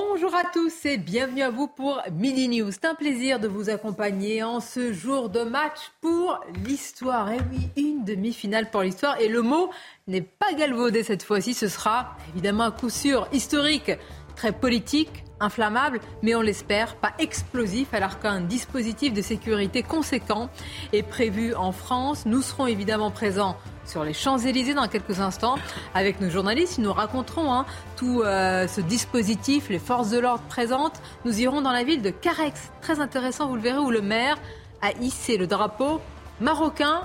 Bonjour à tous et bienvenue à vous pour Midi News. C'est un plaisir de vous accompagner en ce jour de match pour l'histoire. Et oui, une demi-finale pour l'histoire. Et le mot n'est pas galvaudé cette fois-ci. Ce sera évidemment un coup sûr historique, très politique, inflammable, mais on l'espère pas explosif, alors qu'un dispositif de sécurité conséquent est prévu en France. Nous serons évidemment présents sur les Champs-Élysées dans quelques instants avec nos journalistes. Ils nous raconteront hein, tout euh, ce dispositif, les forces de l'ordre présentes. Nous irons dans la ville de Carex, très intéressant, vous le verrez, où le maire a hissé le drapeau marocain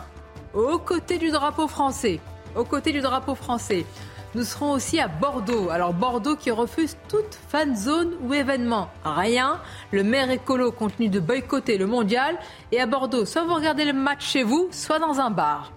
aux côtés du drapeau français. Aux côtés du drapeau français. Nous serons aussi à Bordeaux. Alors Bordeaux qui refuse toute fan zone ou événement. Rien. Le maire écolo continue de boycotter le mondial. Et à Bordeaux, soit vous regardez le match chez vous, soit dans un bar.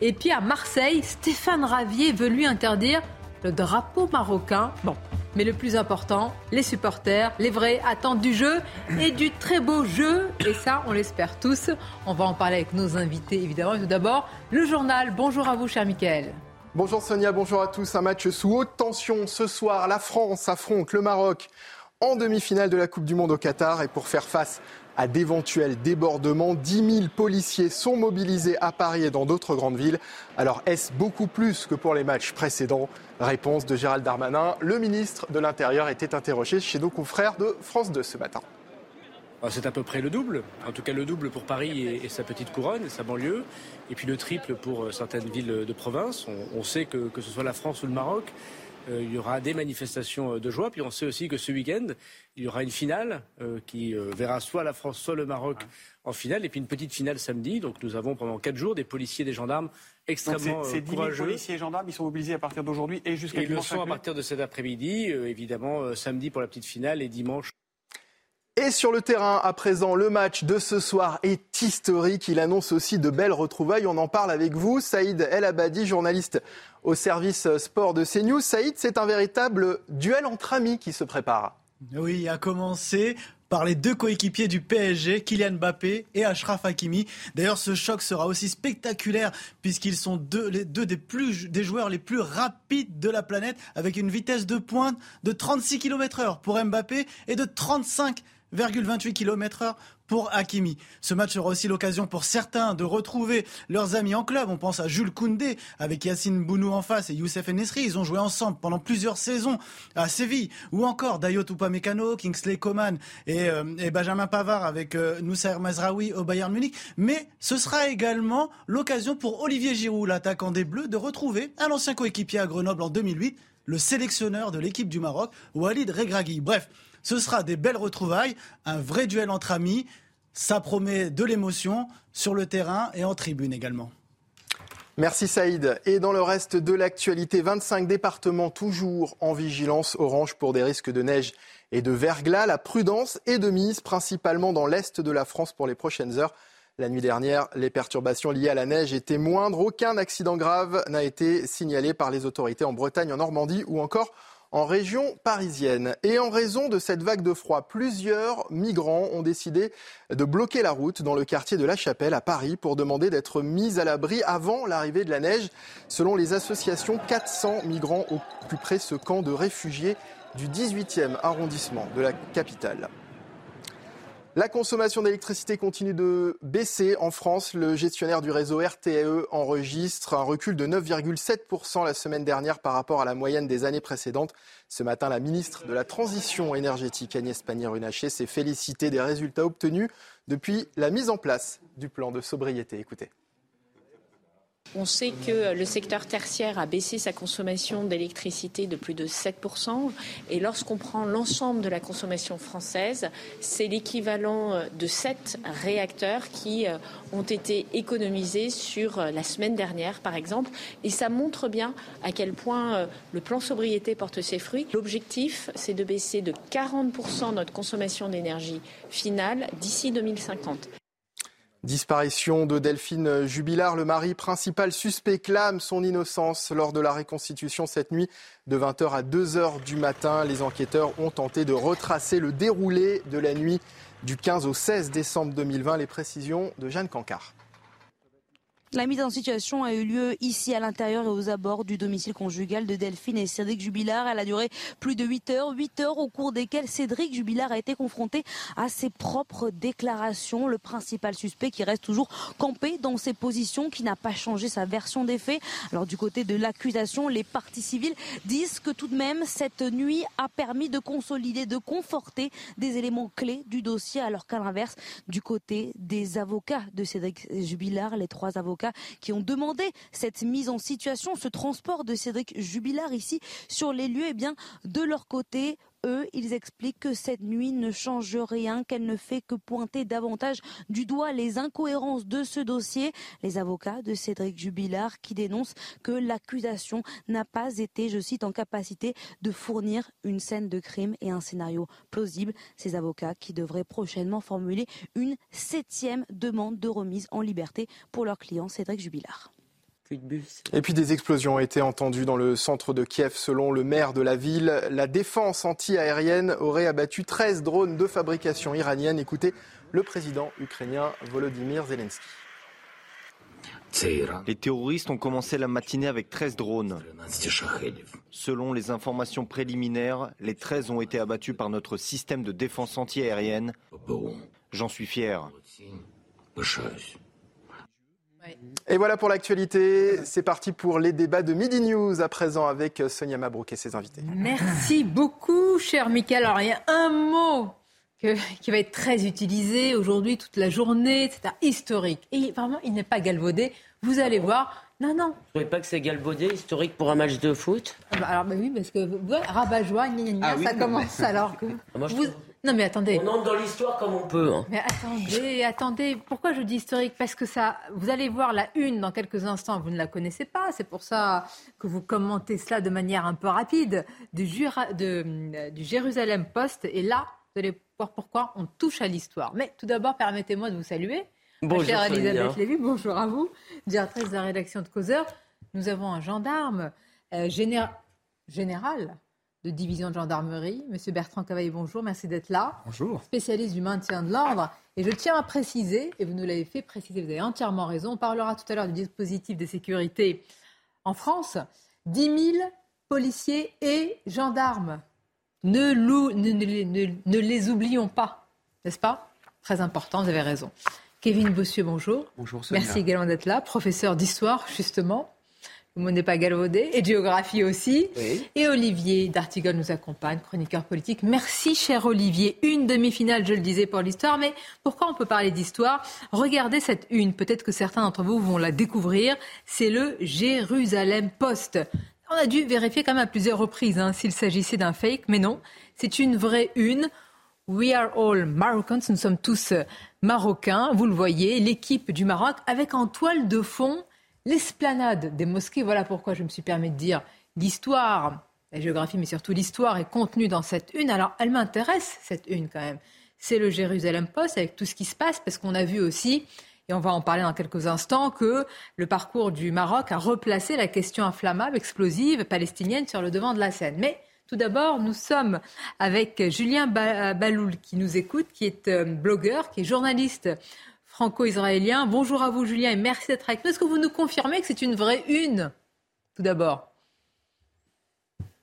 Et puis à Marseille, Stéphane Ravier veut lui interdire le drapeau marocain. Bon, mais le plus important, les supporters, les vrais, attendent du jeu et du très beau jeu. Et ça, on l'espère tous. On va en parler avec nos invités, évidemment. Tout d'abord, le journal. Bonjour à vous, cher Mickaël. Bonjour Sonia, bonjour à tous. Un match sous haute tension ce soir. La France affronte le Maroc en demi-finale de la Coupe du Monde au Qatar. Et pour faire face à d'éventuels débordements, 10 000 policiers sont mobilisés à Paris et dans d'autres grandes villes. Alors est-ce beaucoup plus que pour les matchs précédents? Réponse de Gérald Darmanin. Le ministre de l'Intérieur était interrogé chez nos confrères de France 2 ce matin. Ah, c'est à peu près le double, en tout cas le double pour Paris et, sa petite couronne et sa banlieue, et puis le triple pour euh, certaines villes de province. On, sait que, que ce soit la France ou le Maroc, euh, il y aura des manifestations euh, de joie. Puis on sait aussi que ce week-end, il y aura une finale qui verra soit la France, soit le Maroc en finale, et puis une petite finale samedi. Donc nous avons pendant quatre jours des policiers, des gendarmes extrêmement Ces 10 000 policiers et gendarmes, ils sont mobilisés à partir d'aujourd'hui et jusqu'à dimanche. Ils le sont à partir de cet après-midi, évidemment samedi pour la petite finale et dimanche et sur le terrain, à présent, le match de ce soir est historique. Il annonce aussi de belles retrouvailles. On en parle avec vous, Saïd El Abadi, journaliste au service sport de CNews. Saïd, c'est un véritable duel entre amis qui se prépare. Oui, a commencé par les deux coéquipiers du PSG, Kylian Mbappé et Ashraf Hakimi. D'ailleurs, ce choc sera aussi spectaculaire puisqu'ils sont deux, les deux des, plus, des joueurs les plus rapides de la planète avec une vitesse de pointe de 36 km heure pour Mbappé et de 35 1,28 km/h pour Hakimi. Ce match sera aussi l'occasion pour certains de retrouver leurs amis en club. On pense à Jules Koundé avec Yacine Bounou en face et Youssef Enesri. Ils ont joué ensemble pendant plusieurs saisons à Séville. Ou encore Dayot Upamecano, Kingsley Coman et, euh, Benjamin Pavard avec euh, Noussair Mazraoui au Bayern Munich. Mais ce sera également l'occasion pour Olivier Giroud, l'attaquant des Bleus, de retrouver un ancien coéquipier à Grenoble en 2008, le sélectionneur de l'équipe du Maroc, Walid Regragui. Bref, ce sera des belles retrouvailles, un vrai duel entre amis. Ça promet de l'émotion sur le terrain et en tribune également. Merci Saïd. Et dans le reste de l'actualité, 25 départements toujours en vigilance orange pour des risques de neige et de verglas. La prudence est de mise principalement dans l'est de la France pour les prochaines heures. La nuit dernière, les perturbations liées à la neige étaient moindres. Aucun accident grave n'a été signalé par les autorités en Bretagne, en Normandie ou encore en région parisienne. Et en raison de cette vague de froid, plusieurs migrants ont décidé de bloquer la route dans le quartier de La Chapelle à Paris pour demander d'être mis à l'abri avant l'arrivée de la neige. Selon les associations, 400 migrants occuperaient ce camp de réfugiés du 18e arrondissement de la capitale. La consommation d'électricité continue de baisser en France. Le gestionnaire du réseau RTE enregistre un recul de 9,7% la semaine dernière par rapport à la moyenne des années précédentes. Ce matin, la ministre de la Transition énergétique, Agnès Pannier-Runacher, s'est félicitée des résultats obtenus depuis la mise en place du plan de sobriété. Écoutez. On sait que le secteur tertiaire a baissé sa consommation d'électricité de plus de 7%. Et lorsqu'on prend l'ensemble de la consommation française, c'est l'équivalent de 7 réacteurs qui euh, ont été économisés sur euh, la semaine dernière, par exemple. Et ça montre bien à quel point euh, le plan sobriété porte ses fruits. L'objectif, c'est de baisser de 40% notre consommation d'énergie finale d'ici 2050. Disparition de Delphine Jubilard, le mari principal suspect clame son innocence lors de la réconstitution cette nuit de 20h à 2h du matin. Les enquêteurs ont tenté de retracer le déroulé de la nuit du 15 au 16 décembre 2020. Les précisions de Jeanne Cancard. La mise en situation a eu lieu ici à l'intérieur et aux abords du domicile conjugal de Delphine et Cédric Jubilard. Elle a duré plus de 8 heures, 8 heures au cours desquelles Cédric Jubilard a été confronté à ses propres déclarations. Le principal suspect qui reste toujours campé dans ses positions, qui n'a pas changé sa version des faits. Alors du côté de l'accusation, les parties civiles disent que tout de même cette nuit a permis de consolider, de conforter des éléments clés du dossier, alors qu'à l'inverse, du côté des avocats de Cédric Jubilard, les trois avocats qui ont demandé cette mise en situation, ce transport de Cédric Jubilard ici sur les lieux, eh bien de leur côté, eux, ils expliquent que cette nuit ne change rien, qu'elle ne fait que pointer davantage du doigt les incohérences de ce dossier. Les avocats de Cédric Jubilard qui dénoncent que l'accusation n'a pas été, je cite, en capacité de fournir une scène de crime et un scénario plausible. Ces avocats qui devraient prochainement formuler une septième demande de remise en liberté pour leur client Cédric Jubilard. Et puis des explosions ont été entendues dans le centre de Kiev. Selon le maire de la ville, la défense anti-aérienne aurait abattu 13 drones de fabrication iranienne. Écoutez le président ukrainien Volodymyr Zelensky. Les terroristes ont commencé la matinée avec 13 drones. Selon les informations préliminaires, les 13 ont été abattus par notre système de défense anti-aérienne. J'en suis fier. Et voilà pour l'actualité. C'est parti pour les débats de Midi News à présent avec Sonia Mabrouk et ses invités. Merci beaucoup, cher Michael. Alors, il y a un mot qui va être très utilisé aujourd'hui, toute la journée, c'est historique. Et vraiment, il n'est pas galvaudé. Vous allez voir. Non, non. Vous ne trouvez pas que c'est galvaudé, historique pour un match de foot ah bah, Alors, bah oui, parce que rabat-joie, ah ça commence alors que. Ah, moi, vous... Non, mais attendez. On entre dans l'histoire comme on peut. Hein. Mais attendez, attendez. Pourquoi je dis historique? Parce que ça, vous allez voir la une dans quelques instants. Vous ne la connaissez pas. C'est pour ça que vous commentez cela de manière un peu rapide du, de, du Jérusalem Post. Et là, vous allez voir pourquoi on touche à l'histoire. Mais tout d'abord, permettez-moi de vous saluer. Bonjour, chère Elisabeth Lévy. Bonjour à vous, directrice de la rédaction de Causeur. Nous avons un gendarme euh, général de division de gendarmerie. Monsieur Bertrand Cavaillé, bonjour, merci d'être là. Bonjour. Spécialiste du maintien de l'ordre. Et je tiens à préciser, et vous nous l'avez fait préciser, vous avez entièrement raison, on parlera tout à l'heure du dispositif de sécurité en France. 10 000 policiers et gendarmes. Ne, ne, les oublions pas, n'est-ce pas? Très important, vous avez raison. Kevin Bossieux, bonjour. Bonjour, Sonia. Merci également d'être là, professeur d'histoire, justement. N'est pas galvaudé. Et géographie aussi. Et Olivier d'Artigol nous accompagne, chroniqueur politique. Merci, cher Olivier. Une demi-finale, je le disais, pour l'histoire. Mais pourquoi on peut parler d'histoire? Regardez cette une. Peut-être que certains d'entre vous vont la découvrir. C'est le Jérusalem Post. On a dû vérifier quand même à plusieurs reprises hein, s'il s'agissait d'un fake. Mais non, c'est une vraie une. We are all Moroccans. Nous sommes tous marocains. Vous le voyez, l'équipe du Maroc avec en toile de fond l'esplanade des mosquées. Voilà pourquoi je me suis permis de dire l'histoire, la géographie, mais surtout l'histoire est contenue dans cette une. Alors, elle m'intéresse, cette une quand même. C'est le Jérusalem Post avec tout ce qui se passe, parce qu'on a vu aussi, et on va en parler dans quelques instants, que le parcours du Maroc a replacé la question inflammable, explosive, palestinienne sur le devant de la scène. Mais tout d'abord, nous sommes avec Julien Baloul qui nous écoute, qui est euh, blogueur, qui est journaliste franco-israélien. Bonjour à vous, Julien, et merci d'être avec nous. Est-ce que vous nous confirmez que c'est une vraie une, tout d'abord?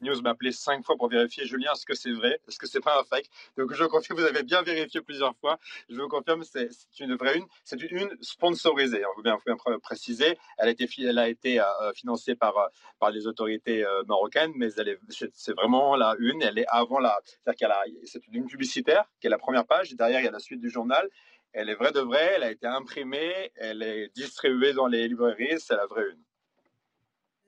News m'a appelé cinq fois pour vérifier, Julien, est-ce que c'est vrai? Est-ce que c'est pas un fake? Donc je confirme, vous avez bien vérifié plusieurs fois. Je vous confirme, c'est une vraie une. C'est une une sponsorisée, on hein, bien, préciser. Elle a été, été euh, financée par, euh, par les autorités euh, marocaines, mais c'est vraiment la une. Elle est avant la. C'est une publicitaire qui est la première page. Derrière, il y a la suite du journal. Elle est vraie de vraie, elle a été imprimée, elle est distribuée dans les librairies, c'est la vraie une.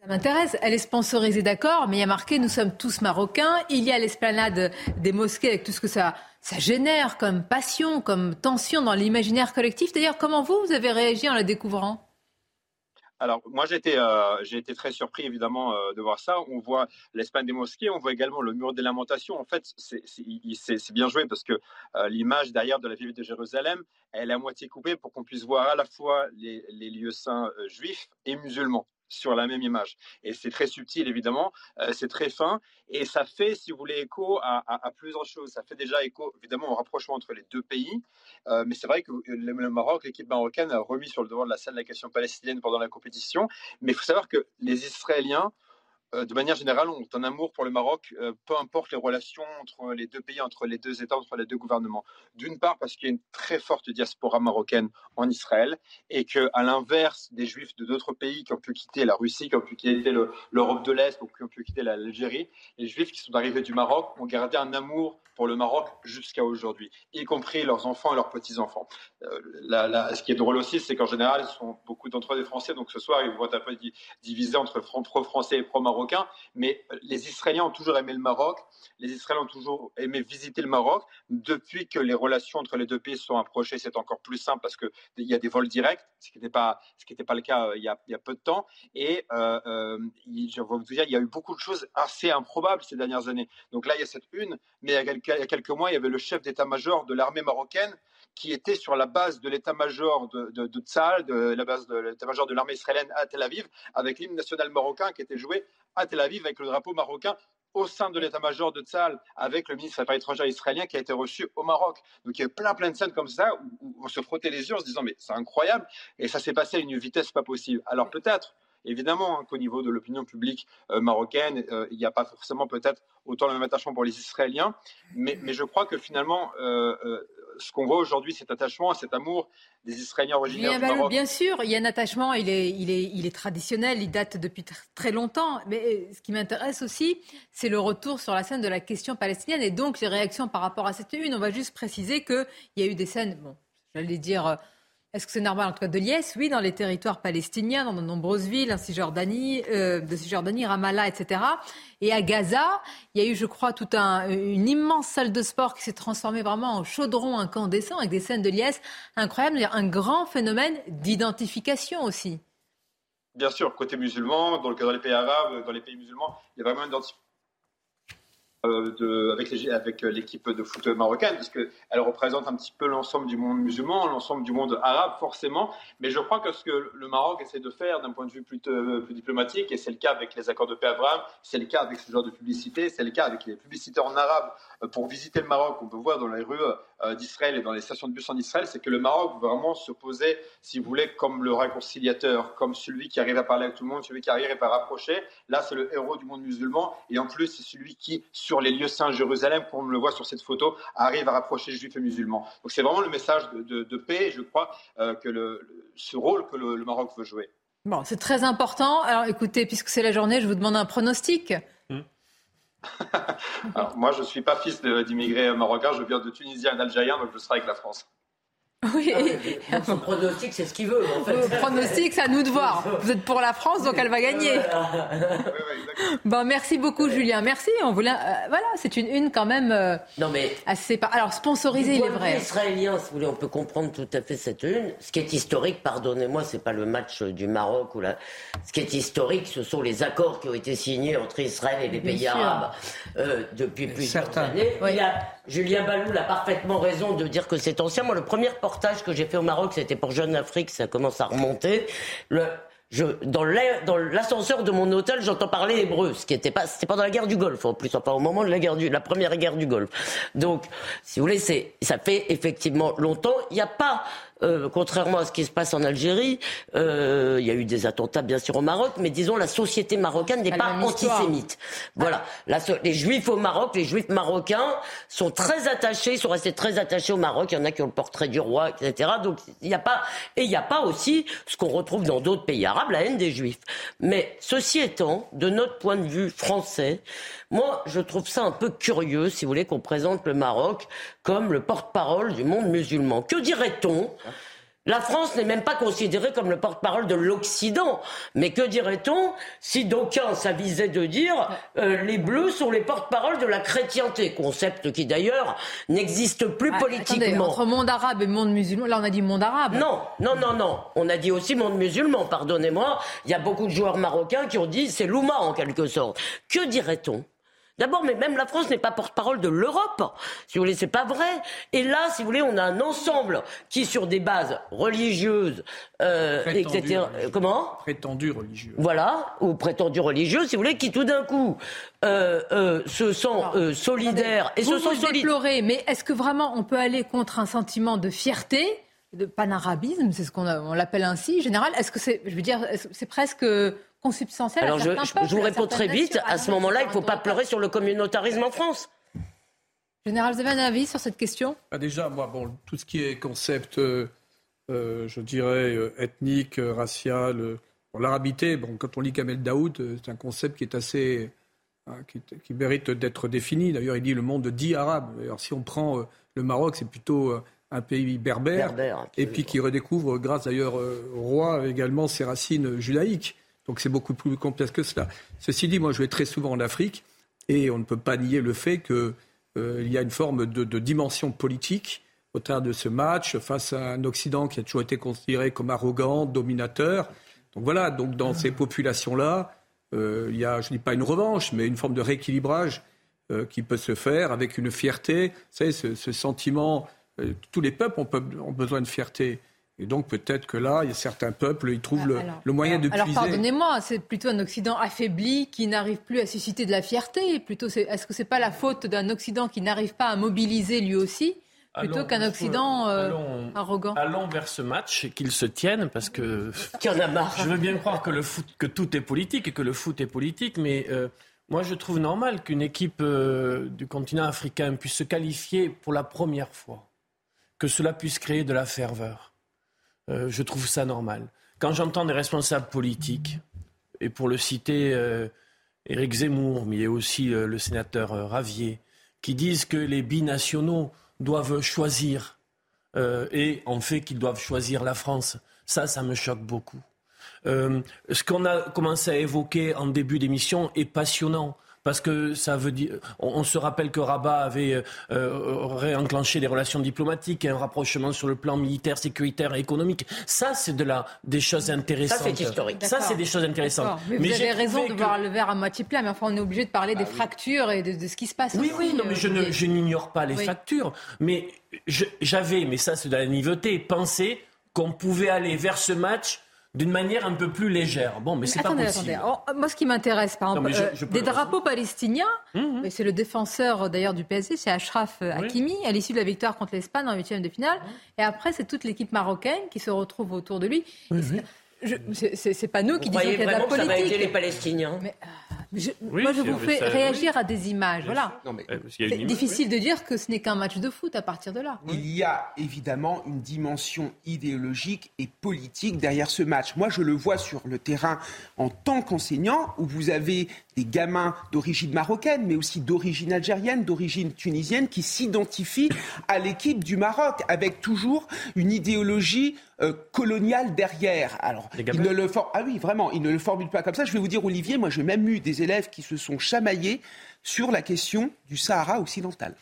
Ça m'intéresse. Elle est sponsorisée, d'accord, mais il y a marqué Nous sommes tous marocains. Il y a l'esplanade des mosquées avec tout ce que ça, ça génère comme passion, comme tension dans l'imaginaire collectif. D'ailleurs, comment vous, vous avez réagi en la découvrant? Alors, moi, j'ai été, euh, j'ai été très surpris, évidemment, euh, de voir ça. On voit l'Espagne des mosquées, on voit également le mur des lamentations. En fait, c'est, bien joué parce que euh, l'image derrière de la ville de Jérusalem, est à moitié coupée pour qu'on puisse voir à la fois les lieux saints juifs et musulmans sur la même image. Et c'est très subtil, évidemment, euh, c'est très fin, et ça fait, si vous voulez, écho à, plusieurs choses. Ça fait déjà écho, évidemment, au rapprochement entre les deux pays, euh, mais c'est vrai que le, Maroc, l'équipe marocaine a remis sur le devant de la scène la question palestinienne pendant la compétition, mais il faut savoir que les Israéliens euh, de manière générale, ont un amour pour le Maroc, euh, peu importe les relations entre les deux pays, entre les deux États, entre les deux gouvernements. D'une part, parce qu'il y a une très forte diaspora marocaine en Israël, et que, à l'inverse des Juifs de d'autres pays qui ont pu quitter la Russie, qui ont pu quitter l'Europe de l'Est, ou qui ont pu quitter l'Algérie, les Juifs qui sont arrivés du Maroc ont gardé un amour pour le Maroc jusqu'à aujourd'hui, y compris leurs enfants et leurs petits-enfants. Euh, ce qui est drôle aussi, c'est qu'en général, ce sont beaucoup d'entre eux des Français, donc ce soir, ils vont être un peu divisés entre pro-français et pro-marocains, mais euh, les Israéliens ont toujours aimé le Maroc, les Israéliens ont toujours aimé visiter le Maroc. Depuis que les relations entre les deux pays sont approchées, c'est encore plus simple parce qu'il y a des vols directs, ce qui n'était pas, le cas euh, il y, a, peu de temps. Et je vais vous dire, il y a eu beaucoup de choses assez improbables ces dernières années. Donc là, il y a cette une, mais il y a quelques il y a quelques mois, il y avait le chef d'état-major de l'armée marocaine qui était sur la base de l'état-major de, de, de Tzal, de la base de l'état-major de l'armée israélienne à Tel Aviv, avec l'hymne national marocain qui était joué à Tel Aviv avec le drapeau marocain au sein de l'état-major de Tzal avec le ministre des Affaires étrangères israélien qui a été reçu au Maroc. Donc il y a plein plein de scènes comme ça où, on se frottait les yeux en se disant mais c'est incroyable et ça s'est passé à une vitesse pas possible. Alors peut-être Évidemment hein, qu'au niveau de l'opinion publique euh, marocaine, euh, il n'y a pas forcément peut-être autant le même attachement pour les Israéliens, mais, je crois que finalement, euh, ce qu'on voit aujourd'hui, cet attachement, cet amour des Israéliens originaires du Maroc. Bien sûr, il y a un attachement, il est, il est, il est traditionnel, il date depuis très longtemps. Mais ce qui m'intéresse aussi, c'est le retour sur la scène de la question palestinienne et donc les réactions par rapport à cette une. On va juste préciser qu'il y a eu des scènes, bon, j'allais dire est-ce que c'est normal en tout cas de Liès Oui, dans les territoires palestiniens, dans de nombreuses villes, en Cisjordanie, euh, de Cisjordanie, Ramallah, etc. Et à Gaza, il y a eu, je crois, toute un, une immense salle de sport qui s'est transformée vraiment en chaudron incandescent avec des scènes de liesse incroyables, un grand phénomène d'identification aussi. Bien sûr, côté musulman, dans les pays arabes, dans les pays musulmans, il y a vraiment une de, avec, euh, l'équipe de foot marocaine, parce qu'elle représente un petit peu l'ensemble du monde musulman, l'ensemble du monde arabe, forcément. Mais je crois que ce que le Maroc essaie de faire d'un point de vue plus, euh, diplomatique, et c'est le cas avec les accords de paix Abraham, c'est le cas avec ce genre de publicité, c'est le cas avec les publicités en arabe pour visiter le Maroc, on peut voir dans les rues d'Israël et dans les stations de bus en Israël, c'est que le Maroc vraiment se poser, si vous voulez, comme le réconciliateur, comme celui qui arrive à parler avec tout le monde, celui qui arrive à rapprocher. Là, c'est le héros du monde musulman, et en plus, c'est celui qui, sur les lieux saints Jérusalem, comme on le voit sur cette photo, arrive à rapprocher juifs et musulmans. Donc c'est vraiment le message de, paix, je crois, euh, que ce rôle que le, Maroc veut jouer. Bon, c'est très important. Alors écoutez, puisque c'est la journée, je vous demande un pronostic. Alors, moi, je ne suis pas fils d'immigrés marocains, je viens de Tunisie et d'Algérien, donc je serai avec la France. Oui. Ah son pronostic, c'est ce qu'il veut, en fait. Le pronostic, c'est à nous de voir. Vous êtes pour la France, donc elle va gagner. bon, merci beaucoup, Julien. Merci. On voulait, euh, voilà, c'est une une quand même euh, non, mais assez. Alors, sponsorisée, il est vrai. Israélien, si vous voulez, on peut comprendre tout à fait cette une. Ce qui est historique, pardonnez-moi, c'est pas le match du Maroc ou la. Ce qui est historique, ce sont les accords qui ont été signés entre Israël et les pays arabes euh, depuis plusieurs années. Il a, Julien Balou a parfaitement raison de dire que c'est ancien. Moi, le premier que j'ai fait au Maroc, c'était pour Jeune Afrique, ça commence à remonter. Dans l'ascenseur de mon hôtel, j'entends parler hébreu, ce qui était pas, c'était pendant la guerre du Golfe, en plus, enfin au moment de la la première guerre du Golfe. Donc, si vous voulez, ça fait effectivement longtemps. Il n'y a pas euh, contrairement à ce qui se passe en Algérie, euh, il y a eu des attentats bien sûr au Maroc, mais disons la société marocaine n'est pas antisémite. Voilà, les Juifs au Maroc, les Juifs marocains sont très attachés, sont restés très attachés au Maroc. Il y en a qui ont le portrait du roi, etc. Donc il n'y a pas et il n'y a pas aussi ce qu'on retrouve dans d'autres pays arabes, la haine des Juifs. Mais ceci étant, de notre point de vue français, moi, je trouve ça un peu curieux, si vous voulez, qu'on présente le Maroc comme le porte-parole du monde musulman. Que dirait-on? La France n'est même pas considérée comme le porte-parole de l'Occident. Mais que dirait-on si d'aucuns s'avisaient de dire euh, les Bleus sont les porte-parole de la chrétienté, concept qui d'ailleurs n'existe plus Ah, politiquement. attendez, entre monde arabe et monde musulman, là on a dit monde arabe. Non, non, non, non. On a dit aussi monde musulman, pardonnez-moi. Il y a beaucoup de joueurs marocains qui ont dit c'est l'Ouma en quelque sorte. Que dirait-on? D'abord, mais même la France n'est pas porte-parole de l'Europe. Si vous voulez, c'est pas vrai. Et là, si vous voulez, on a un ensemble qui, sur des bases religieuses, euh, etc. religieuses. Comment? Prétendu religieux. voilà, ou prétendus religieux, si vous voulez, qui tout d'un coup euh, euh, se sont euh, solidaires et vous, se sont vous solidaires. déplorez, mais est-ce que vraiment on peut aller contre un sentiment de fierté, de panarabisme, c'est ce qu'on l'appelle ainsi, général? Est-ce que c'est, je veux dire, est-ce que c'est presque consubstantiel à Alors je, certains je- peuples, je vous réponds très vite. nations À ce moment-là, il ne faut pas pleurer sur le communautarisme en France. Général, vous avez un avis sur cette question? Ah, déjà, moi, bon, tout ce qui est concept, euh, euh, je dirais, euh, ethnique, euh, racial, euh, bon, l'arabité, bon, quand on lit Kamel Daoud, euh, c'est un concept qui est assez. hein, qui, qui mérite d'être défini. D'ailleurs, il dit le monde dit arabe. Alors, si on prend euh, le Maroc, c'est plutôt euh, un pays berbère, Berbère, et puis qui redécouvre, grâce d'ailleurs euh, au roi, également ses racines judaïques. Donc c'est beaucoup plus complexe que cela. Ceci dit, moi je vais très souvent en Afrique, et on ne peut pas nier le fait qu'il y a une forme de, dimension politique au travers de ce match face à un Occident qui a toujours été considéré comme arrogant, dominateur. Donc voilà, donc dans ces populations-là, euh, il y a, je ne dis pas une revanche, mais une forme de rééquilibrage euh, qui peut se faire avec une fierté. Vous savez, ce, sentiment, euh, tous les peuples ont, peu- ont besoin de fierté. Et donc peut-être que là, il y a certains peuples, ils trouvent le, Ah, Alors, le moyen de alors, puiser. pardonnez-moi, c'est plutôt un Occident affaibli qui n'arrive plus à susciter de la fierté. Plutôt, est-ce que c'est pas la faute d'un Occident qui n'arrive pas à mobiliser lui aussi, plutôt qu'un Occident euh, allons- arrogant? Allons vers ce match et qu'il se tienne parce que. Qui en a marre. Je veux bien croire que le foot, que tout est politique et que le foot est politique, mais euh, moi je trouve normal qu'une équipe euh, du continent africain puisse se qualifier pour la première fois, que cela puisse créer de la ferveur. Euh, je trouve ça normal. Quand j'entends des responsables politiques, et pour le citer, euh, Éric Zemmour, mais aussi euh, le sénateur euh, Ravier, qui disent que les binationaux doivent choisir et en fait qu'ils doivent choisir la France. Ça, ça me choque beaucoup. Ce qu'on a commencé à évoquer en début d'émission est passionnant. Parce que ça veut dire, on, on se rappelle que Rabat avait euh, euh, réenclenché les relations diplomatiques, un rapprochement sur le plan militaire, sécuritaire et économique. Ça, c'est de la, des choses intéressantes. c'est historique. Ça, c'est des choses intéressantes. Mais, vous avez raison de que- voir le verre à moitié plein, mais enfin on est obligé de parler des fractures et de, de ce qui se passe. Oui, aussi, oui, non, mais euh, je, n'ignore pas les Oui. factures. Mais j'avais, mais ça c'est de la naïveté, pensé qu'on pouvait aller vers ce match d'une manière un peu plus légère. Bon, mais c'est pas possible. attendez. Oh, moi, ce qui m'intéresse, par exemple, je- euh, je des drapeaux palestiniens, Mhm. mais c'est le défenseur euh, d'ailleurs du PSG, c'est Ashraf euh, Oui. Hakimi, à l'issue de la victoire contre l'Espagne en huitième de finale. Et après, c'est toute l'équipe marocaine qui se retrouve autour de lui. Et c'est- pas nous qui disons qu'il y a de la vraiment que ça va aider les politique. Palestiniens? Mais, euh, je- Oui, moi, je vous fais ça- réagir à des images. Voilà. Non, mais Euh, C'est image, difficile de dire que ce n'est qu'un match de foot à partir de là. il y a évidemment une dimension idéologique et politique derrière ce match. Moi, je le vois sur le terrain en tant qu'enseignant, où vous avez des gamins d'origine marocaine, mais aussi d'origine algérienne, d'origine tunisienne, qui s'identifient à l'équipe du Maroc, avec toujours une idéologie euh, coloniale derrière. Alors, ne le for- ah oui, vraiment, ils ne le formulent pas comme ça. Je vais vous dire, Olivier, moi, j'ai même eu des élèves qui se sont chamaillés sur la question du Sahara occidental.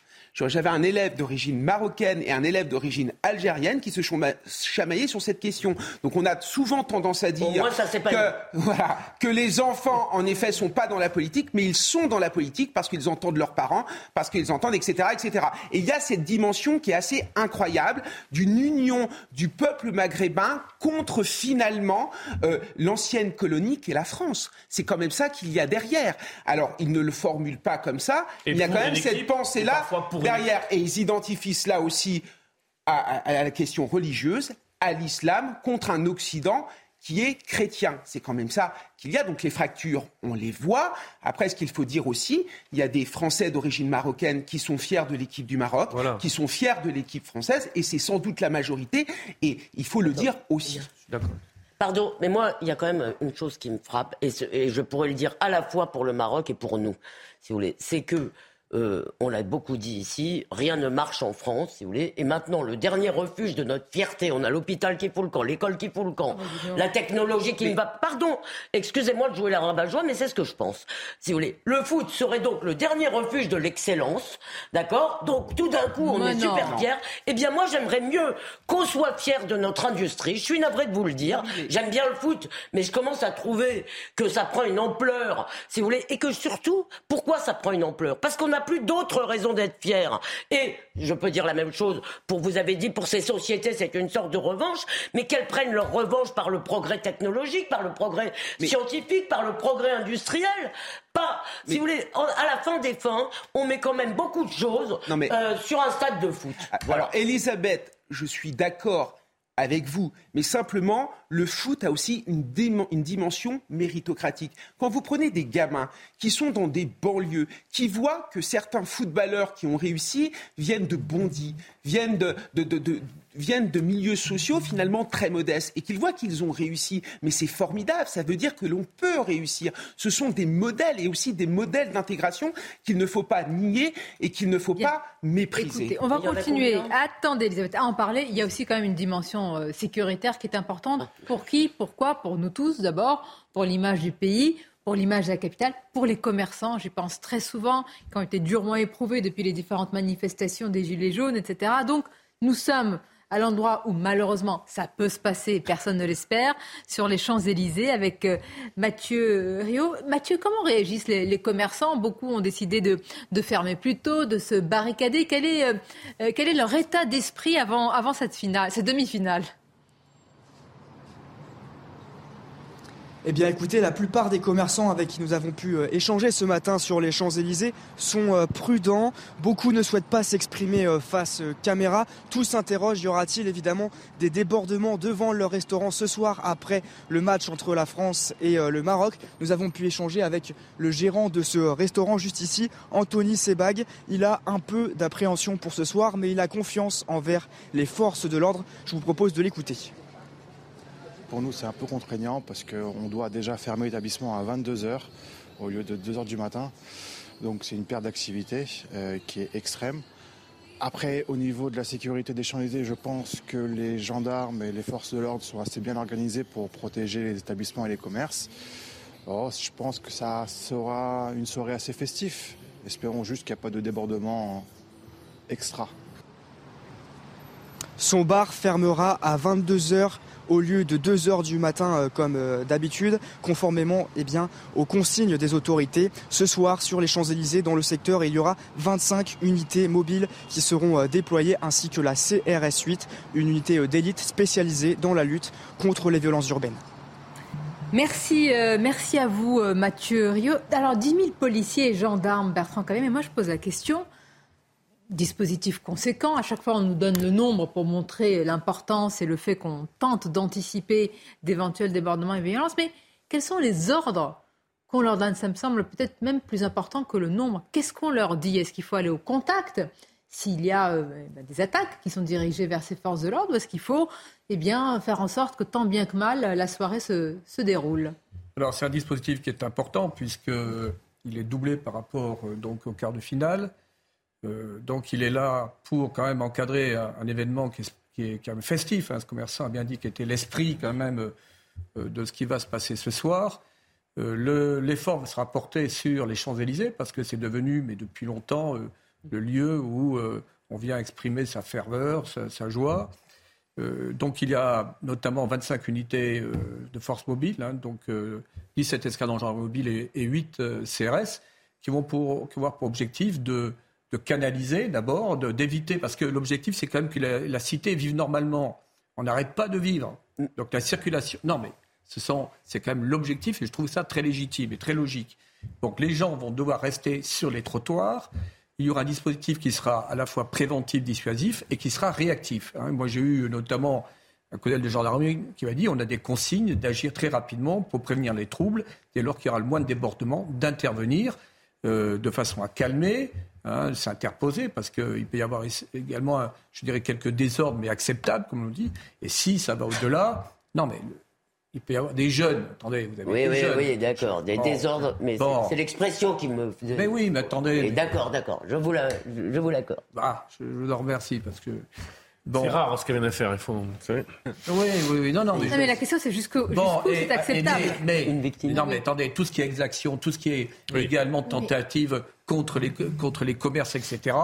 J'avais un élève d'origine marocaine et un élève d'origine algérienne qui se sont ma- chamaillés sur cette question. Donc on a souvent tendance à dire Au moins, ça, c'est pas que, voilà, que les enfants, en effet, sont pas dans la politique, mais ils sont dans la politique parce qu'ils entendent leurs parents, parce qu'ils entendent, etc., etc. Et il y a cette dimension qui est assez incroyable d'une union du peuple maghrébin contre finalement euh, l'ancienne colonie qui est la France. C'est quand même ça qu'il y a derrière. Alors ils ne le formulent pas comme ça. Et il y a quand même cette pensée-là derrière. Et ils identifient cela aussi à, à- à la question religieuse, à l'islam, contre un Occident qui est chrétien. C'est quand même ça qu'il y a. Donc les fractures, on les voit. Après, ce qu'il faut dire aussi, il y a des Français d'origine marocaine qui sont fiers de l'équipe du Maroc, Voilà. qui sont fiers de l'équipe française, et c'est sans doute la majorité. Et il faut le dire aussi. D'accord. Pardon, mais moi, il y a quand même une chose qui me frappe, et, ce- et je pourrais le dire à la fois pour le Maroc et pour nous, si vous voulez. C'est que euh, on l'a beaucoup dit ici, rien ne marche en France, si vous voulez. Et maintenant, le dernier refuge de notre fierté, on a l'hôpital qui fout le camp, l'école qui fout le camp, oh, la technologie qui ne va... Pardon, excusez-moi de jouer la rabat-joie, mais c'est ce que je pense. Si vous voulez, le foot serait donc le dernier refuge de l'excellence, d'accord? Donc tout d'un coup, on est super fiers. Eh bien, moi, j'aimerais mieux qu'on soit fier de notre industrie. Je suis navré de vous le dire. J'aime bien le foot, mais je commence à trouver que ça prend une ampleur, si vous voulez, et que surtout, pourquoi ça prend une ampleur? Parce qu'on a plus d'autres raisons d'être fiers. Et je peux dire la même chose pour vous avez dit pour ces sociétés, c'est une sorte de revanche, mais qu'elles prennent leur revanche par le progrès technologique, par le progrès scientifique, par le progrès industriel. Pas, si vous voulez, à la fin des fins, on met quand même beaucoup de choses euh, sur un stade de foot. Alors, Elisabeth, je suis d'accord avec vous. Mais simplement, le foot a aussi une, dimension méritocratique. Quand vous prenez des gamins qui sont dans des banlieues, qui voient que certains footballeurs qui ont réussi viennent de Bondy, viennent de, viennent de milieux sociaux finalement très modestes et qu'ils voient qu'ils ont réussi. Mais c'est formidable, ça veut dire que l'on peut réussir. Ce sont des modèles et aussi des modèles d'intégration qu'il ne faut pas nier et qu'il ne faut pas mépriser. on va continuer. Attendez, Elisabeth, à en parler. Il y a aussi quand même une dimension euh, sécuritaire qui est importante. Pour qui Pourquoi Pour nous tous d'abord, pour l'image du pays, pour l'image de la capitale, pour les commerçants, j'y pense très souvent, qui ont été durement éprouvés depuis les différentes manifestations des Gilets jaunes, etc. Donc, nous sommes à l'endroit où malheureusement ça peut se passer, personne ne l'espère, sur les Champs-Élysées avec euh, Mathieu Rio. Mathieu, comment réagissent les, commerçants? Beaucoup ont décidé de, fermer plus tôt, de se barricader. Quel est, euh, euh, quel est leur état d'esprit avant, avant cette, finale, cette demi-finale? Eh bien écoutez, la plupart des commerçants avec qui nous avons pu euh, échanger ce matin sur les Champs-Élysées sont euh, prudents. Beaucoup ne souhaitent pas s'exprimer euh, face caméra. Tous s'interrogent, y aura-t-il évidemment des débordements devant leur restaurant ce soir après le match entre la France et le Maroc? Nous avons pu échanger avec le gérant de ce restaurant juste ici, Anthony Sebag. Il a un peu d'appréhension pour ce soir, mais il a confiance envers les forces de l'ordre. Je vous propose de l'écouter. Pour nous, c'est un peu contraignant parce qu'on doit déjà fermer l'établissement à 22h au lieu de 2h du matin. Donc c'est une perte d'activité euh, qui est extrême. Après, au niveau de la sécurité des Champs-Élysées, je pense que les gendarmes et les forces de l'ordre sont assez bien organisés pour protéger les établissements et les commerces. Oh, je pense que ça sera une soirée assez festive. Espérons juste qu'il n'y a pas de débordement extra. Son bar fermera à 22h au lieu de 2 heures du matin euh, comme euh, d'habitude, conformément eh aux consignes des autorités. Ce soir, sur les Champs-Élysées, dans le secteur, il y aura 25 unités mobiles qui seront euh, déployées, ainsi que la CRS 8, une unité d'élite spécialisée dans la lutte contre les violences urbaines. Merci, merci à vous, Mathieu Rio. Alors, 10 000 policiers et gendarmes, Bertrand, quand même, et moi je pose la question dispositif conséquent. À chaque fois, on nous donne le nombre pour montrer l'importance et le fait qu'on tente d'anticiper d'éventuels débordements et violences. Mais quels sont les ordres qu'on leur donne? Ça me semble peut-être même plus important que le nombre. Qu'est-ce qu'on leur dit? Est-ce qu'il faut aller au contact? S'il y a euh, ben, des attaques qui sont dirigées vers ces forces de l'ordre, est-ce qu'il faut eh bien, faire en sorte que tant bien que mal la soirée se, se déroule? Alors c'est un dispositif qui est important puisqu'il est doublé par rapport euh, donc, au quart de finale. Euh, donc il est là pour quand même encadrer un, événement qui est, quand même festif. Hein. ce commerçant a bien dit qu'il était l'esprit quand même euh, de ce qui va se passer ce soir. Euh, l'effort sera porté sur les Champs-Élysées parce que c'est devenu, mais depuis longtemps, le lieu où on vient exprimer sa ferveur, sa, joie. donc il y a notamment 25 unités de force mobile, hein, donc 17 escadrons mobiles et, et 8 CRS, qui vont avoir pour objectif de de canaliser d'abord, d'éviter, parce que l'objectif c'est quand même que la, cité vive normalement. On n'arrête pas de vivre. Donc la circulation. Non mais ce sont, c'est quand même l'objectif et je trouve ça très légitime et très logique. Donc les gens vont devoir rester sur les trottoirs. Il y aura un dispositif qui sera à la fois préventif, dissuasif et qui sera réactif. Hein. Moi j'ai eu notamment un collègue de gendarmerie qui m'a dit on a des consignes d'agir très rapidement pour prévenir les troubles dès lors qu'il y aura le moins de débordements, d'intervenir euh, de façon à calmer Hein, s'interposer, parce qu'il peut y avoir également, je dirais, quelques désordres, mais acceptables, comme on dit. Et si ça va au-delà, non, mais il peut y avoir des jeunes. Attendez, vous avez Oui, des oui, jeunes. oui, d'accord. Des Bon. désordres. Mais c'est- Bon. c'est l'expression qui me. Mais oui, mais attendez. D'accord, d'accord. Je vous la- je vous l'accorde. Ah, je je vous en remercie parce que. Bon. C'est rare ce qu'elle vient de faire, il faut. Oui, oui, oui. Non, non, mais. Non, mais la question, c'est jusqu'où Bon, c'est acceptable. et mais, mais- non, mais attendez, tout ce qui est exaction, tout ce qui est également tentative contre les, contre les commerces, etc.,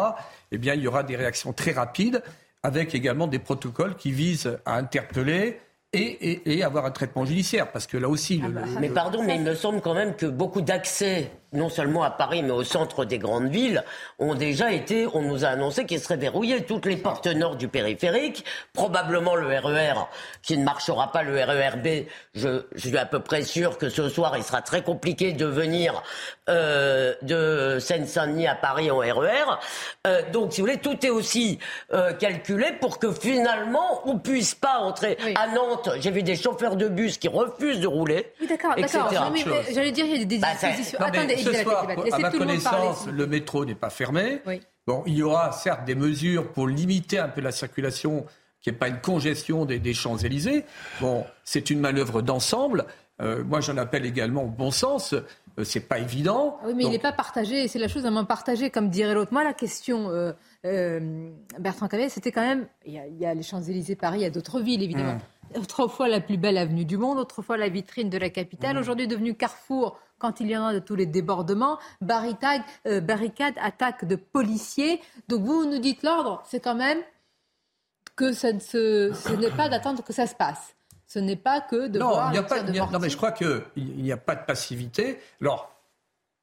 eh bien, il y aura des réactions très rapides avec également des protocoles qui visent à interpeller et, et- et avoir un traitement judiciaire. Parce que là aussi, le- le- Mais le- pardon, mais il me semble quand même que beaucoup d'accès, non seulement à Paris, mais au centre des grandes villes, ont déjà été, on nous a annoncé qu'ils seraient verrouillés. Toutes les portes nord du périphérique, probablement le RER, qui ne marchera pas, le RERB, je, je suis à peu près sûr que ce soir, il sera très compliqué de venir euh, de Seine-Saint-Denis à Paris en RER. Euh, donc, si vous voulez, tout est aussi euh, calculé pour que finalement, on puisse pas entrer à Nantes. J'ai vu des chauffeurs de bus qui refusent de rouler. Oui, d'accord, d'accord. Euh, J'allais dire, il y a des Bah, dispositions. Attendez, ce soir, à ma connaissance, le métro n'est pas fermé. Bon, il y aura certes des mesures pour limiter un peu la circulation, qu'il n'y ait pas une congestion des, des Champs-Élysées. Bon, c'est une manœuvre d'ensemble. Euh, moi, j'en appelle également au bon sens. Euh, c'est pas évident. Ah Oui, mais il n'est pas partagé, c'est la chose à moins partagée, comme dirait l'autre. Moi, la question, euh, euh, Bertrand Cavet, c'était quand même, il y, a, il y a les Champs-Élysées, Paris, il y a d'autres villes, évidemment. Autrefois, la plus belle avenue du monde, autrefois, la vitrine de la capitale, aujourd'hui devenue Carrefour, quand il y en a de tous les débordements, barricade, euh, barricade attaque de policiers. Donc, vous nous dites l'ordre, c'est quand même que ça ne se, ce n'est pas d'attendre que ça se passe. Ce n'est pas que de non, voir a pas. de y a- non, mais je crois qu'il n'y a pas de passivité. Alors,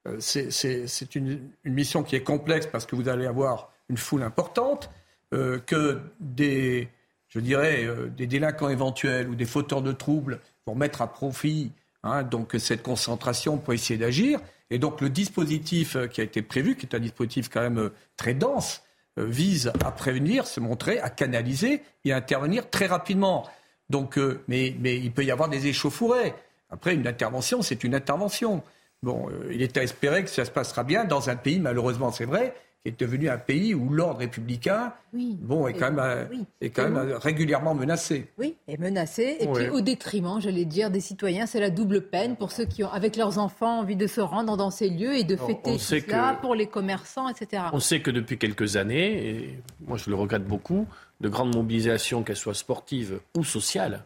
euh, c'est- c'est c'est une, une mission qui est complexe parce que vous allez avoir une foule importante, euh, que des, je dirais, euh, des délinquants éventuels ou des fauteurs de troubles vont mettre à profit hein, donc cette concentration pour essayer d'agir. Et donc le dispositif euh, qui a été prévu, qui est un dispositif quand même euh, très dense, euh, vise à prévenir, se montrer, à canaliser et à intervenir très rapidement. Donc, mais, il peut y avoir des échauffourées. Après, une intervention, c'est une intervention. Bon, il est à espérer que ça se passera bien dans un pays, malheureusement, c'est vrai, qui est devenu un pays où l'ordre républicain, Oui. bon, est quand même, euh, oui. est quand même euh, régulièrement menacé. Oui, et menacé. Et puis au détriment, j'allais dire, des citoyens. C'est la double peine pour ceux qui ont, avec leurs enfants, envie de se rendre dans ces lieux et de On- fêter on tout cela que- pour les commerçants, etc. On sait que depuis quelques années, et moi je le regrette beaucoup, de grandes mobilisations, qu'elles soient sportives ou sociales,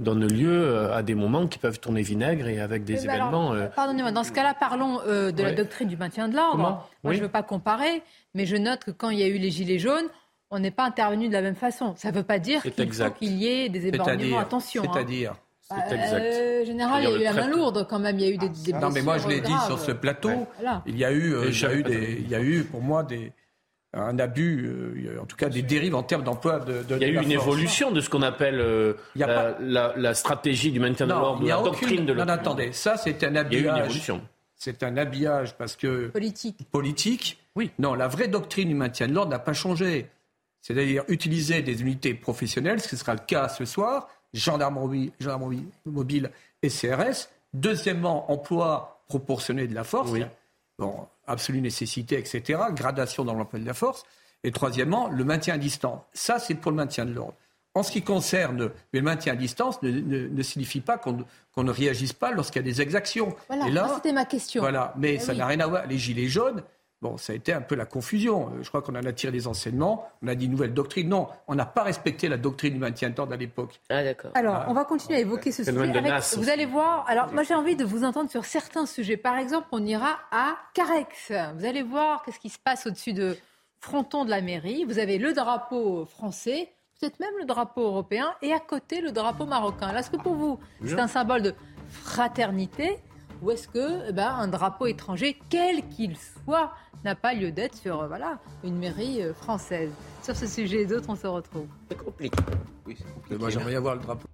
donnent lieu euh, à des moments qui peuvent tourner vinaigre et avec des mais événements. euh, Pardonnez-moi, dans ce cas-là, parlons euh, de la doctrine du maintien de l'ordre. Moi, Oui. je ne veux pas comparer, mais je note que quand il y a eu les Gilets jaunes, on n'est pas intervenu de la même façon. Ça ne veut pas dire C'est qu'il faut exact. qu'il y ait des éborgnements. C'est-à-dire, Attention. hein. c'est-à-dire, Bah, euh, général, il y a eu la main lourde quand même. Il y a eu des, des Non, mais moi je l'ai dit sur ce plateau. Voilà. Il y a eu, euh, Et il y a chaque- eu, des, il y a eu pour moi des, un abus, euh, en tout cas des dérives en termes d'emploi de, de Il y a de eu une force. évolution de ce qu'on appelle euh, la, pas- la- la stratégie du maintien de l'ordre, il ou y a la aucune- doctrine de Non, l'ordre. non, attendez, ça c'est un Il y a eu une habillage. évolution. C'est un habillage parce que politique. Politique. Oui. Non, la vraie doctrine du maintien de l'ordre n'a pas changé. C'est-à-dire utiliser des unités professionnelles, ce qui sera le cas ce soir, gendarmerie, gendarmerie mobile et CRS. Deuxièmement, emploi proportionné de la force. Bon, absolue nécessité, etc. Gradation dans l'emploi de la force. Et troisièmement, le maintien à distance. Ça, c'est pour le maintien de l'ordre. En ce qui concerne le maintien à distance, ne, ne- ne signifie pas qu'on ne- réagisse pas lorsqu'il y a des exactions. Voilà, c'était ma question. voilà, mais Eh ça oui. n'a rien à voir. Les gilets jaunes, bon, ça a été un peu la confusion. Euh, Je crois qu'on en a tiré des enseignements. On a dit nouvelle doctrine. Non, on n'a pas respecté la doctrine du maintien de l'ordre à l'époque. Ah, d'accord. Alors, on va continuer à évoquer ce sujet. de avec- vous allez voir. Alors, moi, j'ai envie de vous entendre sur certains sujets. Par exemple, on ira à Carex. Vous allez voir qu'est-ce qui se passe au-dessus de fronton de la mairie. Vous avez le drapeau français, peut-être même le drapeau européen, et à côté le drapeau marocain. Alors, Est-ce que pour vous, c'est un symbole de fraternité ou est-ce que eh ben, un drapeau étranger, quel qu'il soit, n'a pas lieu d'être sur euh, voilà, une mairie euh, française Sur ce sujet et d'autres, on se retrouve. C'est compliqué. Moi, j'aimerais bien voir le drapeau.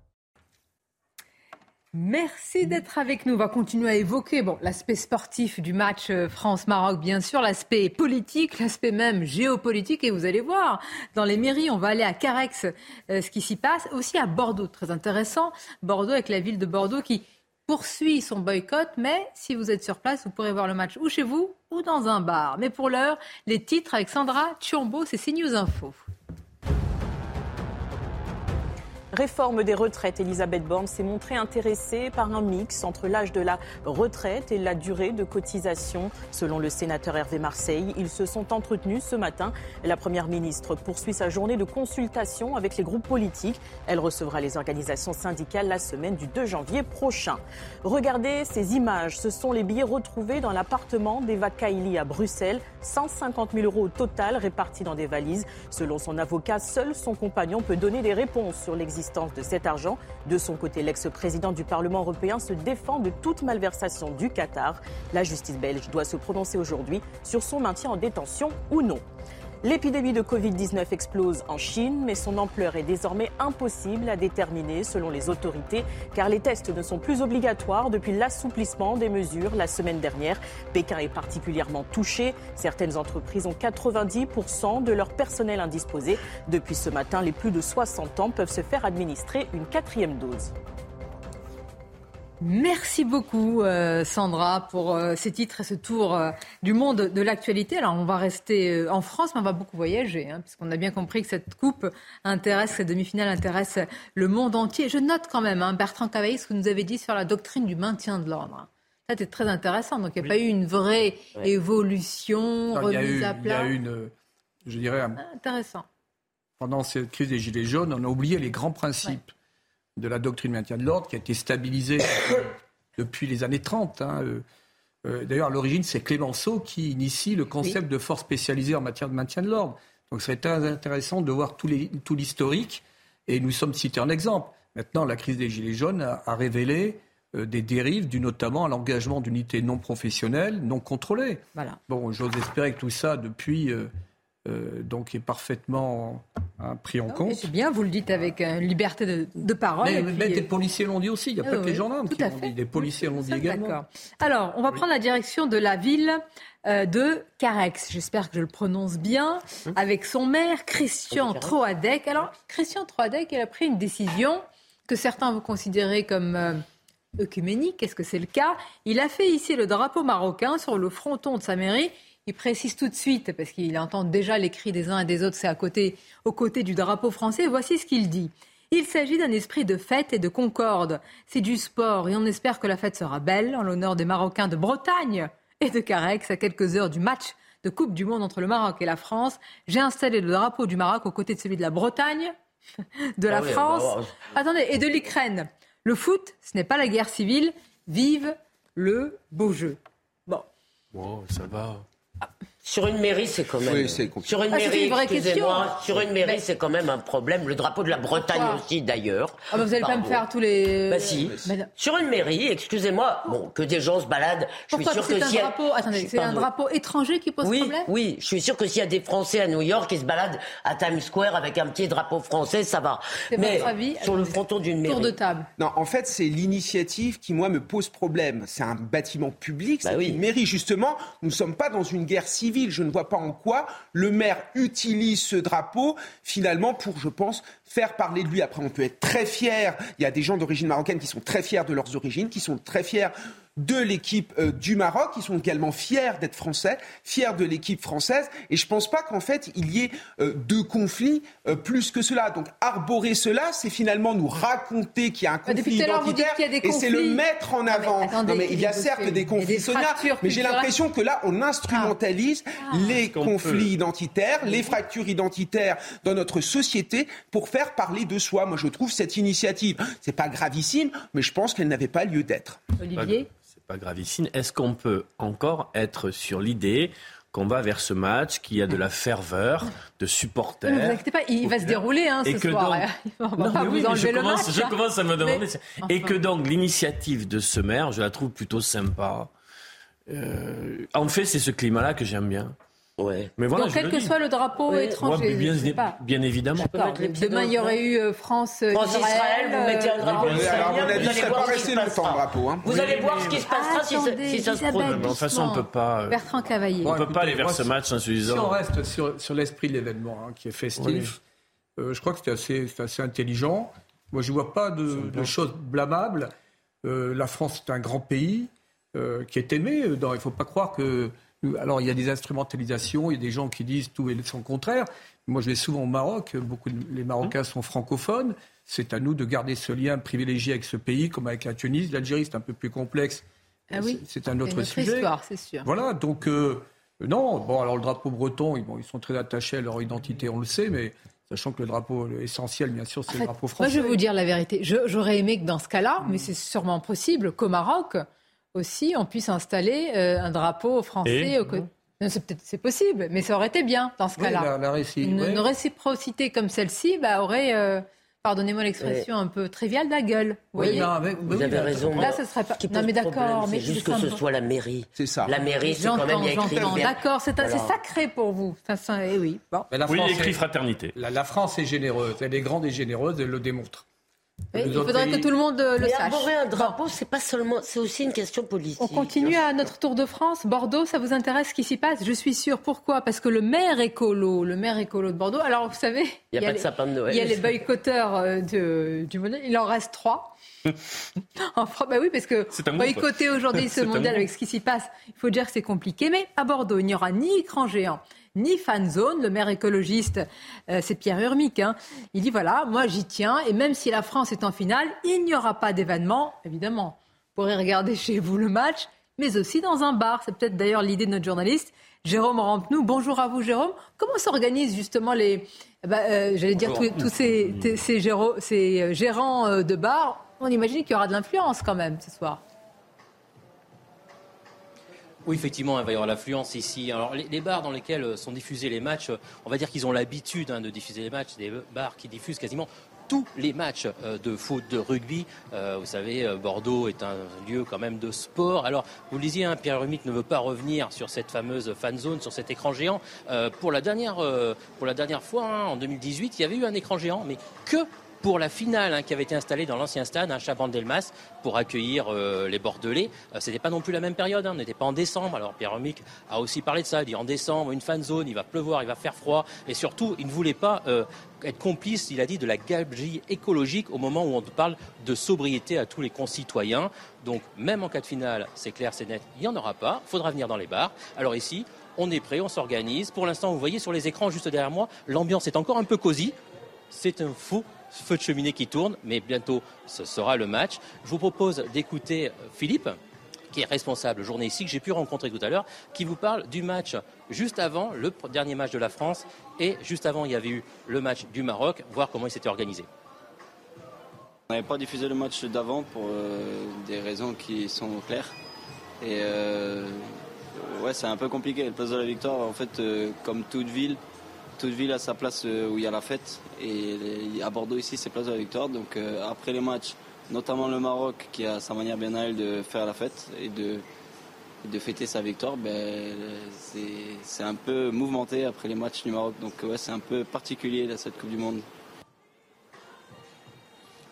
Merci d'être avec nous. On va continuer à évoquer bon, l'aspect sportif du match euh, France-Maroc, bien sûr, l'aspect politique, l'aspect même géopolitique. Et vous allez voir, dans les mairies, on va aller à Carex, euh, ce qui s'y passe. Aussi à Bordeaux, très intéressant. Bordeaux avec la ville de Bordeaux qui poursuit son boycott. Mais si vous êtes sur place, vous pourrez voir le match ou chez vous ou dans un bar. Mais pour l'heure, les titres avec Sandra Chiombo, c'est CNews Info. Réforme des retraites, Elisabeth Borne s'est montrée intéressée par un mix entre l'âge de la retraite et la durée de cotisation. Selon le sénateur Hervé Marseille, ils se sont entretenus ce matin. La Première ministre poursuit sa journée de consultation avec les groupes politiques. Elle recevra les organisations syndicales la semaine du 2 janvier prochain. Regardez ces images. Ce sont les billets retrouvés dans l'appartement d'Eva Kaili à Bruxelles. 150 000 euros au total répartis dans des valises. Selon son avocat, seul son compagnon peut donner des réponses sur l'existence de. De son côté, l'ex-président du Parlement européen se défend de toute malversation du Qatar. La justice belge doit se prononcer aujourd'hui sur son maintien en détention ou non. L'épidémie de Covid-19 explose en Chine, mais son ampleur est désormais impossible à déterminer selon les autorités, car les tests ne sont plus obligatoires depuis l'assouplissement des mesures la semaine dernière. Pékin est particulièrement touché. Certaines entreprises ont 90% de leur personnel indisposé. Depuis ce matin, les plus de 60 ans peuvent se faire administrer une quatrième dose. Merci beaucoup euh, Sandra pour euh, ces titres et ce tour euh, du monde de l'actualité. Alors on va rester en France, mais on va beaucoup voyager, hein, puisqu'on a bien compris que cette coupe intéresse, cette demi-finale intéresse le monde entier. Je note quand même, hein, Bertrand Cavaillé, ce que vous nous avez dit sur la doctrine du maintien de l'ordre. Ça, c'était très intéressant. Donc il n'y a pas eu une vraie évolution, remise à plat. Il y a eu une, je dirais, intéressant. Pendant cette crise des Gilets jaunes, on a oublié les grands principes de la doctrine maintien de l'ordre qui a été stabilisée depuis les années 30. Hein. Euh, euh, d'ailleurs, à l'origine, c'est Clémenceau qui initie le concept de force spécialisée en matière de maintien de l'ordre. Donc, ce serait très intéressant de voir tout, l'historique. Et nous sommes cités un exemple. Maintenant, la crise des Gilets jaunes a, révélé euh, des dérives, dû notamment à l'engagement d'unités non professionnelles, non contrôlées. Voilà. Bon, j'ose espérer que tout ça, depuis euh, donc est parfaitement hein, pris en compte. C'est bien, vous le dites avec une liberté de, parole. Mais, des policiers l'ont dit aussi, il n'y a pas que les gendarmes qui l'ont dit, des policiers l'ont dit également. Alors, on va prendre la direction de la ville euh, de Carex, j'espère que je le prononce bien, hum. avec son maire Christian Troadec. Alors, Christian Troadec, il a pris une décision que certains vont considérer comme... Euh, œcuménique, est-ce que c'est le cas? Il a fait ici le drapeau marocain sur le fronton de sa mairie il précise tout de suite, parce qu'il entend déjà les cris des uns et des autres, c'est à côté, aux côtés du drapeau français. Voici ce qu'il dit. Il s'agit d'un esprit de fête et de concorde. C'est du sport et on espère que la fête sera belle en l'honneur des Marocains de Bretagne et de Carex à quelques heures du match de Coupe du Monde entre le Maroc et la France. J'ai installé le drapeau du Maroc aux côtés de celui de la Bretagne, de la ah France, bah, attendez, et de l'Ukraine. Le foot, ce n'est pas la guerre civile. Vive le beau jeu. Bon. Bon, ça va. Sur une mairie, c'est quand même. Oui, c'est sur une ah, mairie, excusez-moi, sur une mairie, c'est quand même un problème. Le drapeau de la Bretagne aussi, d'ailleurs. Ah bah vous allez pas me faire tous les. Bah si. Sur une mairie, excusez-moi, bon, que des gens se baladent. Je suis sûr que un si drapeau. Attendez, c'est un drapeau étranger qui pose oui, problème. Oui, je suis sûr que s'il y a des Français à New York qui se baladent à Times Square avec un petit drapeau français, ça va. Mais avis, sur le fronton d'une mairie. Tour de table. Non, en fait, c'est l'initiative qui moi me pose problème. C'est un bâtiment public, bah c'est une mairie justement. Nous ne sommes pas dans une guerre civile. Je ne vois pas en quoi le maire utilise ce drapeau finalement pour, je pense, faire parler de lui. Après, on peut être très fier. Il y a des gens d'origine marocaine qui sont très fiers de leurs origines, qui sont très fiers de l'équipe euh, du Maroc. Ils sont également fiers d'être français, fiers de l'équipe française. Et je ne pense pas qu'en fait, il y ait euh, deux conflits euh, plus que cela. Donc, arborer cela, c'est finalement nous raconter qu'il y a un conflit identitaire. et c'est le mettre en avant. non, mais il y a certes des conflits, Sonia, mais j'ai l'impression que là, on instrumentalise ah. les conflits identitaires, les fractures identitaires dans notre société pour faire parler de soi. Moi, je trouve cette initiative, c'est pas gravissime, mais je pense qu'elle n'avait pas lieu d'être. Olivier pas gravissime. Est-ce qu'on peut encore être sur l'idée qu'on va vers ce match, qu'il y a de la ferveur, de supporters. Ne vous inquiétez pas, il va se dérouler hein, ce soir. je, commence, je commence à me demander. Et que donc l'initiative de ce maire, je la trouve plutôt sympa. Euh, en fait, c'est ce climat-là que j'aime bien. Ouais. Mais voilà, Donc, quel que soit le drapeau étranger. bien, bien, évidemment. Demain, il y aurait eu euh, France, euh, France Israël, vous mettez un drapeau israélien, vous allez voir ce qui se passera. Drapeau. Vous allez voir ce qui se passera si, ça, se produit. De toute façon, on ne peut pas. Euh, Bertrand Cavaillé. On ne peut pas aller vers ce match en se disant. Si on reste sur, sur l'esprit de l'événement, hein, qui est festif, je crois que c'était assez, assez intelligent. Moi, je ne vois pas de, de choses blâmables. la France est un grand pays qui est aimé. il ne faut pas croire que alors il y a des instrumentalisations, il y a des gens qui disent tout et son contraire. Moi, je vais souvent au Maroc. Beaucoup de, les Marocains sont francophones. C'est à nous de garder ce lien privilégié avec ce pays, comme avec la Tunisie. L'Algérie, c'est un peu plus complexe. Ah oui. C'est un autre sujet. histoire, c'est sûr. Voilà. Donc euh, non. Bon, alors le drapeau breton, ils, bon, ils sont très attachés à leur identité, on le sait, mais Sachant que le drapeau essentiel, bien sûr, c'est le drapeau français. Moi, je vais vous dire la vérité. J'aurais aimé que dans ce cas-là, mais c'est sûrement possible, qu'au Maroc aussi, on puisse installer euh, un drapeau français. C'est possible, mais ça aurait été bien dans ce cas-là. une, réciprocité comme celle-ci bah, aurait euh, pardonnez-moi l'expression un peu triviale, la gueule. Vous, oui, vous avez raison. Là, ce serait pas. Non, mais d'accord. C'est juste que ce soit la mairie. C'est ça. La mairie, c'est quand même écrit. D'accord, c'est sacré pour vous. Ça, eh oui. Bon. Mais la oui, écrit fraternité. La, la, France est généreuse. Elle est grande et généreuse. Elle le démontre. Il faudrait que tout le monde euh, le mais sache. Arborer un drapeau, c'est pas seulement, c'est aussi une question politique. On continue à notre tour de France. Bordeaux, ça vous intéresse ce qui s'y passe? Je suis sûre. Pourquoi? Parce que le maire écolo, le maire écolo de Bordeaux. Alors vous savez, il y a, pas de sapin de Noël. Il y a les boycotteurs euh, de, du mondial. Il en reste trois. enfin, bah oui, parce que boycotter aujourd'hui ce mondial avec ce qui s'y passe, il faut dire que c'est compliqué. Mais à Bordeaux, il n'y aura ni écran géant, ni fan zone. Le maire écologiste, euh, c'est Pierre Urmic. Hein. Il dit voilà, moi j'y tiens, et même si la France est en finale, il n'y aura pas d'événement, évidemment. Vous pourrez regarder chez vous le match, mais aussi dans un bar. C'est peut-être d'ailleurs l'idée de notre journaliste. Jérôme Rampenou, bonjour à vous Jérôme. Comment s'organisent justement les, eh ben, euh, j'allais dire tous, ces, ces, euh, gérants de bar? On imagine qu'il y aura de l'influence quand même ce soir. Oui, effectivement, il va y avoir l'affluence ici. Alors, les, bars dans lesquels euh, sont diffusés les matchs, euh, on va dire qu'ils ont l'habitude hein, de diffuser les matchs, des bars qui diffusent quasiment tous les matchs euh, de foot, de rugby. vous savez, Bordeaux est un lieu quand même de sport. Alors, vous le disiez, hein, Pierre Rumic ne veut pas revenir sur cette fameuse fan zone, sur cet écran géant. pour, la dernière, pour la dernière fois, hein, en 2018, il y avait eu un écran géant, mais que pour la finale hein, qui avait été installée dans l'ancien stade, un Chaban Delmas, pour accueillir euh, les Bordelais. Euh, C'était pas non plus la même période, hein, on n'était pas en décembre. Alors Pierre Romic a aussi parlé de ça, il dit en décembre, une fan zone, il va pleuvoir, il va faire froid, et surtout, il ne voulait pas euh, être complice, il a dit, de la gabegie écologique au moment où on parle de sobriété à tous les concitoyens. Donc même en cas de finale, c'est clair, c'est net, il n'y en aura pas, il faudra venir dans les bars. Alors ici, on est prêt, on s'organise. Pour l'instant, vous voyez sur les écrans juste derrière moi, l'ambiance est encore un peu cosy. C'est un faux feu de cheminée qui tourne, mais bientôt ce sera le match. Je vous propose d'écouter Philippe, qui est responsable journée ici, que j'ai pu rencontrer tout à l'heure, qui vous parle du match juste avant, le dernier match de la France, et juste avant, il y avait eu le match du Maroc, voir comment il s'était organisé. On n'avait pas diffusé le match d'avant pour euh, des raisons qui sont claires. Et euh, ouais, c'est un peu compliqué. Le place de la victoire, en fait, euh, comme toute ville, toute ville a sa place euh, où il y a la fête. Et à Bordeaux ici, c'est place de la victoire. Donc euh, après les matchs, notamment le Maroc qui a sa manière bien à elle de faire la fête et de, fêter sa victoire, ben, c'est un peu mouvementé après les matchs du Maroc. Donc c'est un peu particulier cette Coupe du Monde.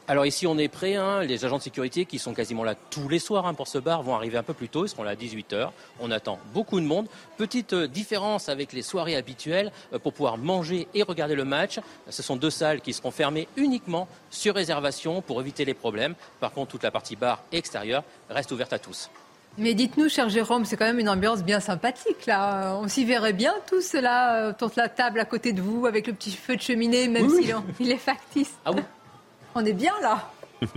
Alors ici, on est prêt. Hein. Les agents de sécurité qui sont quasiment là tous les soirs hein, pour ce bar vont arriver un peu plus tôt. Ils seront là à 18h. On attend beaucoup de monde. Petite euh, différence avec les soirées habituelles euh, pour pouvoir manger et regarder le match. Ce sont deux salles qui seront fermées uniquement sur réservation pour éviter les problèmes. Par contre, toute la partie bar extérieure reste ouverte à tous. Mais dites-nous, cher Jérôme, c'est quand même une ambiance bien sympathique là. On s'y verrait bien tous là, autour de la table à côté de vous, avec le petit feu de cheminée, même s'il est factice. Ah oui on est bien là.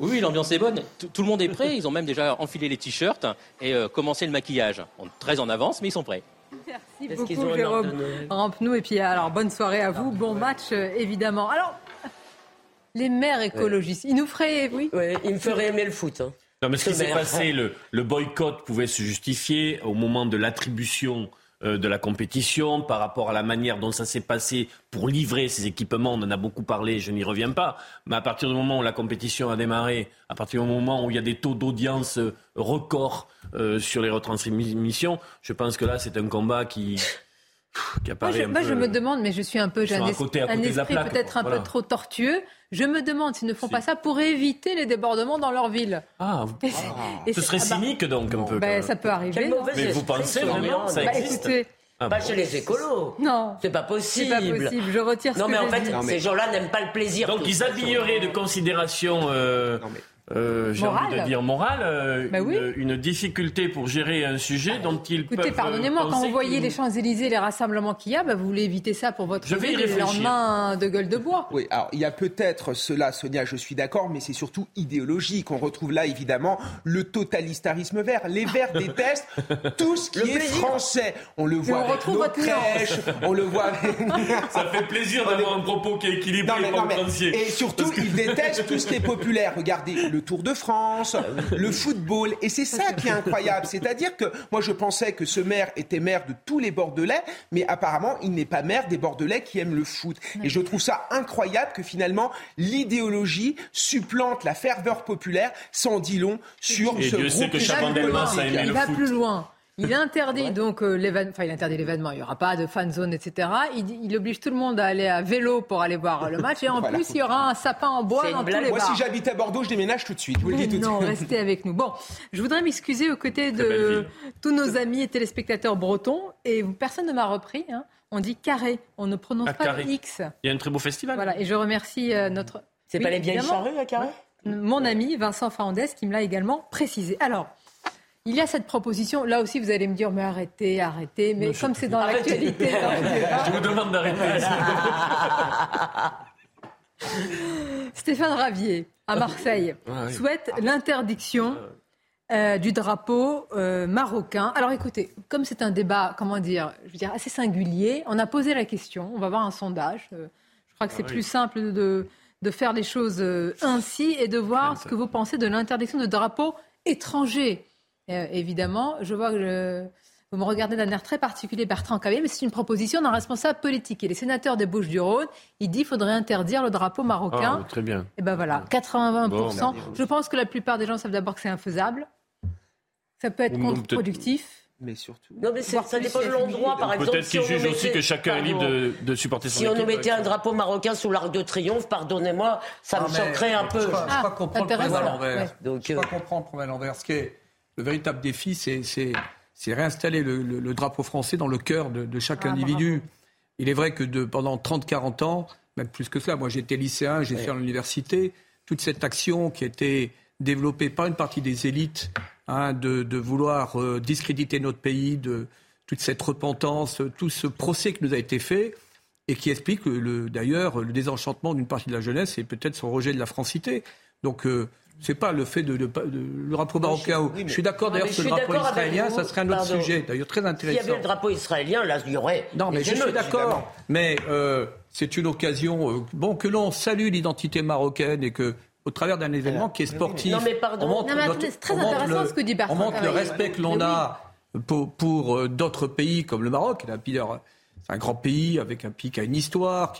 Oui, l'ambiance est bonne. Tout, le monde est prêt. Ils ont même déjà enfilé les t-shirts et euh, commencé le maquillage. On est très en avance, mais ils sont prêts. Merci beaucoup, Jérôme. Rampe-nous. Et puis, alors, bonne soirée à vous. Bon match, euh, évidemment. Alors, les maires écologistes, ils nous feraient, oui ils me feraient aimer le foot. Hein. Non, mais ce qui s'est passé, le, le boycott pouvait se justifier au moment de l'attribution euh, de la compétition, par rapport à la manière dont ça s'est passé pour livrer ces équipements. On en a beaucoup parlé, je n'y reviens pas. Mais à partir du moment où la compétition a démarré, à partir du moment où il y a des taux d'audience euh, records euh, sur les retransmissions, je pense que là, c'est un combat qui... moi, je, moi je, me demande, mais je suis un peu, j'ai un, esprit peut-être un peu trop tortueux. Je me demande s'ils ne font pas ça pour éviter les débordements dans leur ville. Ah, ce serait ah bah, cynique donc un peu. Ben, ça peut arriver. Mais vous pensez vraiment ça bah, existe ah pas chez les écolos. Non. C'est pas possible. C'est pas possible. Je retire ce non, que mais en fait, ces gens-là n'aiment pas le plaisir. Donc ils habilleraient de considération euh, euh, j'ai envie de dire morale, euh, Bah oui. une, une difficulté pour gérer un sujet dont ils Écoutez, peuvent. euh, pardonnez-moi, quand vous voyez les Champs-Élysées, les rassemblements qu'il y a, bah, vous voulez éviter ça pour votre Je vais le lendemain de gueule de bois. Oui, alors il y a peut-être cela, Sonia, je suis d'accord, mais c'est surtout idéologique. On retrouve là évidemment le totalitarisme vert. Les Verts détestent tout ce qui Le est plaisir. français. On le voit on avec nos crèches, on le voit avec... Ça fait plaisir d'avoir un propos qui est équilibré Non, mais- et non, mais- et surtout, que- ils détestent tout ce qui est populaire. Regardez le Tour de France, le football. Et c'est ça qui est incroyable. C'est-à-dire que moi, je pensais que ce maire était maire de tous les Bordelais, mais apparemment, il n'est pas maire des Bordelais qui aiment le foot. Et je trouve ça incroyable que finalement, l'idéologie supplante la ferveur populaire. Sans dit long sur Et ce Dieu groupe sait que Il va Chaban plus Delmas loin. a aimé Il le va foot. plus loin. Il interdit donc euh, l'événement, enfin il interdit l'événement, il n'y aura pas de fan zone, etc. Il, il oblige tout le monde à aller à vélo pour aller voir le match et en Voilà. plus il y aura un sapin en bois dans tous les Moi, bars. si j'habite à Bordeaux, je déménage tout de suite. Je vous le dis tout de non, suite. restez avec nous. Bon, je voudrais m'excuser aux côtés de tous nos amis et téléspectateurs bretons. Et personne ne m'a repris. hein. On dit carré, on ne prononce Ah, pas carré. le X. Il y a un très beau festival. Voilà, et je remercie euh, notre. C'est Oui, pas les vieilles charrues à carré? Mon ami Vincent Faandès qui me l'a également précisé. Alors, il y a cette proposition. Là aussi, vous allez me dire, mais arrêtez, arrêtez. Mais comme c'est dans l'actualité, Je vous demande d'arrêter. Stéphane Ravier, à Marseille, Ah oui. souhaite l'interdiction euh, du drapeau euh, marocain. Alors écoutez, comme c'est un débat, comment dire, je veux dire, assez singulier, on a posé la question, on va voir un sondage. euh, je crois que c'est Ah oui. plus simple de, de faire les choses ainsi et de voir ce que vous pensez de l'interdiction de drapeaux étrangers. Euh, évidemment, je vois que je- vous me regardez d'un air très particulier, Bertrand Cavier, mais c'est une proposition d'un responsable politique. Et les sénateurs des Bouches-du-Rhône, il dit qu'il faudrait interdire le drapeau marocain. Ah, très bien. Et ben voilà, 81%. Bon, je pense que la plupart des gens savent d'abord que c'est infaisable. Ça peut être contre-productif. Mais surtout. Non, mais ça dépend de l'endroit, par exemple. Peut-être si qu'ils jugent aussi que chacun est libre Pardon. de, de supporter son Si on nous mettait un drapeau marocain sous l'arc de triomphe, pardonnez-moi, ça me Non, mais choquerait un peu. Je crois, je crois qu'on prend le problème à intéressant. l'envers. Ouais. Euh, qu'on prend le problème à l'envers. Ce qui est le véritable défi, c'est, réinstaller le, le- le drapeau français dans le cœur de, de chaque Ah, individu. Il est vrai que de, pendant 30-40 ans, même plus que cela, moi j'étais lycéen, j'ai fait à l'université, toute cette action qui a été développée par une partie des élites hein, de, de vouloir euh, discréditer notre pays, de toute cette repentance, tout ce procès qui nous a été fait, et qui explique le, le- d'ailleurs le désenchantement d'une partie de la jeunesse et peut-être son rejet de la francité. Donc euh, c'est pas le fait de, de- de- le drapeau marocain. oui, mais- je suis d'accord d'ailleurs que le drapeau israélien, vous. ça serait un autre Pardon. sujet, d'ailleurs très S'il y intéressant. avait le drapeau israélien, là, il y aurait. Non, mais je suis d'accord. Mais euh, c'est une occasion, euh, bon, que l'on salue l'identité marocaine et que, au travers d'un événement qui est sportif, Non, mais pardon. on montre, Non, mais notre- attendez, c'est très intéressant le- ce que dit Bertrand On montre le respect que l'on oui. a pour, pour, euh, d'autres pays comme le Maroc. C'est un grand pays avec un pays qui a une histoire,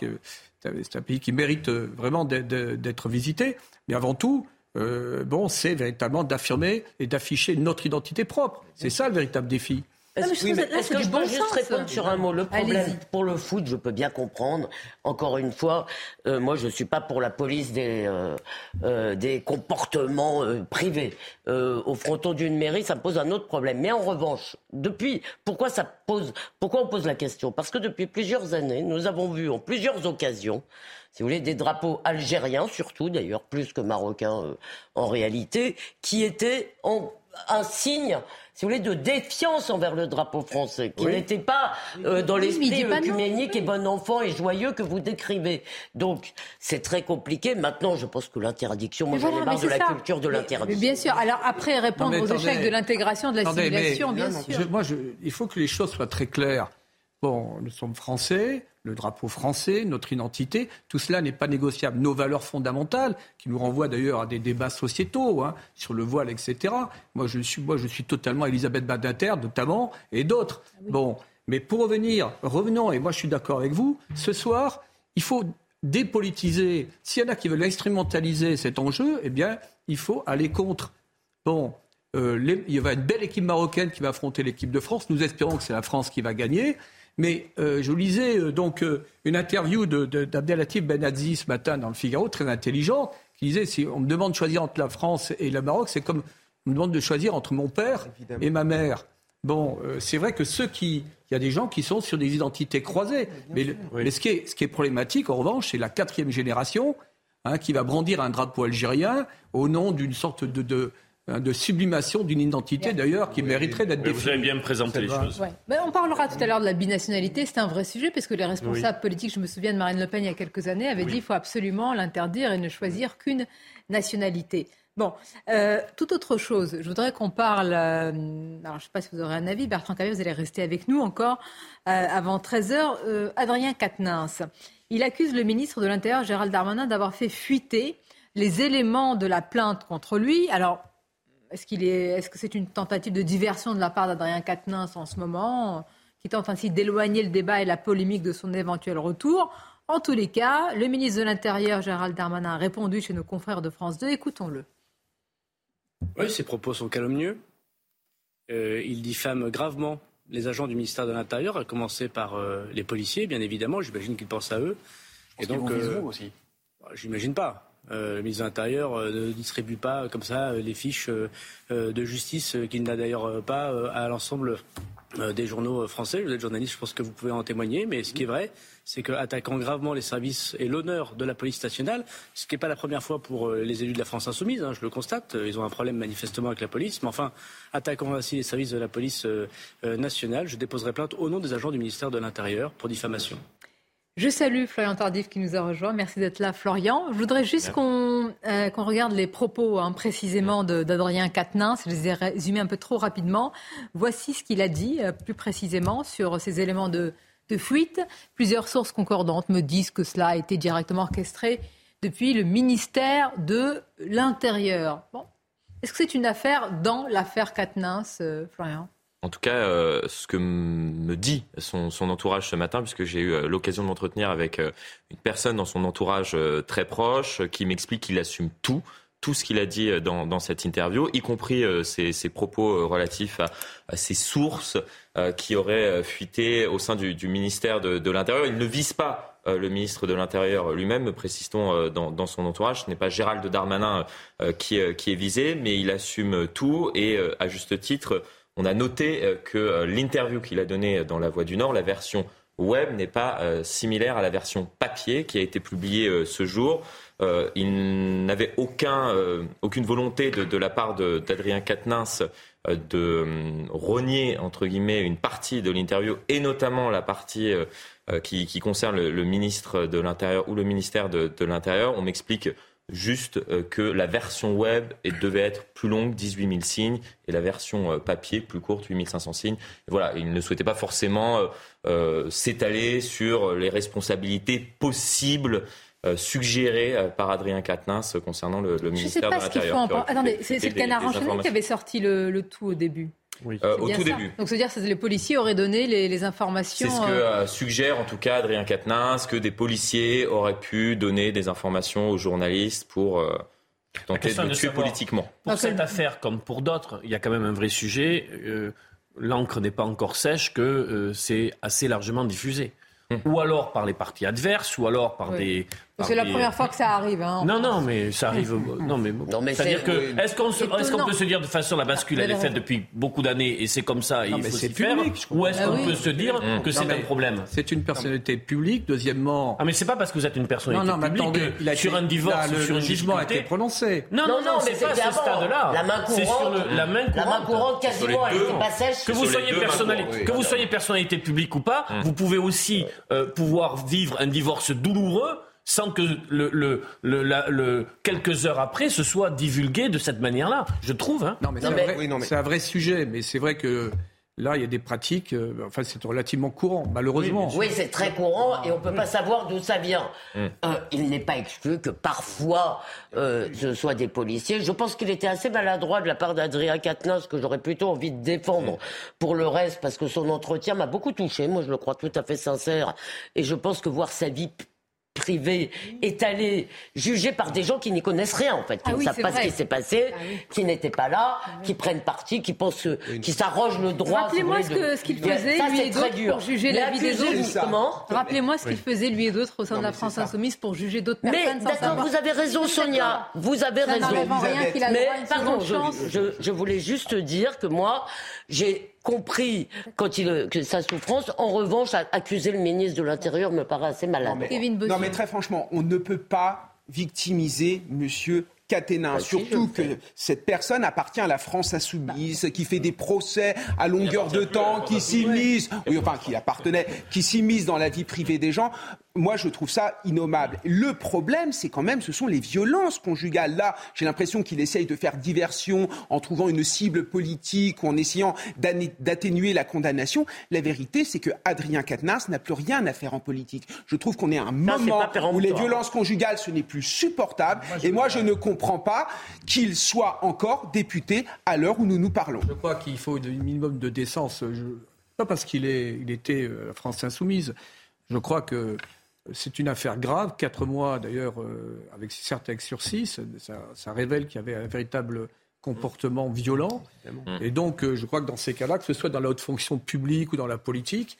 c'est un- pays qui mérite vraiment d'être visité. Mais avant tout, euh, bon, c'est véritablement d'affirmer et d'afficher notre identité propre. C'est ça le véritable défi. Est-ce je oui, que que peux juste sens. répondre sur un mot? Le problème pour le foot, je peux bien comprendre. Encore une fois, euh, moi, je suis pas pour la police des euh, euh, des comportements euh, privés. Euh, au fronton d'une mairie, ça me pose un autre problème. Mais en revanche, depuis, pourquoi ça pose, pourquoi on pose la question? Parce que depuis plusieurs années, nous avons vu en plusieurs occasions si vous voulez, des drapeaux algériens, surtout d'ailleurs, plus que marocains euh, en réalité, qui étaient en, un signe, si vous voulez, de défiance envers le drapeau français, qui Oui. n'était pas euh, dans Oui, l'esprit non. œcuménique et bon enfant et joyeux que vous décrivez. Donc, c'est très compliqué. Maintenant, je pense que l'interdiction, moi j'en ai marre de la culture de l'interdiction. Bien sûr. Alors après, répondre Non, aux attendez. échecs de l'intégration, de l'assimilation, bien Non, non, sûr. je- moi, je- il faut que les choses soient très claires. Bon, nous sommes français, le drapeau français, notre identité, tout cela n'est pas négociable. Nos valeurs fondamentales, qui nous renvoient d'ailleurs à des débats sociétaux hein, sur le voile, etc. Moi, je suis, moi, je suis totalement Elisabeth Badinter, notamment, et d'autres. Bon, mais pour revenir, revenons, et moi, je suis d'accord avec vous. Ce soir, il faut dépolitiser. S'il y en a qui veulent instrumentaliser cet enjeu, eh bien, il faut aller contre. Bon, euh, les- il y aura une belle équipe marocaine qui va affronter l'équipe de France. Nous espérons que c'est la France qui va gagner. Mais euh, je lisais euh, donc euh, une interview de- de- d'Abdelatif Benazzi ce matin dans le Figaro, très intelligent, qui disait si on me demande de choisir entre la France et le Maroc, c'est comme on me demande de choisir entre mon père et ma mère. Bon, c'est vrai que ceux qui, il y a des gens qui sont sur des identités croisées. Mais, le- mais ce, qui est, ce qui est problématique, en revanche, c'est la quatrième génération hein, qui va brandir un drapeau algérien au nom d'une sorte de, de, de sublimation d'une identité d'ailleurs qui mériterait d'être définie. Vous avez bien présenté les choses. Ouais. Ben, on parlera tout à l'heure de la binationalité, c'est un vrai sujet, parce que les responsables politiques, je me souviens de Marine Le Pen il y a quelques années, avaient dit qu'il faut absolument l'interdire et ne choisir qu'une nationalité. Bon, euh, toute autre chose, je voudrais qu'on parle, euh, alors je ne sais pas si vous aurez un avis, Bertrand Cavier, vous allez rester avec nous encore euh, avant 13h. Euh, Adrien Quatennens, il accuse le ministre de l'Intérieur, Gérald Darmanin, d'avoir fait fuiter les éléments de la plainte contre lui. Alors, est-ce qu'il est, est-ce que c'est une tentative de diversion de la part d'Adrien Quatennens en ce moment, qui tente ainsi d'éloigner le débat et la polémique de son éventuel retour? En tous les cas, le ministre de l'Intérieur, Gérald Darmanin, a répondu chez nos confrères de France 2. Écoutons-le. Oui, ses propos sont calomnieux. Euh, il diffame gravement les agents du ministère de l'Intérieur, à commencer par euh, les policiers, bien évidemment. J'imagine qu'il pense à eux. Et donc, euh, aussi? J'imagine pas. Euh, le ministre de l'Intérieur euh, ne distribue pas comme ça euh, les fiches euh, euh, de justice euh, qu'il n'a d'ailleurs euh, pas euh, à l'ensemble euh, des journaux français. Vous êtes journaliste, je pense que vous pouvez en témoigner. Mais ce qui est vrai, c'est qu'attaquant gravement les services et l'honneur de la police nationale, ce qui n'est pas la première fois pour euh, les élus de la France insoumise, hein, je le constate, euh, ils ont un problème manifestement avec la police, mais enfin, attaquant ainsi les services de la police euh, euh, nationale, je déposerai plainte au nom des agents du ministère de l'Intérieur pour diffamation. Je salue Florian Tardif qui nous a rejoint. Merci d'être là, Florian. Je voudrais juste qu'on euh, qu'on regarde les propos hein, précisément d'Adrien Quatennens. Je les ai résumés un peu trop rapidement. Voici ce qu'il a dit euh, plus précisément sur ces éléments de, de fuite. Plusieurs sources concordantes me disent que cela a été directement orchestré depuis le ministère de l'Intérieur. Bon. Est-ce que c'est une affaire dans l'affaire Quatennens, euh, Florian? En tout cas, euh, ce que me dit son, entourage ce matin, puisque j'ai eu euh, l'occasion de m'entretenir avec euh, une personne dans son entourage très proche, qui m'explique qu'il assume tout, tout ce qu'il a dit dans, cette interview, y compris ses, propos relatifs à, ses sources qui auraient fuité au sein du, ministère de, l'Intérieur. Il ne vise pas le ministre de l'Intérieur lui-même, précise-t-on euh, dans, dans son entourage. Ce n'est pas Gérald Darmanin qui, est visé, mais il assume tout et à juste titre, on a noté euh, que euh, l'interview qu'il a donnée dans La Voix du Nord, la version web, n'est pas euh, similaire à la version papier qui a été publiée ce jour. Il n'avait aucun, aucune volonté de, la part d'Adrien Quatennens de renier, entre guillemets, une partie de l'interview, et notamment la partie qui, concerne le, ministre de l'Intérieur ou le ministère de l'Intérieur. On m'explique juste euh, que la version web devait être plus longue, 18 000 signes, et la version euh, papier plus courte, 8 500 signes. Et voilà, il ne souhaitait pas forcément euh, s'étaler sur les responsabilités possibles suggérées par Adrien Quatennens concernant le, le Je ne sais ministère pas de ce qu'il faut l'Intérieur. Attendez, c'est le canard enchaîné qui avait sorti le, le tout au début. Euh, au tout ça. début. Donc, c'est-à-dire que les policiers auraient donné les, les informations. C'est ce que euh, euh, suggère en tout cas Adrien Quatennens, que des policiers auraient pu donner des informations aux journalistes pour euh, tenter de de tuer savoir. politiquement. Pour cette affaire, comme pour d'autres, il y a quand même un vrai sujet. Euh, L'encre n'est pas encore sèche que euh, c'est assez largement diffusé. Ou alors par les partis adverses, ou alors par Oui. des. C'est la des- première fois que ça arrive. hein. Non, non, mais ça arrive. Non, mais, mais c'est-à-dire c'est- que est-ce qu'on se- est-ce qu'on Étonnant. peut se dire de façon la bascule elle est faite depuis beaucoup d'années et c'est comme ça et Non, il faut c'est s'y faire ou est-ce Ah qu'on oui. peut se dire Mmh. que c'est un problème C'est une personnalité publique. Deuxièmement, Ah mais c'est pas parce que vous êtes une personnalité non, non, mais publique attendez, que il a sur été- un divorce là, le, sur le jugement a été prononcé. Non, non, Non, mais c'est pas à ce stade-là. La main C'est sur courante. le- la main courante. La main courante, quasiment, elle deux, n'était pas sèche. Que vous, soyez personnalité, que vous soyez personnalité publique ou pas, vous pouvez aussi euh, pouvoir vivre un divorce douloureux sans que le, le, le, la- le- quelques heures après ce soit divulgué de cette manière-là. Je trouve. Hein. Non, mais c'est mais- un, vrai- Oui, non, mais- c'est un vrai sujet, mais c'est vrai que là, il y a des pratiques, euh, enfin, c'est relativement courant, malheureusement. Oui, c'est très courant et on peut pas savoir d'où ça vient. Euh, il n'est pas exclu que parfois euh, ce soit des policiers. Je pense qu'il était assez maladroit de la part d'Adrien Quatennens que j'aurais plutôt envie de défendre pour le reste parce que son entretien m'a beaucoup touché. Moi, je le crois tout à fait sincère et je pense que voir sa vie p- privée étalée, jugée par des gens qui n'y connaissent rien en fait, qui Ah ne oui, savent pas vrai. ce qui s'est passé, Ah oui. qui n'étaient pas là, qui prennent parti, qui pensent, qui s'arrogent le droit. Rappelez-moi ce qu'il faisait, lui et d'autres, pour juger Mais la vie des autres. Rappelez-moi ce qu'il faisait lui et d'autres au sein Non, de la mais France. Insoumise pour juger d'autres Mais personnes. sans d'accord, vous avez raison, Sonia. Vous avez raison. n'enlève en rien qu'il a Mais pardon, je voulais juste dire que moi, j'ai compris quand il que sa souffrance. En revanche, accuser le ministre de l'Intérieur me paraît assez malade. Non mais, Kevin Bossuet. non mais très franchement, on ne peut pas victimiser Monsieur Caténin. Surtout que cette personne appartient à la France insoumise, qui fait des procès à longueur de temps, qui s'immisce, oui, enfin, qui appartenait, qui s'immisce dans la vie privée des gens. Moi, je trouve ça innommable. Le problème, c'est quand même, ce sont les violences conjugales. Là, j'ai l'impression qu'il essaye de faire diversion en trouvant une cible politique ou en essayant d'atténuer la condamnation. La vérité, c'est que Adrien Quatennens n'a plus rien à faire en politique. Je trouve qu'on est à un moment où les violences conjugales, ce n'est plus supportable. Et moi, je ne comprends pas qu'il soit encore député à l'heure où nous nous parlons. Je crois qu'il faut un minimum de décence. Pas parce qu'il il était euh, France insoumise. Je crois que c'est une affaire grave. Quatre mois, d'ailleurs, euh, avec certes avec sursis, ça, ça révèle qu'il y avait un véritable comportement violent. Et donc, euh, je crois que dans ces cas-là, que ce soit dans la haute fonction publique ou dans la politique,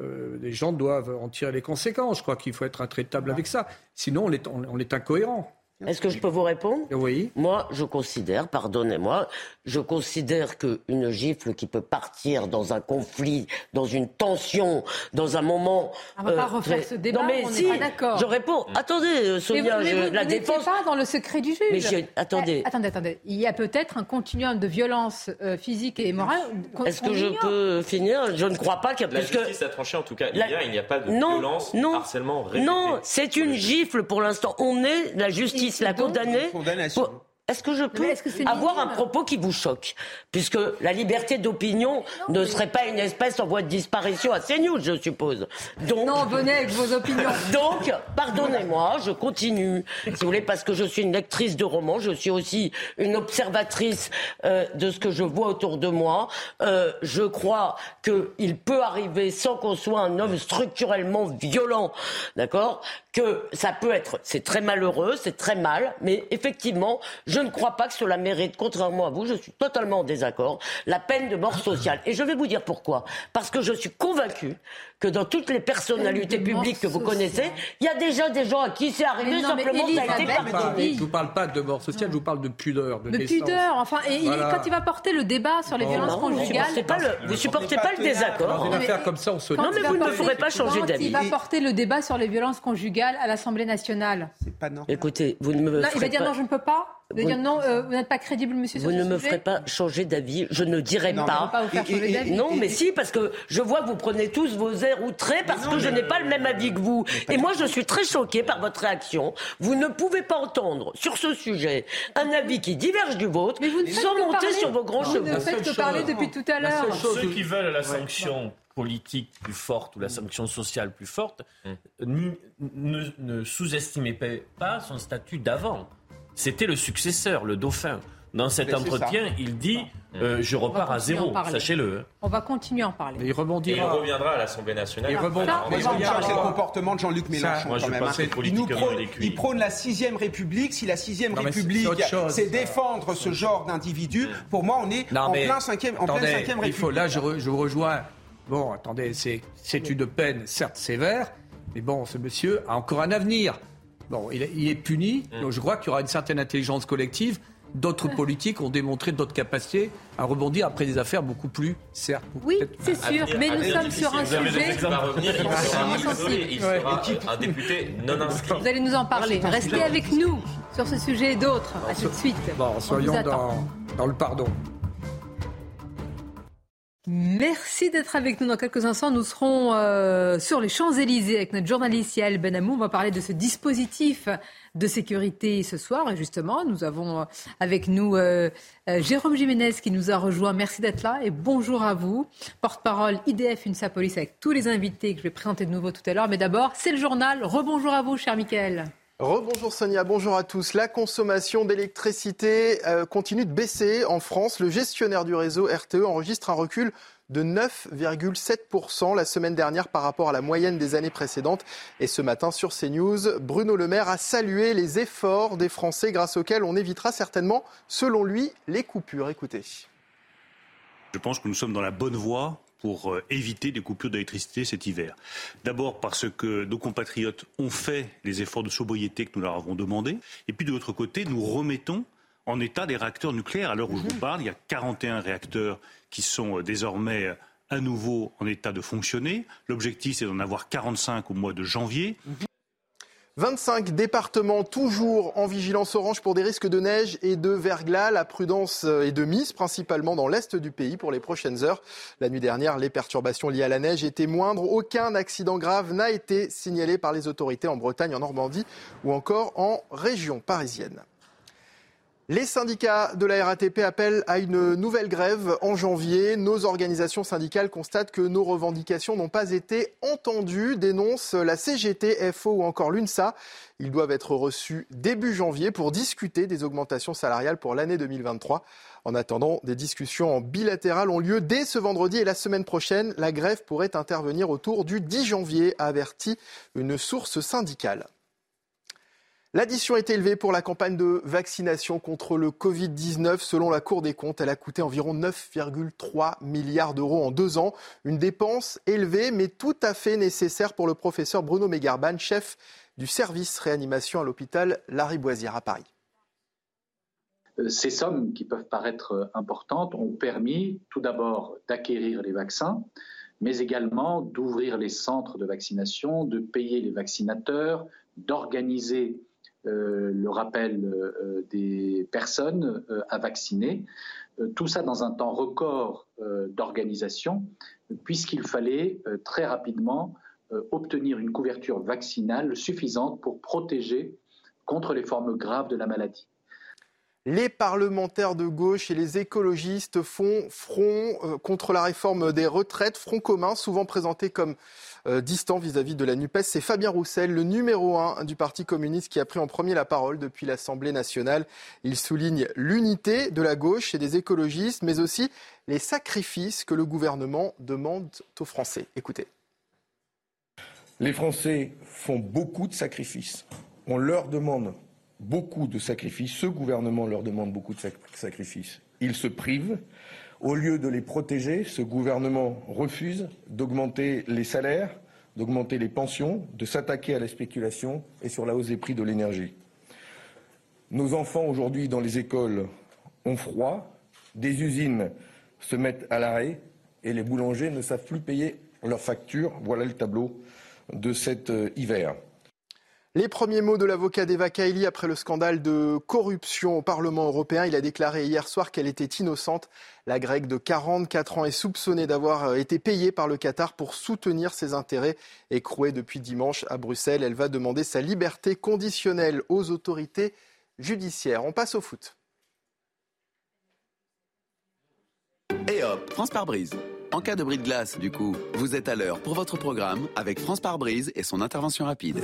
euh, les gens doivent en tirer les conséquences. Je crois qu'il faut être intraitable avec ça. Sinon, on est, on est incohérent. Est-ce que je peux vous répondre? Oui. Moi, je considère, pardonnez-moi, je considère qu'une gifle qui peut partir dans un conflit, dans une tension, dans un moment. On va pas euh, refaire ce débat, non, mais on si, n'est pas d'accord. Je réponds. Attendez, euh, Sonia, mais vous, je, la vous défense. pas dans le secret du juge. Mais attendez. Eh, attendez, attendez. Il y a peut-être un continuum de violence euh, physique et morale. Est-ce que je peux finir? Je ne crois pas qu'il y a la plus que. La justice a tranché, en tout cas, hier, il n'y a pas de non, violence, non, harcèlement répété. Non, c'est une gifle pour l'instant. On est, la justice l'a condamné. Est-ce que je peux avoir un propos qui vous choque Puisque la liberté d'opinion ne serait pas une espèce en voie de disparition à CNews, je suppose. Donc, non, venez avec vos opinions. Donc, pardonnez-moi, je continue, si vous voulez, parce que je suis une lectrice de romans, je suis aussi une observatrice euh, de ce que je vois autour de moi. Euh, je crois qu'il peut arriver, sans qu'on soit un homme structurellement violent, d'accord Que ça peut être, c'est très malheureux, c'est très mal, mais effectivement, je ne crois pas que cela mérite, contrairement à vous, je suis totalement en désaccord, la peine de mort sociale. Et je vais vous dire pourquoi. Parce que je suis convaincu que dans toutes les personnalités publiques que vous connaissez, il y a déjà des gens à qui c'est arrivé, non, simplement ça a été pardonné. Je ne vous parle pas de mort sociale, je vous parle de pudeur, de, de pudeur, enfin, et voilà. quand il va porter le débat sur les violences non, conjugales... Vous pas le, vous supportez pas le désaccord. Dans une affaire comme ça, on se Non, mais vous ne me ferez pas changer d'avis. il va porter le débat sur les violences conjugales à l'Assemblée nationale C'est pas normal. Écoutez, vous ne me non, Il va dire non, je ne peux pas de dire non, euh, vous n'êtes pas crédible, monsieur. Vous sur ne ce me sujet. ferez pas changer d'avis. Je ne dirai Non, pas. vous faire changer d'avis. Non, mais si, parce que je vois que vous prenez tous vos airs outrés parce que je n'ai pas le même avis que vous. Et moi, je suis très choquée par votre réaction. Vous ne pouvez pas entendre sur ce sujet un avis qui diverge du vôtre sans monter parler. sur vos grands Vous chevaux. ne faites que parler depuis tout à l'heure. Ceux qui veulent la sanction politique plus forte ou la sanction sociale plus forte, ne, ne, ne sous-estimez pas son statut d'avant. C'était le successeur, le dauphin. Dans cet entretien, il dit euh, Je repars à zéro, sachez-le. On va continuer à en parler. Mais il Et il rebondira. reviendra à l'Assemblée nationale. Il rebondira. Mais c'est le comportement de Jean-Luc Mélenchon moi, je quand même. hein. Il, prône, il prône la sixième République. Si la sixième Non, République, c'est défendre ce genre d'individu, pour moi, on est Non, en mais plein cinquième, en attendez, pleine cinquième il République. faut, là, je, re- je vous rejoins. Bon, attendez, c'est, c'est une peine, certes sévère, mais bon, ce monsieur a encore un avenir. Bon, il, est- il est puni, donc je crois qu'il y aura une certaine intelligence collective. D'autres politiques ont démontré d'autres capacités à rebondir après des affaires beaucoup plus, certes. Oui, c'est sûr, mais nous sommes sur un sujet. Va revenir, il sera isolé, il sera euh, un député non inscrit. Vous allez nous en parler. Restez avec nous sur ce sujet et d'autres. À tout de suite. Bon, soyons dans le pardon. Merci d'être avec nous. Dans quelques instants, nous serons euh, sur les Champs-Élysées avec notre journaliste Yael Benamou. On va parler de ce dispositif de sécurité ce soir. Et justement, nous avons euh, avec nous euh, euh, Jérôme Jiménez qui nous a rejoint. Merci d'être là et bonjour à vous. Porte-parole IDF UNSA Police avec tous les invités que je vais présenter de nouveau tout à l'heure. Mais d'abord, c'est le journal. Rebonjour à vous, cher Michael. Rebonjour Sonia, bonjour à tous. La consommation d'électricité euh, continue de baisser en France. Le gestionnaire du réseau RTE enregistre un recul de 9,7% la semaine dernière par rapport à la moyenne des années précédentes. Et ce matin sur CNews, Bruno Le Maire a salué les efforts des Français grâce auxquels on évitera certainement, selon lui, les coupures. Écoutez. Je pense que nous sommes dans la bonne voie pour euh, éviter des coupures d'électricité cet hiver. D'abord parce que nos compatriotes ont fait les efforts de sobriété que nous leur avons demandés. Et puis de l'autre côté, nous remettons en état des réacteurs nucléaires. À l'heure où je vous parle, il y a 41 réacteurs qui sont euh, désormais euh, à nouveau en état de fonctionner. L'objectif, c'est d'en avoir 45 au mois de janvier. 25 départements toujours en vigilance orange pour des risques de neige et de verglas. La prudence est de mise principalement dans l'est du pays pour les prochaines heures. La nuit dernière, les perturbations liées à la neige étaient moindres. Aucun accident grave n'a été signalé par les autorités en Bretagne, en Normandie ou encore en région parisienne. Les syndicats de la RATP appellent à une nouvelle grève en janvier. Nos organisations syndicales constatent que nos revendications n'ont pas été entendues, dénonce la CGT, FO ou encore l'UNSA. Ils doivent être reçus début janvier pour discuter des augmentations salariales pour l'année 2023. En attendant, des discussions en bilatéral ont lieu dès ce vendredi et la semaine prochaine. La grève pourrait intervenir autour du 10 janvier, a averti une source syndicale. L'addition est élevée pour la campagne de vaccination contre le Covid-19. Selon la Cour des comptes, elle a coûté environ 9,3 milliards d'euros en deux ans. Une dépense élevée, mais tout à fait nécessaire pour le professeur Bruno Megarban, chef du service réanimation à l'hôpital Lariboisière à Paris. Ces sommes qui peuvent paraître importantes ont permis tout d'abord d'acquérir les vaccins, mais également d'ouvrir les centres de vaccination, de payer les vaccinateurs, d'organiser euh, le rappel euh, des personnes euh, à vacciner. tout ça dans un temps record d'organisation, puisqu'il fallait très rapidement obtenir une couverture vaccinale suffisante pour protéger contre les formes graves de la maladie. Les parlementaires de gauche et les écologistes font front contre la réforme des retraites, front commun, souvent présenté comme euh, distant vis-à-vis de la NUPES. C'est Fabien Roussel, le numéro un du Parti communiste, qui a pris en premier la parole depuis l'Assemblée nationale. Il souligne l'unité de la gauche et des écologistes, mais aussi les sacrifices que le gouvernement demande aux Français. Écoutez. Les Français font beaucoup de sacrifices. On leur demande beaucoup de sacrifices. Ce gouvernement leur demande beaucoup de sacrifices. Ils se privent. Au lieu de les protéger, ce gouvernement refuse d'augmenter les salaires, d'augmenter les pensions, de s'attaquer à la spéculation et sur la hausse des prix de l'énergie. Nos enfants aujourd'hui dans les écoles ont froid, des usines se mettent à l'arrêt et les boulangers ne savent plus payer leurs factures. Voilà le tableau de cet euh, hiver. Les premiers mots de l'avocat d'Eva Kaili après le scandale de corruption au Parlement européen. Il a déclaré hier soir qu'elle était innocente. La grecque de 44 ans est soupçonnée d'avoir euh, été payée par le Qatar pour soutenir ses intérêts. Écrouée depuis dimanche à Bruxelles, elle va demander sa liberté conditionnelle aux autorités judiciaires. On passe au foot. Et hop, France par brise. En cas de bris de glace, du coup, vous êtes à l'heure pour votre programme avec France par brise et son intervention rapide.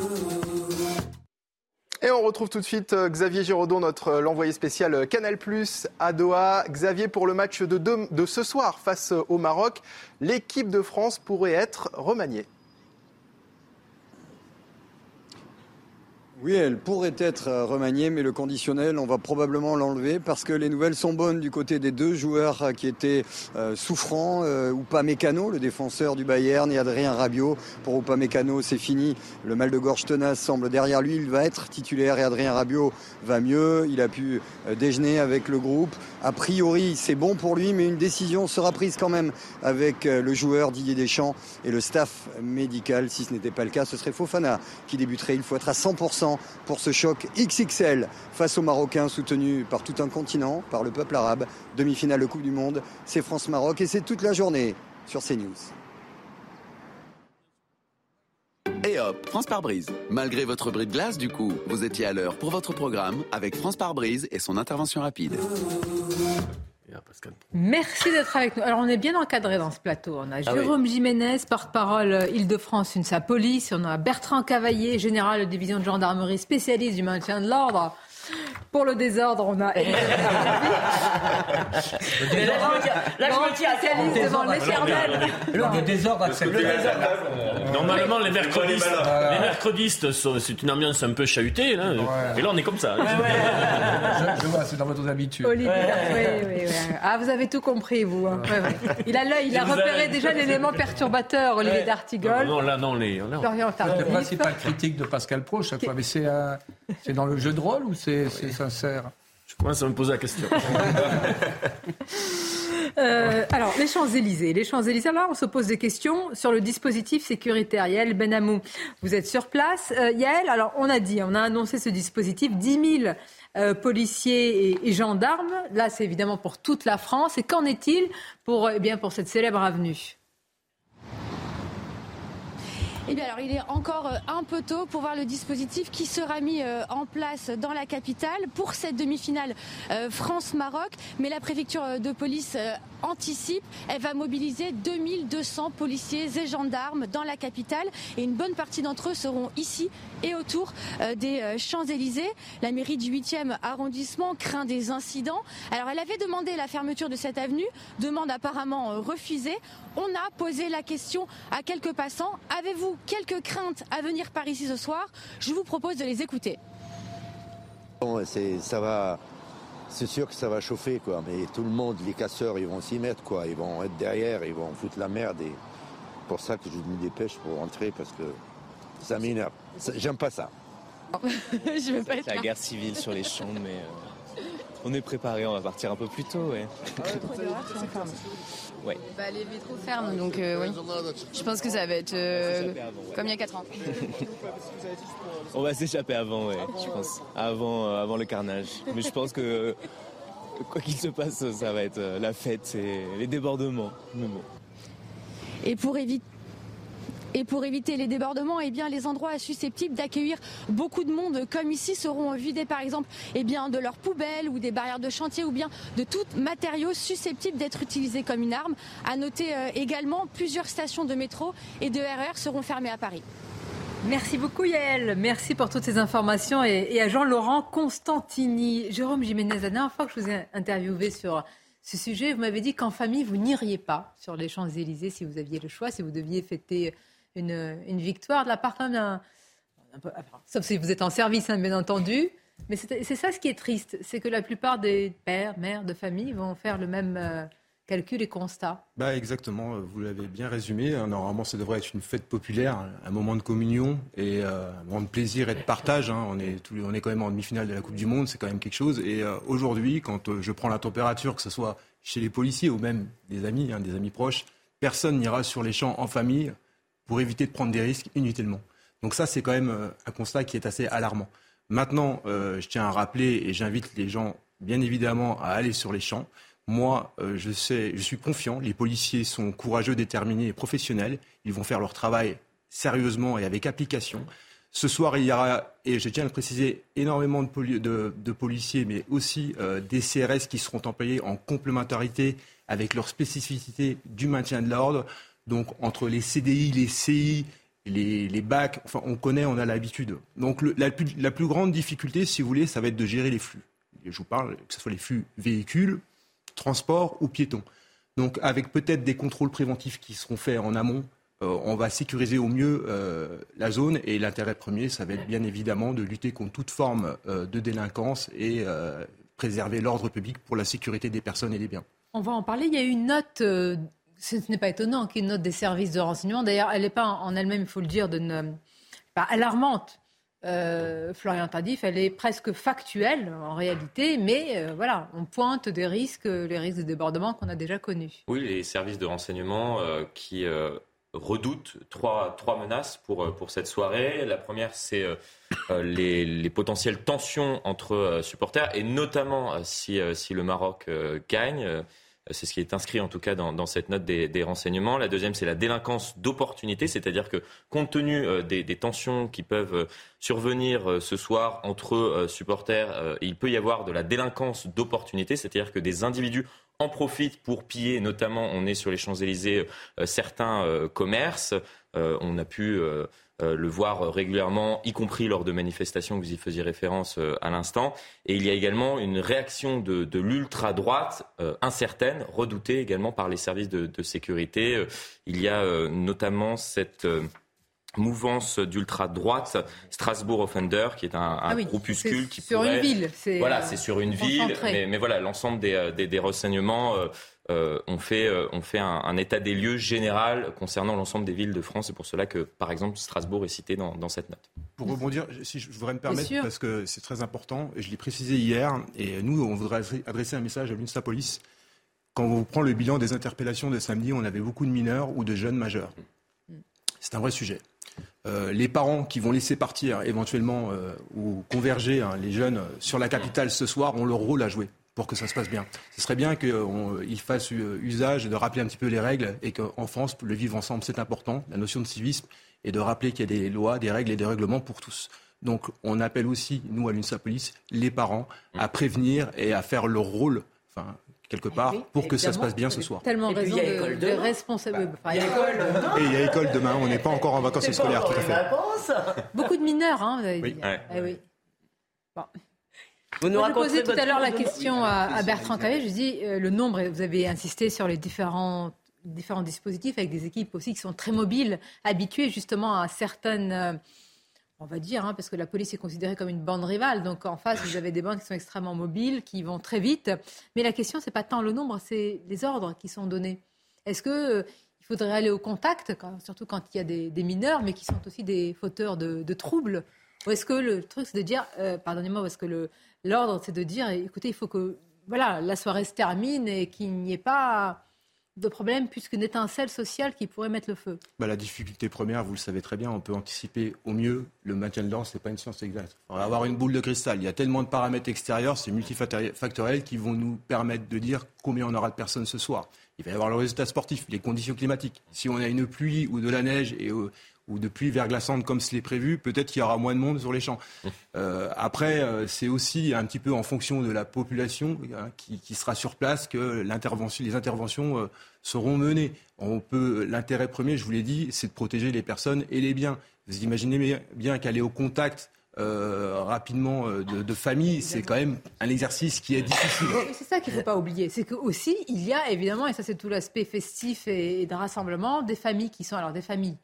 Et on retrouve tout de suite euh, Xavier Giraudon, notre euh, l'envoyé spécial euh, Canal à Doha. Xavier, pour le match de ce soir face au Maroc, l'équipe de France pourrait être remaniée. Oui, elle pourrait être euh, remaniée, mais le conditionnel, on va probablement l'enlever parce que les nouvelles sont bonnes du côté des deux joueurs euh, qui étaient euh, souffrants. ou pas Mécano, le défenseur du Bayern, et Adrien Rabiot. Pour Mécano, c'est fini. Le mal de gorge tenace semble derrière lui. Il va être titulaire et Adrien Rabiot va mieux. Il a pu déjeuner avec le groupe. A priori, c'est bon pour lui, mais une décision sera prise quand même avec le joueur Didier Deschamps et le staff médical. Si ce n'était pas le cas, ce serait Fofana qui débuterait. Il faut être à 100% pour ce choc XXL face aux Marocains soutenus par tout un continent, par le peuple arabe. Demi-finale de Coupe du Monde, c'est France-Maroc et c'est toute la journée sur CNews. Et hop, France par brise. Malgré votre bris de glace, du coup, vous étiez à l'heure pour votre programme avec France par brise et son intervention rapide. Merci d'être avec nous. Alors, on est bien encadré dans ce plateau. On a ah Jérôme Jiménez, porte-parole euh, Île-de-France, UNSA Police. On a Bertrand Cavaillé, général de division de gendarmerie, spécialiste du maintien de l'ordre. Pour le désordre, on a. là, je spécialiste devant l'éternel. Le désordre, Normalement, les mercredistes, les mercredistes, c'est une ambiance un peu chahutée. Là. Et là, on est comme ça. je, vois, c'est dans votre habitude. Olivier, oui, oui, Ah, vous avez tout compris, vous. Hein. Il a l'œil, il a repéré déjà l'élément perturbateur, Olivier d'Artigol. Non, là, non, les. Le principal critique de Pascal Pro, chaque fois. Mais c'est dans le jeu de rôle ou c'est sincère Je commence à me poser la question. Euh, alors, les Champs-Élysées. Les Champs-Élysées, là, on se pose des questions sur le dispositif sécuritaire. Yael Benamou, vous êtes sur place. Euh, Yael, alors, on a dit, on a annoncé ce dispositif, 10 000 euh, policiers et, et, gendarmes. Là, c'est évidemment pour toute la France. Et qu'en est-il pour, eh bien, pour cette célèbre avenue? Eh bien alors il est encore euh, un peu tôt pour voir le dispositif qui sera mis euh, en place dans la capitale pour cette demi-finale euh, France-Maroc. Mais la préfecture de police anticipe, elle va mobiliser 2200 policiers et gendarmes dans la capitale et une bonne partie d'entre eux seront ici et autour des Champs-Élysées. La mairie du 8e arrondissement craint des incidents. Alors elle avait demandé la fermeture de cette avenue, demande apparemment refusée. On a posé la question à quelques passants. Avez-vous quelques craintes à venir par ici ce soir Je vous propose de les écouter. c'est, ça va, c'est sûr que ça va chauffer, quoi. Mais tout le monde, les casseurs, ils vont s'y mettre, quoi. Ils vont être derrière, ils vont foutre la merde. Et pour ça que je me dépêche pour rentrer parce que ça m'énerve. J'aime pas ça. je veux pas être la guerre civile sur les champs, mais euh, on est préparé. On va partir un peu plus tôt, ouais. Ouais. Bah, les vitraux ferment, donc euh, oui. Je pense que ça va être euh, comme il y a 4 ans. On va s'échapper avant, ouais, je pense. Avant, euh, avant le carnage. Mais je pense que quoi qu'il se passe, ça va être la fête et les débordements. Mais bon. Et pour éviter et pour éviter les débordements, eh bien, les endroits susceptibles d'accueillir beaucoup de monde, comme ici, seront vidés par exemple eh bien, de leurs poubelles ou des barrières de chantier ou bien de tout matériau susceptible d'être utilisé comme une arme. À noter euh, également, plusieurs stations de métro et de RER seront fermées à Paris. Merci beaucoup Yael, merci pour toutes ces informations et, à Jean-Laurent Constantini. Jérôme Jiménez, la dernière fois que je vous ai interviewé sur ce sujet, vous m'avez dit qu'en famille, vous n'iriez pas sur les Champs-Élysées si vous aviez le choix, si vous deviez fêter une, victoire de la part d'un. Sauf si vous êtes en service, hein, bien entendu. Mais c'est ça ce qui est triste, c'est que la plupart des pères, mères de famille vont faire le même euh, calcul et constat. Bah exactement, vous l'avez bien résumé. Hein. Normalement, ça devrait être une fête populaire, un moment de communion et euh, un moment de plaisir et de partage. Hein. On, est on est quand même en demi-finale de la Coupe du Monde, c'est quand même quelque chose. Et euh, aujourd'hui, quand je prends la température, que ce soit chez les policiers ou même des amis, des amis proches, personne n'ira sur les champs en famille pour éviter de prendre des risques inutilement. Donc ça, c'est quand même euh, un constat qui est assez alarmant. Maintenant, euh, je tiens à rappeler et j'invite les gens, bien évidemment, à aller sur les champs. Moi, euh, je, sais, je suis confiant. Les policiers sont courageux, déterminés et professionnels. Ils vont faire leur travail sérieusement et avec application. Ce soir, il y aura, et je tiens à le préciser, énormément de, de, policiers, mais aussi des CRS qui seront employés en complémentarité avec leur spécificité du maintien de l'ordre. Donc entre les CDI, les CI, les, les bacs, enfin on connaît, on a l'habitude. Donc la, plus, la plus grande difficulté, si vous voulez, ça va être de gérer les flux. Je vous parle, que ce soit les flux véhicules, transport ou piétons. Donc avec peut-être des contrôles préventifs qui seront faits en amont, euh, on va sécuriser au mieux euh, la zone et l'intérêt premier, ça va être bien évidemment de lutter contre toute forme euh, de délinquance et préserver l'ordre public pour la sécurité des personnes et des biens. On va en parler. Il y a une note ce n'est pas étonnant qu'il note des services de renseignement. D'ailleurs, elle n'est pas en elle-même, il faut le dire, de ne, pas alarmante. Euh, Florian Tardif, elle est presque factuelle en réalité, mais euh, voilà, on pointe des risques, les risques de débordement qu'on a déjà connus. Oui, les services de renseignement euh, qui redoutent trois, trois menaces pour, pour cette soirée. La première, c'est les, les, potentielles tensions entre supporters, et notamment si, si le Maroc gagne. C'est ce qui est inscrit en tout cas dans, cette note des, renseignements. La deuxième, c'est la délinquance d'opportunité, c'est-à-dire que compte tenu euh, des, tensions qui peuvent euh, survenir euh, ce soir entre supporters, il peut y avoir de la délinquance d'opportunité, c'est-à-dire que des individus en profitent pour piller, notamment on est sur les Champs-Élysées, certains commerces. on a pu euh, le voir régulièrement, y compris lors de manifestations que vous y faisiez référence euh, à l'instant. Et il y a également une réaction de, l'ultra-droite euh, incertaine, redoutée également par les services de, sécurité. Il y a notamment cette mouvance d'ultra-droite, Strasbourg Offender, qui est un, ah groupuscule qui sur une ville. Voilà, c'est sur une ville, mais, voilà, l'ensemble des, renseignements euh, on fait, euh, on fait un, état des lieux général concernant l'ensemble des villes de France. C'est pour cela que, par exemple, Strasbourg est cité dans, cette note. Pour rebondir, si je voudrais me permettre, parce que c'est très important, et je l'ai précisé hier, et nous, on voudrait adresser un message à l'UNSA Police. Quand on prend le bilan des interpellations de samedi, on avait beaucoup de mineurs ou de jeunes majeurs. C'est un vrai sujet. Euh, les parents qui vont laisser partir éventuellement euh, ou converger hein, les jeunes sur la capitale ce soir ont leur rôle à jouer pour que ça se passe bien. Ce serait bien qu'ils fassent euh, usage de rappeler un petit peu les règles et qu'en France, le vivre ensemble, c'est important, la notion de civisme, et de rappeler qu'il y a des lois, des règles et des règlements pour tous. Donc on appelle aussi, nous, à l'UNSA Police, les parents à prévenir et à faire leur rôle, enfin, quelque part, pour que ça se passe bien ce soir. Tellement Et puis, raison il y a de, école de demain. responsables. Bah, Enfin, il y a école demain. Et il y a école demain, on n'est pas encore en vacances scolaires, tout à fait. vacances. Beaucoup de mineurs, hein, vous avez Oui. dit. Ouais. Eh oui. Bon. Vous nous Moi, je posais tout à l'heure la de- question à, Bertrand Cavé. Je dis euh, le nombre, vous avez insisté sur les différents, différents dispositifs avec des équipes aussi qui sont très mobiles, habituées justement à certaines. euh, on va dire, hein, parce que la police est considérée comme une bande rivale. Donc en face, vous avez des bandes qui sont extrêmement mobiles, qui vont très vite. Mais la question, c'est pas tant le nombre, c'est les ordres qui sont donnés. Est-ce que euh, il faudrait aller au contact, quand- surtout quand il y a des, des mineurs, mais qui sont aussi des fauteurs de, de troubles? Ou est-ce que le truc, c'est de dire, euh, pardonnez-moi, est-ce que le, l'ordre, c'est de dire, écoutez, il faut que voilà, la soirée se termine et qu'il n'y ait pas de problème, puisqu'une étincelle sociale qui pourrait mettre le feu Bah, la difficulté première, vous le savez très bien, on peut anticiper au mieux le maintien de l'ordre, ce n'est pas une science exacte. On va avoir une boule de cristal. Il y a tellement de paramètres extérieurs, c'est multifactoriel, qui vont nous permettre de dire combien on aura de personnes ce soir. Il va y avoir le résultat sportif, les conditions climatiques. Si on a une pluie ou de la neige et, euh, ou de pluie verglaçante comme c'est prévu, peut-être qu'il y aura moins de monde sur les champs. Euh, après, euh, c'est aussi un petit peu en fonction de la population hein, qui, qui sera sur place que l'intervention, les interventions euh, seront menées. On peut, l'intérêt premier, je vous l'ai dit, c'est de protéger les personnes et les biens. Vous imaginez bien- qu'aller au contact euh, rapidement euh, de, de famille, c'est quand même un exercice qui est difficile. C'est ça qu'il ne faut pas oublier. C'est que aussi, il y a évidemment, et ça c'est tout l'aspect festif et, et de rassemblement, des familles qui sont. Alors, des familles.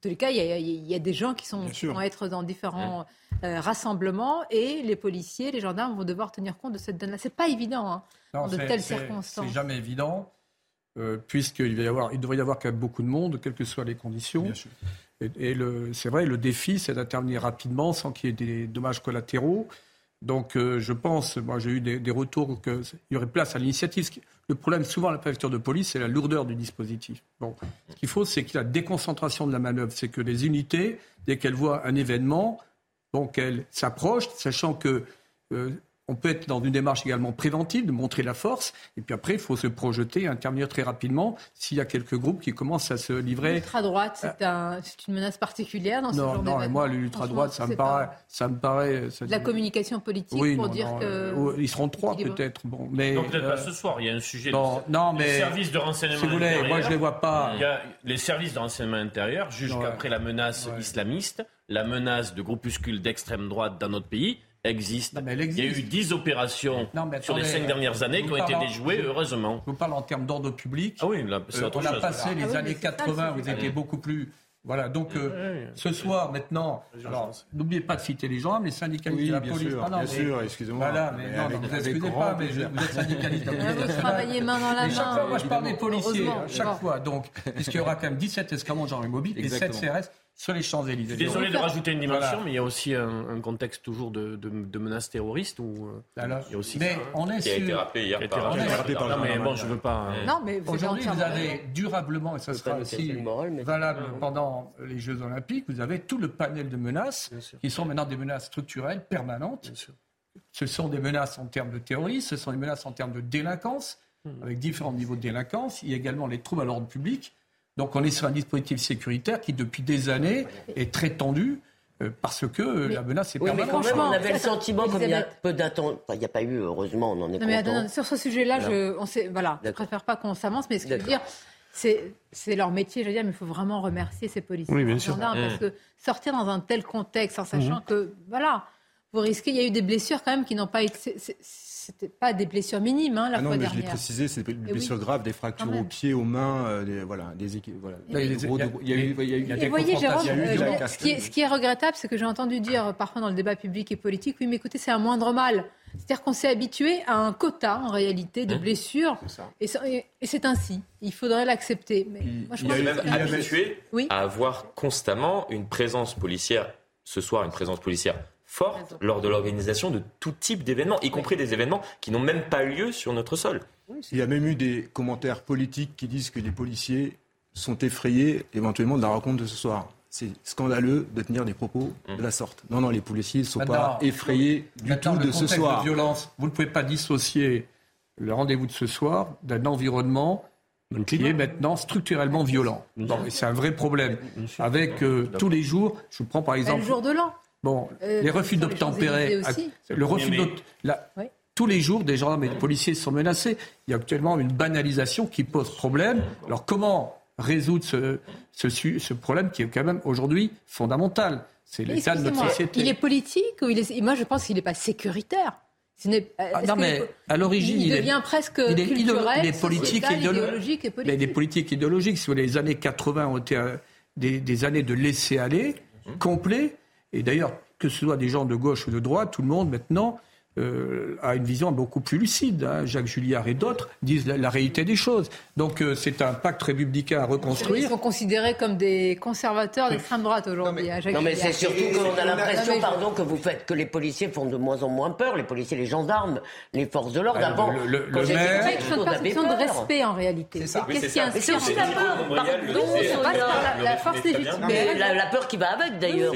En tous les cas, il y a, il y a des gens qui, sont, qui sûr. vont être dans différents euh, rassemblements et les policiers, les gendarmes vont devoir tenir compte de cette donne-là. C'est pas évident, hein, Non, dans de telles circonstances. C'est jamais évident, euh, puisqu'il va y avoir, il devrait y avoir quand même beaucoup de monde, quelles que soient les conditions. Et, c'est vrai, le défi, c'est d'intervenir rapidement sans qu'il y ait des dommages collatéraux. Donc, euh, je pense, moi, j'ai eu des, retours qu'il y aurait place à l'initiative. Le problème, souvent, à la préfecture de police, c'est la lourdeur du dispositif. Bon, ce qu'il faut, c'est la déconcentration de la manœuvre. C'est que les unités, dès qu'elles voient un événement, donc elles s'approchent, sachant que euh, on peut être dans une démarche également préventive, de montrer la force, et puis après, il faut se projeter, intervenir très rapidement s'il y a quelques groupes qui commencent à se livrer. L'ultra-droite, c'est un- c'est une menace particulière dans ce Non, genre non, moi, l'ultra-droite, ça me paraît. pas Ça me paraît ça- De la communication politique Oui, pour non, dire non, que. euh, oh, ils seront trois peut-être. Bon, mais Donc peut-être euh, pas ce soir, il y a un sujet. non, de... non, les mais services de renseignement si vous voulez, intérieur. moi je les vois pas. Il y a les services de renseignement intérieur jugent Ouais. qu'après la menace islamiste, la menace de groupuscules d'extrême droite dans notre pays existe. Il y a eu 10 opérations Non, mais sur les attendez, 5 dernières années je qui ont été parle en- déjouées, je- heureusement. Je vous parle en termes d'ordre public. Ah oui, là, c'est Euh, on a chose. passé Ah les oui, années c'est ça, 80, le vous étiez beaucoup plus. Voilà, donc euh, ce soir, maintenant, alors, n'oubliez pas de citer les gens, les syndicalistes Oui, de la bien police. sûr, Ah non, bien mais- sûr, excusez-moi. Voilà, mais, Mais non, avec- non, vous excusez pas, mais plaisir. vous êtes syndicaliste. de la police Vous travaillez main dans la Mais chaque main. fois, moi je parle des policiers, hein, chaque fois, donc, puisqu'il y aura quand même 17 escadrons de gendarmerie mobile et 7 Exactement. CRS sur les Champs-Élysées. Désolé de rajouter une dimension, Voilà. mais il y a aussi un, un contexte toujours de, de, de menaces terroristes où euh, Alors, il y a aussi mais ça. on est Qui a été sur- rappelé hier par- Non, le mais bon, je veux pas. euh, Non, mais Aujourd'hui, vous avez durablement, et ça sera aussi valable pendant les Jeux Olympiques, vous avez tout le panel de menaces qui sont maintenant des menaces structurelles, permanentes. Ce sont des menaces en termes de terrorisme, ce sont des menaces en termes de délinquance, avec différents niveaux de délinquance. Il y a également les troubles à l'ordre public. Donc on est sur un dispositif sécuritaire qui, depuis des années, est très tendu euh, parce que euh, la menace est Oui, mais permanente. quand même, on avait le Franchement, sentiment, comme il y a peu d'attente, enfin, il n'y a pas eu, heureusement, on en est Non, mais sur ce sujet-là, je, on sait, voilà, je préfère pas qu'on s'avance, mais ce que je veux dire, c'est, c'est leur métier, je veux dire, mais il faut vraiment remercier ces policiers, Oui, bien ces sûr. gendarmes, Mmh. parce que sortir dans un tel contexte en sachant Mhm. que, voilà, vous risquez, il y a eu des blessures quand même qui n'ont pas été, c'est- c'est- c'était pas des blessures minimes, hein, la Ah non, fois mais je l'ai précisé, c'est des Eh oui. blessures graves, des fractures aux pieds, aux mains, euh, des, voilà, des équipes. Voilà. Il y a- Des gros- il y a- il y a eu- il y a eu- il Et voyez, Jérôme, Il euh, ce, qui est, ce qui est regrettable, c'est que j'ai entendu dire euh, parfois dans le débat public et politique, oui, mais écoutez, c'est un moindre mal. C'est-à-dire qu'on s'est habitué à un quota, en réalité, de Mmh. blessures. Et, ça- et- et c'est ainsi. Il faudrait l'accepter. Mais moi, je On pense est même habitué Oui. à avoir constamment une présence policière, ce soir une présence policière forte lors de l'organisation de tout type d'événements, y compris des événements qui n'ont même pas lieu sur notre sol. Il y a même eu des commentaires politiques qui disent que les policiers sont effrayés éventuellement de la rencontre de ce soir. C'est scandaleux de tenir des propos de la sorte. Non, non, les policiers ne sont pas effrayés du tout de ce soir. De violence, vous ne pouvez pas dissocier le rendez-vous de ce soir d'un environnement qui est maintenant structurellement violent. c'est un vrai problème. Avec euh, tous les jours, je vous prends par exemple. Le jour de l'an. Bon, euh, les refus d'obtempérer. Le refus Tous les jours, des gendarmes et des policiers sont menacés. Il y a actuellement une banalisation qui pose problème. Alors comment résoudre ce, ce, problème qui est quand même aujourd'hui fondamental? C'est l'état de notre société. Il est politique ou il est... Moi, je pense qu'il n'est pas sécuritaire. Euh, ah, non, mais à l'origine, il, devient presque il est, culturel, il est politique et idéologique et politique. Mais des politiques idéologiques, sur les années 80 ont été euh, des, années de laisser-aller mmh. complet. Et d'ailleurs, que ce soit des gens de gauche ou de droite, tout le monde maintenant euh, a une vision beaucoup plus lucide. Hein. Jacques Julliard et d'autres disent la, réalité des choses. Donc euh, c'est un pacte républicain à reconstruire. Ils sont considérés comme des conservateurs d'extrême droite aujourd'hui. Non mais, c'est surtout qu'on a l'impression, pardon, que vous faites que les policiers font de moins en moins peur, les policiers, les gendarmes, les forces de l'ordre. D'abord, le, le, le maire... C'est une question de respect en réalité. Qu'est-ce qui inspire C'est la peur. Pardon, la force légitime. La peur qui va avec d'ailleurs.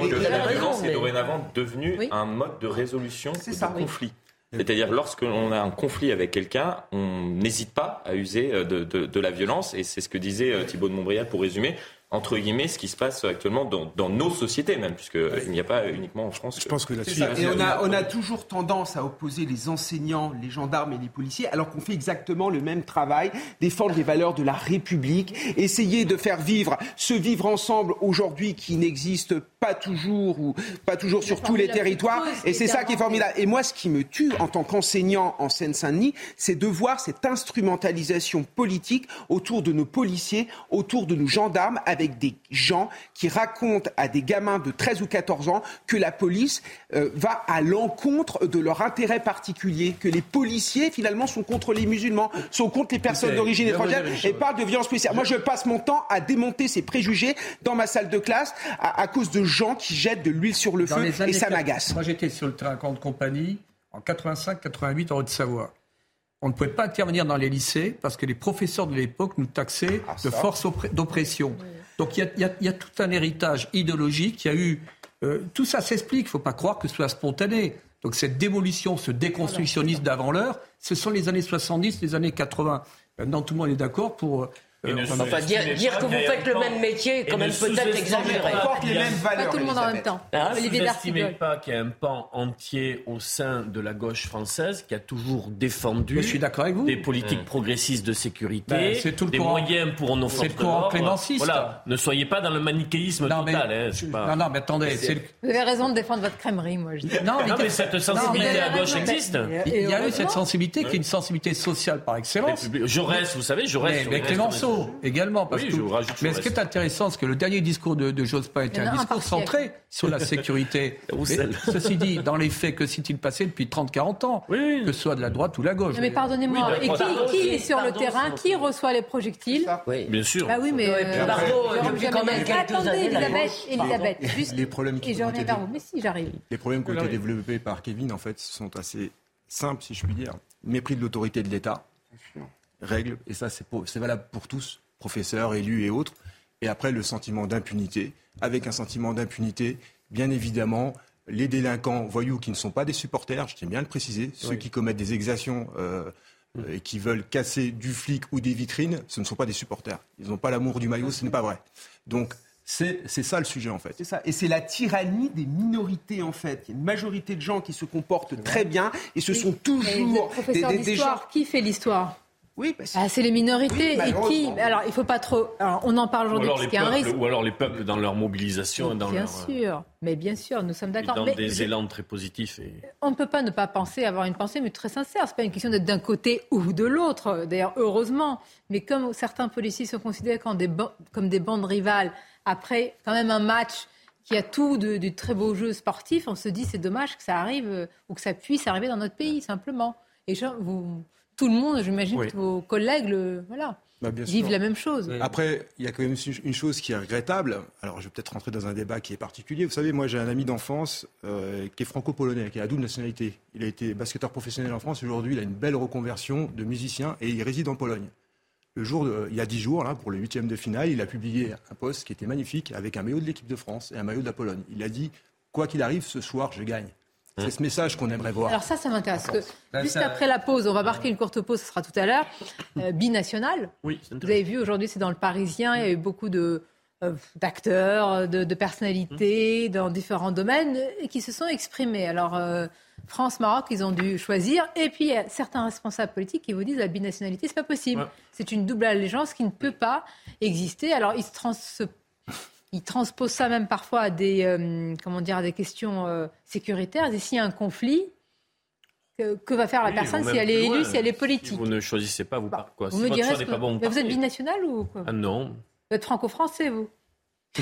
C'est dorénavant devenu un mode de résolution de conflit. C'est-à-dire, lorsqu'on a un conflit avec quelqu'un, on n'hésite pas à user euh, de, de, la violence. Et c'est ce que disait euh, Thibault de Montbrial pour résumer entre guillemets, ce qui se passe actuellement dans, dans nos sociétés même, puisqu'il n'y a pas uniquement en France. Je pense que là-dessus... Et on a, on a toujours tendance à opposer les enseignants, les gendarmes et les policiers, alors qu'on fait exactement le même travail, défendre les valeurs de la République, essayer de faire vivre ce vivre ensemble aujourd'hui qui n'existe pas toujours ou pas toujours sur tous les territoires. Et c'est ça qui est formidable. Et moi, ce qui me tue en tant qu'enseignant en Seine-Saint-Denis, c'est de voir cette instrumentalisation politique autour de nos policiers, autour de nos gendarmes, avec avec des gens qui racontent à des gamins de 13 ou 14 ans que la police euh, va à l'encontre de leur intérêt particulier, que les policiers finalement sont contre les musulmans, sont contre les personnes d'origine étrangère et parlent de violence policière. Moi, je passe mon temps à démonter ces préjugés dans ma salle de classe à, cause de gens qui jettent de l'huile sur le feu et ça m'agace. Moi, j'étais sur le train de compagnie en 85-88 en Haute-Savoie on ne pouvait pas intervenir dans les lycées parce que les professeurs de l'époque nous taxaient ah, de force d'oppression. Donc il y, a, tout un héritage idéologique. Il y a eu euh, tout ça s'explique. Il ne faut pas croire que ce soit spontané. Donc cette démolition, ce déconstructionnisme d'avant l'heure, ce sont les années 70, les années 80. Maintenant, tout le monde est d'accord pour euh, enfin, dire, dire que vous faites le même métier est quand même peut-être exagéré. porte les mêmes valeurs. Pas tout le monde en même temps. Hein vous n'estimez pas qu'il y a un pan entier au sein de la gauche française qui a toujours défendu je suis d'accord avec vous. des politiques mmh. progressistes de sécurité, ben, tout le des moyens pour nos forces de l'ordre. Voilà. Ne soyez pas dans le manichéisme non, total. Mais, hein, pas... Non, non, mais attendez. Vous avez raison de défendre votre crèmerie, moi. Je dis. Non, mais, non, mais cette sensibilité à gauche existe. Il y a eu cette sensibilité qui est une sensibilité sociale par excellence. Jaurès, vous savez, Jaurès. Mais Clémenceau également mais ce qui est intéressant, c'est que le dernier discours de, de Jospin était un discours centré sur la sécurité. ceci dit, dans les faits, que s'est-il passé depuis 30-40 ans Que ce soit de la droite ou de la gauche. mais pardonnez-moi, et qui, est sur le terrain Qui reçoit les projectiles Oui, bien sûr. Bah oui, mais. Euh, années. Elisabeth, Elisabeth, juste. Les problèmes qui je vous. Mais si, j'arrive. Les problèmes qui ont été développés par Kevin, en fait, sont assez simples, si je puis dire. Mépris de l'autorité de l'État. Règle, et ça, c'est valable pour tous professeurs, élus et autres. Et après, le sentiment d'impunité. Avec un sentiment d'impunité, bien évidemment, les délinquants voyous qui ne sont pas des supporters, je tiens bien à le préciser, ceux qui commettent des exactions euh, et qui veulent casser du flic ou des vitrines, ce ne sont pas des supporters. Ils n'ont pas l'amour du maillot, ce n'est pas vrai. Donc, c'est ça le sujet en fait. C'est ça. Et c'est la tyrannie des minorités en fait. Il y a une majorité de gens qui se comportent très bien et ce sont toujours des, des, des gens. Qui fait l'histoire? Oui, ah, c'est les minorités. et qui Alors, il faut pas trop. on en parle aujourd'hui parce qu'il y a un risque. Ou alors les peuples dans leur mobilisation. dans bien leur... sûr, mais bien sûr, nous sommes d'accord. Dans des élans très positifs. Et... On ne peut pas ne pas penser, avoir une pensée, mais très sincère. C'est pas une question d'être d'un côté ou de l'autre. D'ailleurs, heureusement. Mais comme certains policiers sont considérés comme des, comme des bandes rivales, après quand même un match qui a tout de, du très beau jeu sportif, on se dit c'est dommage que ça arrive euh, ou que ça puisse arriver dans notre pays, simplement. Et je, vous tout le monde, j'imagine, vos collègues, le, voilà. Bah, bien vivent sûr. la même chose. Après, il y a quand même une chose qui est regrettable. Alors, je vais peut-être rentrer dans un débat qui est particulier. Vous savez, moi, j'ai un ami d'enfance euh, qui est franco-polonais, qui a la double nationalité. Il a été basketteur professionnel en France. Aujourd'hui, il a une belle reconversion de musicien et il réside en Pologne. Le jour, de- il y a dix jours, là, pour le huitième de finale, il a publié un post qui était magnifique avec un maillot de l'équipe de France et un maillot de la Pologne. Il a dit quoi qu'il arrive, ce soir, je gagne. C'est ce message qu'on aimerait voir. Alors ça, ça m'intéresse. Juste ça- après la pause, on va marquer une courte pause, ce sera tout à l'heure. Euh, binational. Oui, Vous avez vu aujourd'hui, c'est dans le Parisien, il y a eu beaucoup de euh, d'acteurs, de, de personnalités dans différents domaines qui se sont exprimés. Alors euh, France, Maroc, ils ont dû choisir. Et puis il y a certains responsables politiques qui vous disent la binationalité, c'est pas possible. Ouais. C'est une double allégeance qui ne peut pas exister. Alors ils se trans ils transposent ça même parfois à des, euh, comment dire, à des questions euh, sécuritaires. Et s'il y a un conflit, que, que va faire la Oui, personne si elle est élue, si elle est Si politique vous ne choisissez pas, vous partez quoi Vous Si me votre direz, choix que- pas bon, vous vous êtes binational ou quoi? Ah non. Vous êtes franco-français, vous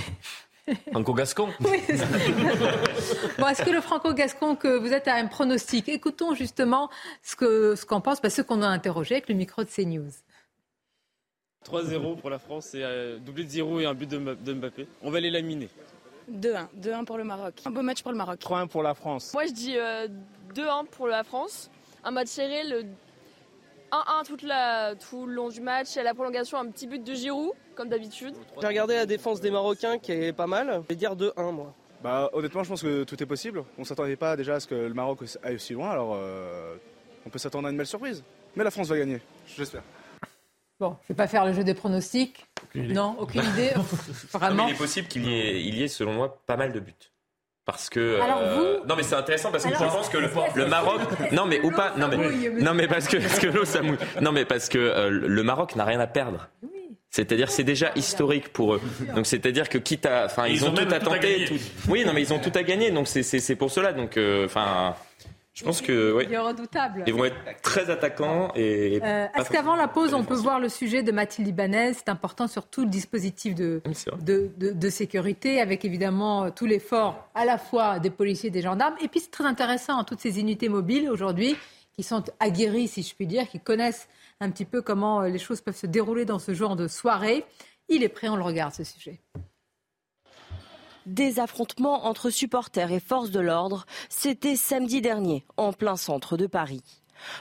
Franco-gascon Oui, c'est ça. bon, est-ce que le franco-gascon que vous êtes a un pronostic? Écoutons justement ce que ce qu'en pensent bah, ceux qu'on a interrogés avec le micro de CNews. 3-0 pour la France et euh, doublé de Giroud et un but de, Mba- de Mbappé. On va les laminer. 2-1. 2-1 pour le Maroc. Un beau match pour le Maroc. 3-1 pour la France. Moi, je dis euh, 2-1 pour la France. Un match serré, le 1-1 toute la, tout le long du match. Et à la prolongation, un petit but de Giroud, comme d'habitude. J'ai regardé la défense des Marocains qui est pas mal. Je vais dire 2-1 moi. Bah, honnêtement, je pense que tout est possible. On s'attendait pas déjà à ce que le Maroc aille aussi loin, alors euh, on peut s'attendre à une belle surprise. Mais la France va gagner, j'espère. Bon, je ne vais pas faire le jeu des pronostics. Aucune idée. Non, aucune idée. Non, mais Vraiment. il est possible qu'il y, ait- il y ait, selon moi, pas mal de buts. Parce que Alors euh, vous- non mais c'est intéressant parce que Alors, je pense que le, Maroc non mais ou pas non mais non mais parce que parce que l'eau ça mouille non mais parce que euh, le Maroc n'a rien à perdre c'est-à-dire c'est déjà historique pour eux donc c'est-à-dire que quitte à enfin ils, ils ont, ont tout à tout tenter tout- oui non mais ils ont tout à gagner donc c'est c'est c'est pour cela donc euh, enfin je pense que oui Il est redoutable. ils vont être très attaquants et Euh, Est-ce qu'avant la pause, on peut voir le sujet de Mathilde Ibanez C'est important sur tout le dispositif de, de, de- de sécurité, avec évidemment euh, tout l'effort à la fois des policiers et des gendarmes. Et puis c'est très intéressant, hein, toutes ces unités mobiles aujourd'hui qui sont aguerries, si je puis dire, qui connaissent un petit peu comment euh, les choses peuvent se dérouler dans ce genre de soirée. Il est prêt, on le regarde, ce sujet. Des affrontements entre supporters et forces de l'ordre, c'était samedi dernier, en plein centre de Paris.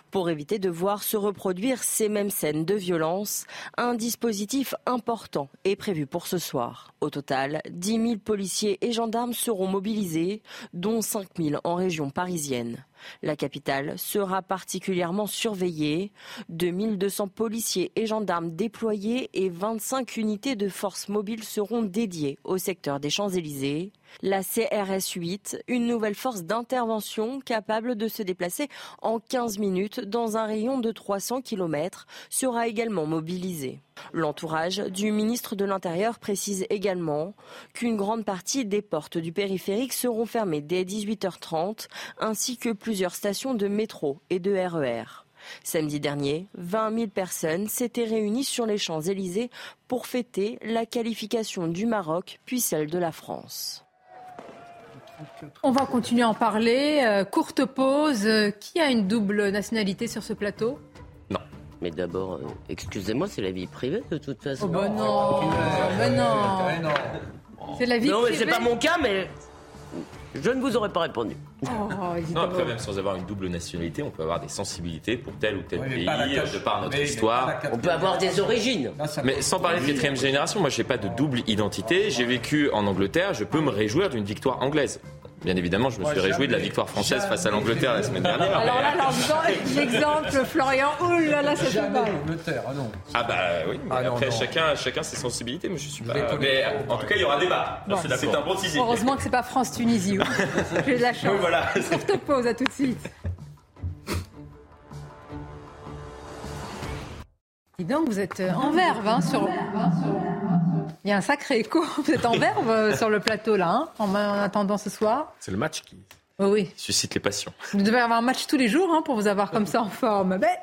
Pour éviter de voir se reproduire ces mêmes scènes de violence, un dispositif important est prévu pour ce soir. Au total, 10 000 policiers et gendarmes seront mobilisés, dont 5 000 en région parisienne. La capitale sera particulièrement surveillée. 2200 policiers et gendarmes déployés et 25 unités de forces mobiles seront dédiées au secteur des Champs-Élysées. La CRS 8, une nouvelle force d'intervention capable de se déplacer en 15 minutes dans un rayon de 300 km, sera également mobilisée. L'entourage du ministre de l'Intérieur précise également qu'une grande partie des portes du périphérique seront fermées dès 18h30, ainsi que plusieurs stations de métro et de RER. Samedi dernier, 20 000 personnes s'étaient réunies sur les Champs-Élysées pour fêter la qualification du Maroc puis celle de la France. On va continuer à en parler. Euh, courte pause. Euh, Qui a une double nationalité sur ce plateau? Mais d'abord, euh, excusez-moi, c'est la vie privée de toute façon. Oh bah non, bah non. C'est la vie Non, mais c'est privée. pas mon cas, mais je ne vous aurais pas répondu. Oh, Non, après, même sans avoir une double nationalité, on peut avoir des sensibilités pour tel ou tel Oui, pays, cache- de par notre mais- histoire. On peut avoir des origines. Mais sans parler de quatrième génération, moi, j'ai pas de double identité. J'ai vécu en Angleterre, je peux me réjouir d'une victoire anglaise. Bien évidemment, je me Moi, suis réjoui de la victoire française jamais face à l'Angleterre la semaine dernière. Alors là, l'exemple, Florian, oh là là, fait Jamais mal. l'Angleterre, ah non. Ah bah oui, mais Ah non, après non. chacun, chacun ses sensibilités, mais je suis pas. Mais en tout cas, il y aura débat. Bon. C'est un bon teasing. Heureusement que c'est pas France-Tunisie. J'ai de la chance. Oui, voilà. Courte pause, à tout de suite. Dis donc, vous êtes euh, en verve hein, sur. Il y a un sacré écho. Vous êtes en verve euh, sur le plateau là, hein, en, en attendant ce soir. C'est le match qui Oui, oui. suscite les passions. Vous devez avoir un match tous les jours hein, pour vous avoir comme ça en forme. Mais...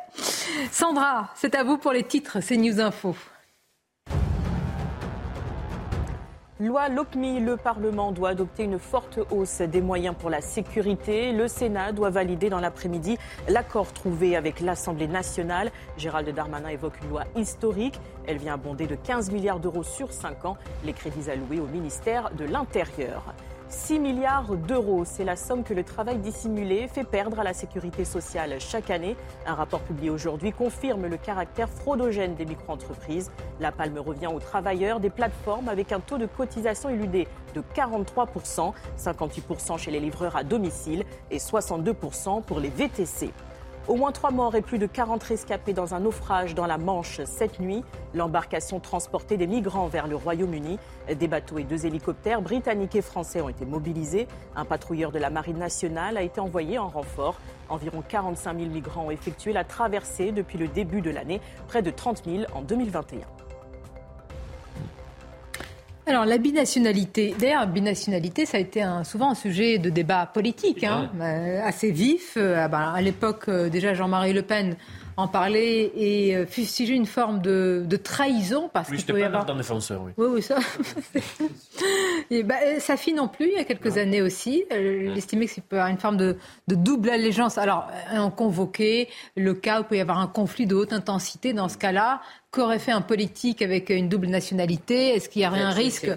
Sandra, c'est à vous pour les titres, c'est News Info. Loi LOPMI, le Parlement doit adopter une forte hausse des moyens pour la sécurité. Le Sénat doit valider dans l'après-midi l'accord trouvé avec l'Assemblée nationale. Gérald Darmanin évoque une loi historique. Elle vient abonder de 15 milliards d'euros sur 5 ans les crédits alloués au ministère de l'Intérieur. 6 milliards d'euros, c'est la somme que le travail dissimulé fait perdre à la sécurité sociale chaque année. Un rapport publié aujourd'hui confirme le caractère fraudogène des micro-entreprises. La palme revient aux travailleurs des plateformes avec un taux de cotisation éludé de 43%, 58% chez les livreurs à domicile et 62% pour les VTC. Au moins trois morts et plus de 40 rescapés dans un naufrage dans la Manche cette nuit. L'embarcation transportait des migrants vers le Royaume-Uni. Des bateaux et deux hélicoptères britanniques et français ont été mobilisés. Un patrouilleur de la Marine nationale a été envoyé en renfort. Environ 45 000 migrants ont effectué la traversée depuis le début de l'année, près de 30 000 en 2021. Alors, la binationalité, d'ailleurs, binationalité, ça a été un, souvent un sujet de débat politique, hein, euh, assez vif. Euh, ah ben, à l'époque, euh, déjà, Jean-Marie Le Pen en parler et euh, fustiger une forme de, de trahison parce Oui, y pas avoir. un défenseur, oui. Oui, oui, ça. et bah, euh, sa fille non plus, il y a quelques années aussi. Elle estimait que c'est peut y avoir une forme de, de double allégeance. Alors, euh, on convoquait le cas où il peut y avoir un conflit de haute intensité. Dans ce cas-là, qu'aurait fait un politique avec une double nationalité? Est-ce qu'il y aurait un risque?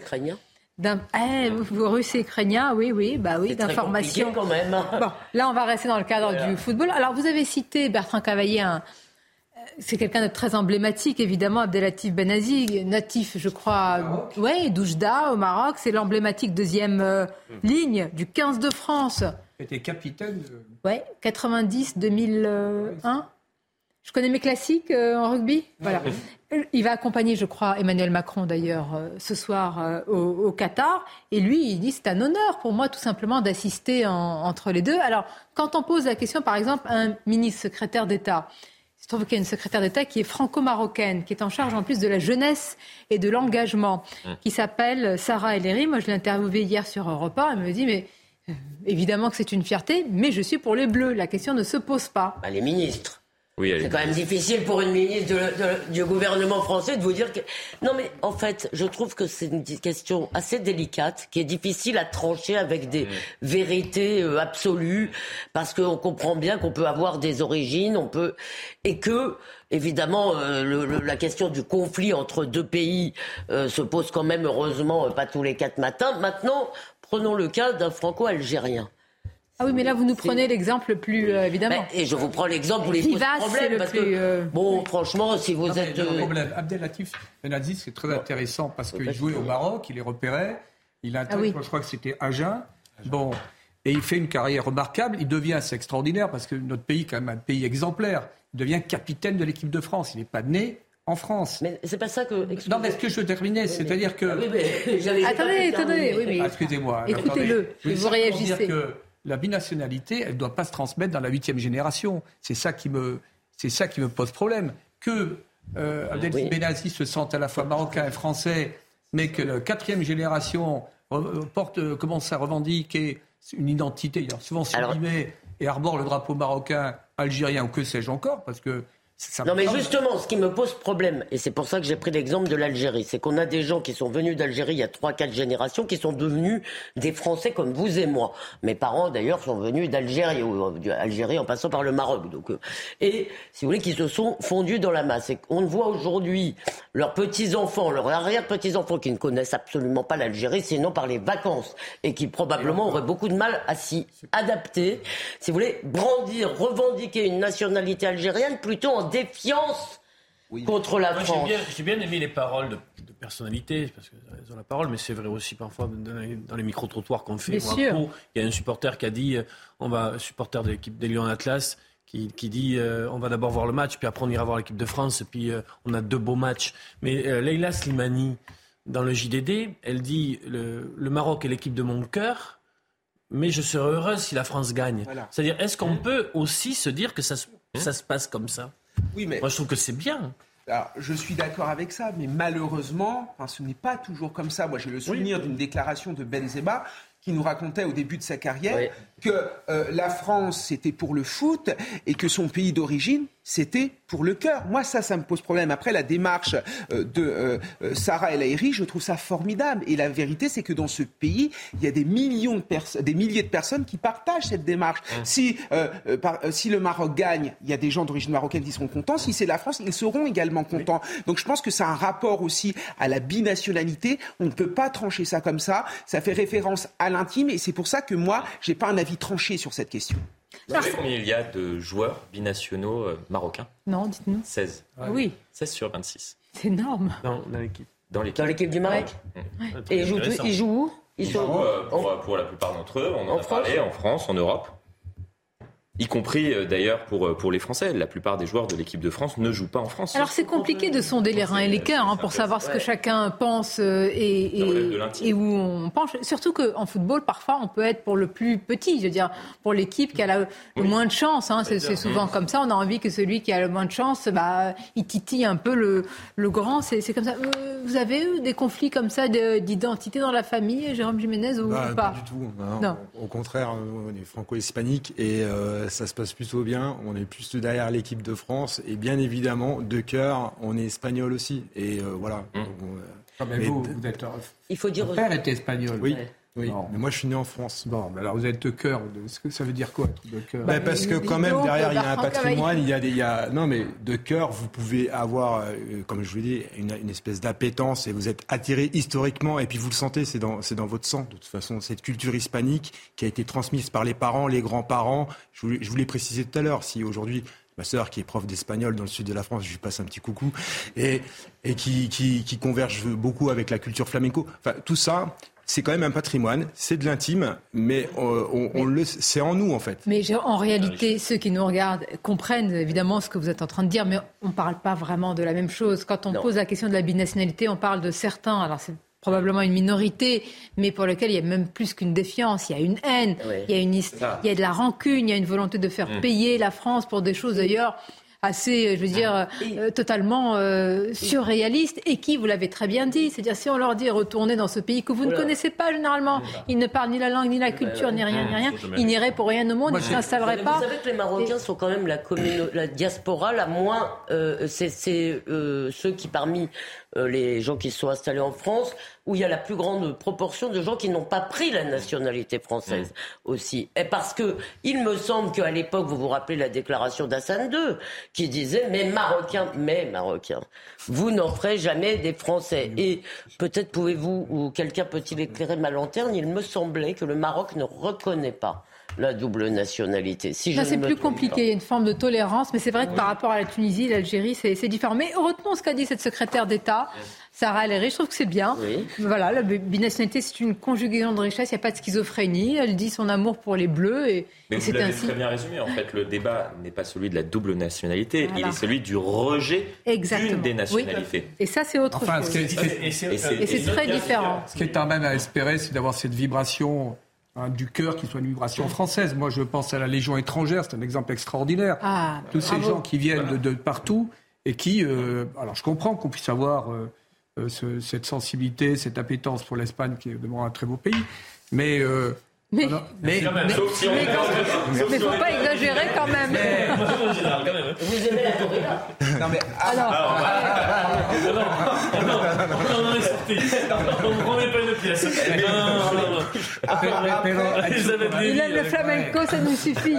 D'un eh, vous russe et ukrainien, oui, oui, bah oui, C'est très d'information. compliqué quand même. Bon, là, on va rester dans le cadre du football. Alors, vous avez cité Bertrand Cavaillé, un- euh, c'est quelqu'un de très emblématique, évidemment, Abdelatif Benazi, natif, je crois, ouais, d'Oujda, au Maroc. C'est l'emblématique deuxième euh, ligne du 15 de France. Il était capitaine. de- Ouais, 90, 2001. Je connais mes classiques euh, en rugby. Voilà. Euh, Il va accompagner, je crois, Emmanuel Macron d'ailleurs euh, ce soir euh, au, au Qatar. Et lui, il dit c'est un honneur pour moi tout simplement d'assister en- entre les deux. Alors, quand on pose la question, par exemple, à un ministre secrétaire d'État, il se trouve qu'il y a une secrétaire d'État qui est franco-marocaine, qui est en charge en plus de la jeunesse et de l'engagement, qui s'appelle Sarah Ellery. Moi, je l'ai interviewée hier sur Europe 1. Elle me dit, mais euh, évidemment que c'est une fierté, mais je suis pour les Bleus. La question ne se pose pas. Bah, les ministres. Oui, C'est est- quand même difficile pour une ministre de- de- du gouvernement français de vous dire que... Non mais en fait, je trouve que c'est une question assez délicate, qui est difficile à trancher avec des vérités euh, absolues, parce qu'on comprend bien qu'on peut avoir des origines, on peut... Et que, évidemment, euh, le- le- la question du conflit entre deux pays euh, se pose quand même, heureusement, pas tous les quatre matins. Maintenant, prenons le cas d'un franco-algérien. Ah oui, mais là, vous nous prenez l'exemple le plus, euh, évidemment. Et je vous prends l'exemple où les Vivace, c'est problème, le parce plus, que, euh, bon, franchement, si vous Non, êtes... le euh, problème, Abdelatif Benazi, c'est très intéressant parce qu'il jouait au Maroc, il les repérait, il a Ah oui. je crois que c'était Agen. Bon, et il fait une carrière remarquable. Il devient, c'est extraordinaire parce que notre pays, quand même un pays exemplaire, il devient capitaine de l'équipe de France. Il n'est pas né en France. Mais c'est pas ça que. Non, mais est-ce que je terminais C'est-à-dire que. Ah oui, mais Attendez, attendez, oui, mais. Ah, Excusez-moi. Écoutez-le, veux vous réagissez. dire que la binationalité, elle ne doit pas se transmettre dans la huitième génération. C'est ça qui me, c'est ça qui me pose problème. Que euh, Abdel Benazi se sente à la fois marocain et français, mais que la quatrième génération re- porte, euh, commence à revendiquer une identité, souvent sublimée, et arbore le drapeau marocain, algérien ou que sais-je encore, parce que Non mais justement, ce qui me pose problème, et c'est pour ça que j'ai pris l'exemple de l'Algérie, c'est qu'on a des gens qui sont venus d'Algérie il y a 3-4 générations, qui sont devenus des Français comme vous et moi. Mes parents d'ailleurs sont venus d'Algérie, ou euh, d'Algérie en passant par le Maroc. Donc, euh, et si vous voulez, qui se sont fondus dans la masse. Et on voit aujourd'hui leurs petits-enfants, leurs arrière-petits-enfants qui ne connaissent absolument pas l'Algérie, sinon par les vacances, et qui probablement auraient beaucoup de mal à s'y adapter. Si vous voulez, brandir, revendiquer une nationalité algérienne plutôt en défiance contre la Moi, j'ai France. bien, j'ai bien aimé les paroles de, de personnalité, parce qu'elles ont la parole, mais c'est vrai aussi parfois dans les, micro-trottoirs qu'on fait. Il y a un supporter qui a dit, euh, on va, supporter de l'équipe des Lions Atlas, qui, qui dit, euh, on va d'abord voir le match, puis après on ira voir l'équipe de France, et puis euh, on a deux beaux matchs. Mais euh, Leïla Slimani, dans le JDD, elle dit, le, le Maroc est l'équipe de mon cœur, mais je serai heureuse si la France gagne. Voilà. C'est-à-dire, est-ce qu'on peut aussi se dire que ça, se- ça se passe comme ça? Oui, mais Moi, je trouve que c'est bien. Alors, je suis d'accord avec ça, mais malheureusement, enfin, ce n'est pas toujours comme ça. Moi, j'ai le souvenir d'une déclaration de Benzema qui nous racontait au début de sa carrière Oui. Que euh, la France, c'était pour le foot et que son pays d'origine, c'était pour le cœur. Moi, ça, ça me pose problème. Après, la démarche euh, de euh, Sarah El Haïry, je trouve ça formidable. Et la vérité, c'est que dans ce pays, il y a des millions de personnes, des milliers de personnes qui partagent cette démarche. Si, si le Maroc gagne, il y a des gens d'origine marocaine qui seront contents. Si c'est la France, ils seront également contents. Donc, je pense que c'est un rapport aussi à la binationalité. On ne peut pas trancher ça comme ça. Ça fait référence à l'intime. Et c'est pour ça que moi, j'ai pas un avis tranché sur cette question. Vous savez combien il y a de joueurs binationaux euh, marocains Non, dites-nous. 16. Ah oui. 16 sur 26. C'est énorme. Dans, l'équipe. Dans l'équipe. Dans l'équipe du Maroc Et ils jouent, ils jouent où? Ils, jouent euh, pour, pour, la plupart d'entre eux, on en, a parlé, en France, en Europe y compris euh, d'ailleurs pour, euh, pour les Français. La plupart des joueurs de l'équipe de France ne jouent pas en France. Alors c'est compliqué de sonder les reins et les cœurs hein, pour savoir ce que chacun pense euh, et, et, où on penche. Surtout qu'en football, parfois, on peut être pour le plus petit, je veux dire, pour l'équipe qui a le moins de chance. Hein. c'est souvent comme ça. On a envie que celui qui a le moins de chance, bah, il titille un peu le, le grand. C'est comme ça. Vous avez eu des conflits comme ça d'identité dans la famille, Jérôme Jiménez, ou bah, pas, pas du tout. Non. Au contraire, on est franco-hispanique et ça se passe plutôt bien. On est plus derrière l'équipe de France. Et bien évidemment, de cœur, on est espagnol aussi. Et euh, voilà. Mmh. Ah, mais vous, vous êtes, Il faut dire. Mon père était espagnol. Oui. Oui, mais moi je suis né en France. Bon, alors vous êtes de cœur. ce que ça veut dire quoi de cœur? Bah, Parce que quand même derrière il y a un patrimoine, il y a des, il y a, non mais de cœur vous pouvez avoir, euh, comme je vous dis, une, une espèce d'appétence et vous êtes attiré historiquement et puis vous le sentez, c'est dans, c'est dans votre sang. De toute façon, cette culture hispanique qui a été transmise par les parents, les grands-parents. Je vous, je vous l'ai précisé tout à l'heure. Si aujourd'hui ma sœur qui est prof d'espagnol dans le sud de la France, je lui passe un petit coucou, et, et qui, qui, qui converge beaucoup avec la culture flamenco. Enfin, tout ça, c'est quand même un patrimoine, c'est de l'intime, mais, euh, on, le, c'est en nous en fait. Mais en réalité, ceux qui nous regardent comprennent évidemment ce que vous êtes en train de dire, mais on ne parle pas vraiment de la même chose. Quand on pose la question de la binationalité, on parle de certains. Alors c'est probablement une minorité, mais pour lequel il y a même plus qu'une défiance, il y a une haine, il, y a une, il y a de la rancune, il y a une volonté de faire mmh. payer la France pour des choses d'ailleurs assez, je veux dire, ah, euh, totalement euh, surréaliste et qui, vous l'avez très bien dit, c'est-à-dire si on leur dit retourner dans ce pays que vous ne connaissez pas généralement, ils ne parlent ni la langue, ni la culture, ni rien, ni rien, ils n'iraient pour rien au monde, ils ne s'instaleraient pas. Vous savez que les Marocains sont quand même la, la diaspora la moins, euh, c'est ceux qui parmi euh, les gens qui sont installés en France, où il y a la plus grande proportion de gens qui n'ont pas pris la nationalité française mm. aussi. Et parce que il me semble qu'à l'époque, vous vous rappelez la déclaration d'Hassan II, qui disait mais Marocains, mais Marocains, vous n'en ferez jamais des Français. Mm. Et peut-être pouvez-vous ou quelqu'un peut-il éclairer ma lanterne Il me semblait que le Maroc ne reconnaît pas la double nationalité. Si c'est plus compliqué, il y a une forme de tolérance, mais c'est vrai que par rapport à la Tunisie, l'Algérie, c'est différent. Mais retenons ce qu'a dit cette secrétaire d'État, Sarah El je trouve que c'est bien. Voilà, la binationalité, c'est une conjugaison de richesse, il n'y a pas de schizophrénie. Elle dit son amour pour les Bleus. Et, mais vous l'avez très bien résumé. En fait, le débat n'est pas celui de la double nationalité, il est celui du rejet d'une des nationalités. Et ça, c'est autre chose. et c'est très différent. Ce qui est même à espérer, c'est d'avoir cette vibration Hein, du cœur qui soit une vibration française. Moi, je pense à la Légion étrangère, c'est un exemple extraordinaire. Ah, Tous ces gens qui viennent de, partout et qui, euh, alors je comprends qu'on puisse avoir euh, euh, cette sensibilité, cette appétence pour l'Espagne, qui est vraiment un très beau pays, mais mais, mais, mais, mais, faut pas exagérer quand même. Vous aimez la corrida Non mais alors. Il aime le flamenco, ça nous suffit.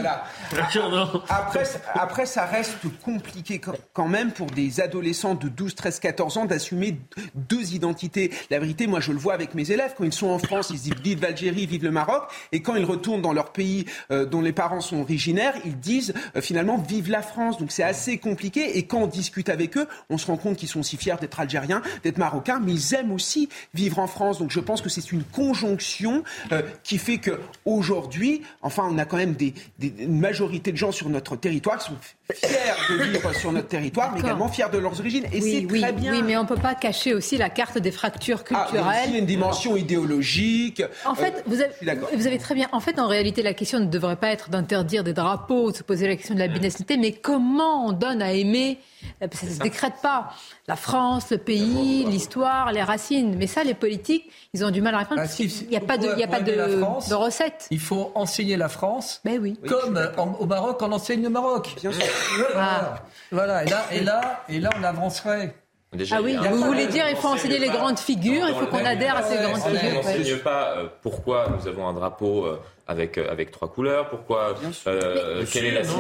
Après, après, ça reste compliqué quand même pour des adolescents de 12, 13, 14 ans d'assumer deux identités. La vérité, moi, je le vois avec mes élèves quand ils sont en France, ils disent vive l'Algérie, vive le Maroc. Et quand ils retournent dans leur pays euh, dont les parents sont originaires, ils disent euh, finalement vive la France. Donc c'est assez compliqué. Et quand on discute avec eux, on se rend compte qu'ils sont aussi fiers d'être algériens, d'être marocains, mais ils aiment aussi vivre en France. Donc je pense que c'est une conjonction euh, qui fait que aujourd'hui, enfin, on a quand même des, des, une majorité de gens sur notre territoire qui sont fiers de vivre sur notre territoire, mais également fiers de leurs origines. Et c'est très bien. Oui, mais on ne peut pas cacher aussi la carte des fractures culturelles. Ah, il y a une dimension idéologique. En fait, vous, avez, vous avez très bien. En fait, en réalité, la question ne devrait pas être d'interdire des drapeaux, de se poser la question de la binationalité, mais comment on donne à aimer Ça ne se décrète pas. La France, le pays, l'histoire, les racines. Mais ça, les politiques, ils ont du mal à répondre. Bah, parce si, qu'il n'y a pas de, pour il y a pas de, la France, de recette. Il faut enseigner la France, Ben oui. comme en- au Maroc, on enseigne le Maroc. Bien sûr. Voilà. Voilà. Et là, et là, et là, on avancerait. Déjà, Ah oui, il vous voulez dire il faut enseigner les grandes figures, il faut qu'on adhère à ces grandes On figures. n'enseigne pas euh, pourquoi nous avons un drapeau euh, avec, euh, avec trois couleurs, pourquoi, euh, quelle est la non,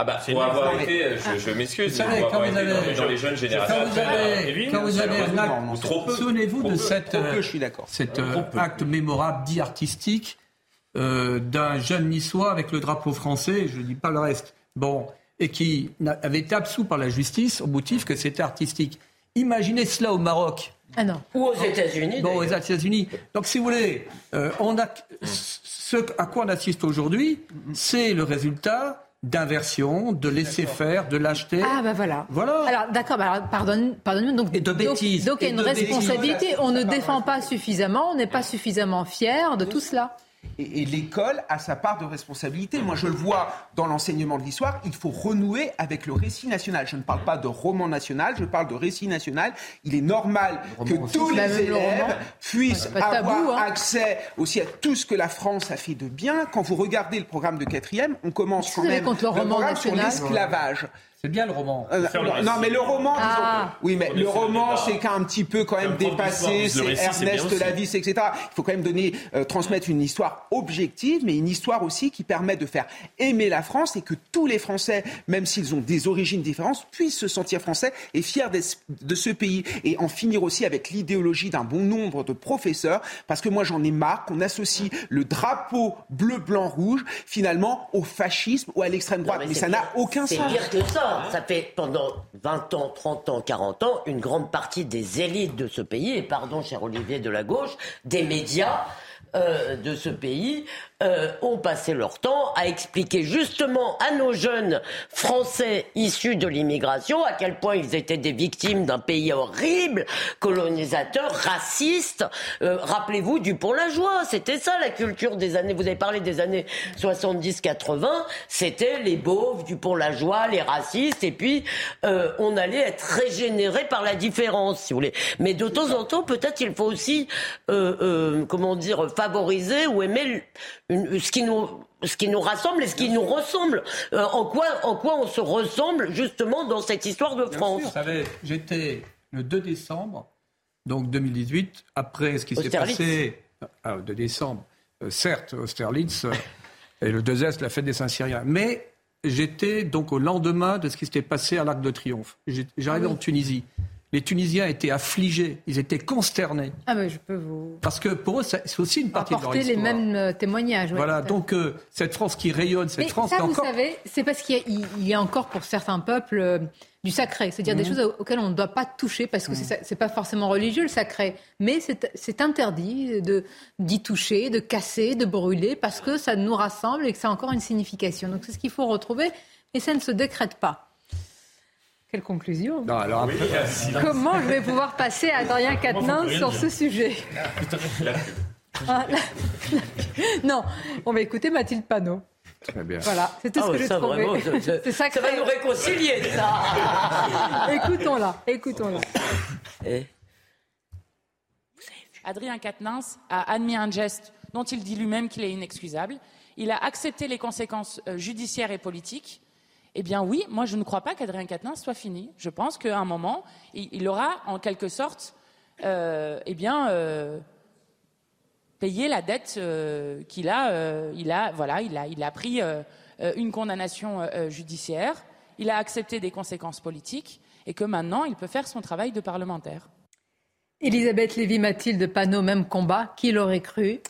même. Ah bah, pour avoir été, euh, je, je m'excuse, Vous mais savez, pour quand avoir vous été avez- les- dans les jeunes générations. Quand vous avez, quand vous avez un acte, trop peu. souvenez-vous de peu. cette, Trop peu, euh, je suis d'accord. cet euh, acte mémorable dit artistique euh, d'un jeune niçois avec le drapeau français, je ne dis pas le reste, bon, et qui avait été absous par la justice au motif que c'était artistique. Imaginez cela au Maroc. Ah non. Ou aux États-Unis. Bon, aux. États-Unis. Donc, si vous voulez, euh, on a, ce à quoi on assiste aujourd'hui, c'est le résultat d'inversion, de laisser faire, de lâcheté. Ah bah voilà. Voilà. Alors d'accord, bah, pardonne, pardonne donc Et de donc- bêtises. Donc, il y a Et une bêtises. responsabilité. On ne défend pas suffisamment, on n'est pas suffisamment fier de tout cela. Et, et l'école a sa part de responsabilité. Moi, je le vois dans l'enseignement de l'histoire. Il faut renouer avec le récit national. Je ne parle pas de roman national, je parle de récit national. Il est normal que tous les élèves puissent tabou, avoir hein. accès aussi à tout ce que la France a fait de bien. Quand vous regardez le programme de quatrième, on commence quand même le sur l'esclavage. C'est bien le roman. Euh, non, mais le roman, disons- Ah. oui, mais le roman, c'est qu'un petit peu quand même dépassé. C'est Ernest. Lavis, etc. Il faut quand même donner, euh, transmettre une histoire objective, mais une histoire aussi qui permet de faire aimer la France et que tous les Français, même s'ils ont des origines différentes, puissent se sentir français et fiers de ce pays. Et en finir aussi avec l'idéologie d'un bon nombre de professeurs, parce que moi j'en ai marre qu'on associe le drapeau bleu, blanc, rouge finalement au fascisme ou à l'extrême droite. mais, ça n'a aucun C'est sens. pire que ça. Ça fait pendant 20 ans, 30 ans, 40 ans, une grande partie des élites de ce pays, et pardon, cher Olivier de la gauche, des médias euh, de ce pays, euh, ont passé leur temps à expliquer justement à nos jeunes Français issus de l'immigration à quel point ils étaient des victimes d'un pays horrible, colonisateur, raciste. Euh, Rappelez-vous du Pont-la-Joie, c'était ça la culture des années. Vous avez parlé des années 70-80, c'était les beaufs du Pont-la-Joie, les racistes, et puis euh, on allait être régénéré par la différence, si vous voulez. Mais de temps en temps, peut-être il faut aussi, euh, euh, comment dire, favoriser ou aimer une- ce qui nous ce qui nous rassemble et ce qui nous ressemble. Euh, en quoi en quoi on se ressemble justement dans cette histoire de France. Vous savez, j'étais le 2 décembre, donc 2018, après ce qui s'est passé. Ah, le 2 décembre, euh, certes, Austerlitz, euh, et le 2S, la fête des Saints-Syriens. Mais j'étais donc au lendemain de ce qui s'était passé à l'Arc de Triomphe. J'arrivais Ah oui. en Tunisie. Les Tunisiens étaient affligés, ils étaient consternés. Ah ben je peux vous Parce que pour eux, c'est aussi une partie de leur apporter les histoire. mêmes euh, témoignages. ouais, Voilà, donc euh, cette France qui rayonne, cette Mais France ça, qui est vous encore savez, c'est parce qu'il y, y a encore pour certains peuples euh, du sacré, c'est-à-dire des Mhm. choses auxquelles on ne doit pas toucher parce que c'est c'est pas forcément religieux le sacré, mais c'est interdit de d'y toucher, de casser, de brûler parce que ça nous rassemble et que ça a encore une signification. Donc c'est ce qu'il faut retrouver et ça ne se décrète pas. Quelle conclusion Non, alors après- Comment je vais pouvoir passer à Adrien Quatennens sur ce sujet Ah, la- Non, on va écouter Mathilde Panot. Très bien. Voilà, c'est tout Ah ce que ouais, j'ai trouvé. vraiment, ça- va nous réconcilier, ça. écoutons-la, écoutons-la. Adrien Quatennens a admis un geste dont il dit lui-même qu'il est inexcusable. Il a accepté les conséquences euh, judiciaires et politiques. Eh bien oui, moi je ne crois pas qu'Adrien Quatennens soit fini. Je pense qu'à un moment, il, aura en quelque sorte euh, eh bien, euh, payé la dette euh, qu'il a, il a. Voilà, il a, il a pris une condamnation judiciaire, il a accepté des conséquences politiques et que maintenant il peut faire son travail de parlementaire. Elisabeth Lévy-Mathilde Panot, même combat. Qui l'aurait cru?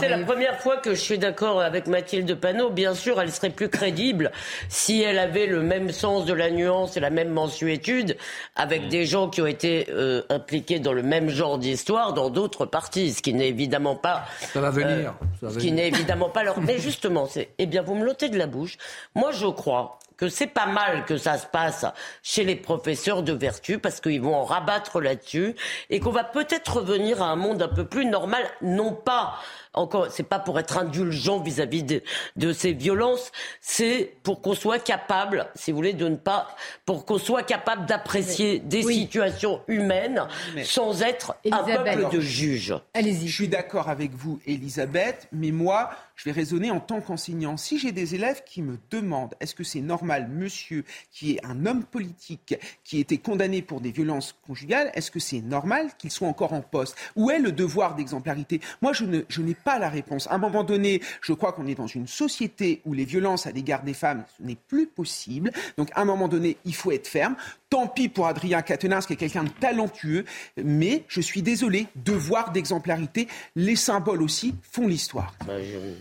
C'est la première fois que je suis d'accord avec Mathilde Panot. Bien sûr, elle serait plus crédible si elle avait le même sens de la nuance et la même mensuétude avec des gens qui ont été euh, impliqués dans le même genre d'histoire dans d'autres partis, ce qui n'est évidemment pas. Ça va venir, euh, ça va ce qui n'est évidemment pas leur. Mais justement, c'est. Eh bien, vous me l'ôtez de la bouche. Moi, je crois que c'est pas mal que ça se passe chez les professeurs de vertu parce qu'ils vont en rabattre là-dessus et qu'on va peut-être revenir à un monde un peu plus normal, non pas encore, c'est pas pour être indulgent vis-à-vis de, de ces violences, c'est pour qu'on soit capable, si vous voulez, de ne pas, pour qu'on soit capable d'apprécier des situations humaines sans être un peuple de juges. Allez-y. Je suis d'accord avec vous, Elisabeth, mais moi, je vais raisonner en tant qu'enseignant. Si j'ai des élèves qui me demandent est-ce que c'est normal, monsieur, qui est un homme politique, qui a été condamné pour des violences conjugales, est-ce que c'est normal qu'il soit encore en poste? Où est le devoir d'exemplarité? Moi, je, n'ai pas la réponse. À un moment donné, je crois qu'on est dans une société où les violences à l'égard des femmes, n'est plus possible. Donc, à un moment donné, il faut être ferme. Tant pis pour Adrien Quatennens, qui est quelqu'un de talentueux, mais je suis désolé, devoir d'exemplarité, les symboles aussi font l'histoire. Bah,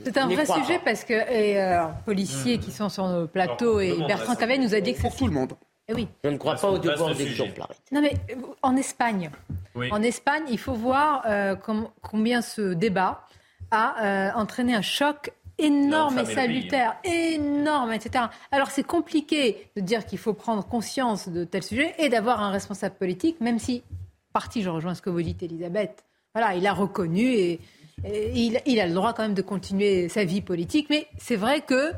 C'est un vrai sujet parce que les euh, policiers qui sont sur le plateau et Bertrand Cavet nous a dit que pour tout le monde. Eh oui. Je ne crois pas au devoir d'exemplarité. Non mais euh, en Espagne, en Espagne, il faut voir euh, combien ce débat a entraîné un choc énorme et salutaire, énorme, etc. Alors c'est compliqué de dire qu'il faut prendre conscience de tel sujet et d'avoir un responsable politique, même si, partie, je rejoins ce que vous dites, Elisabeth, voilà, il a reconnu et, il, a le droit quand même de continuer sa vie politique, mais c'est vrai que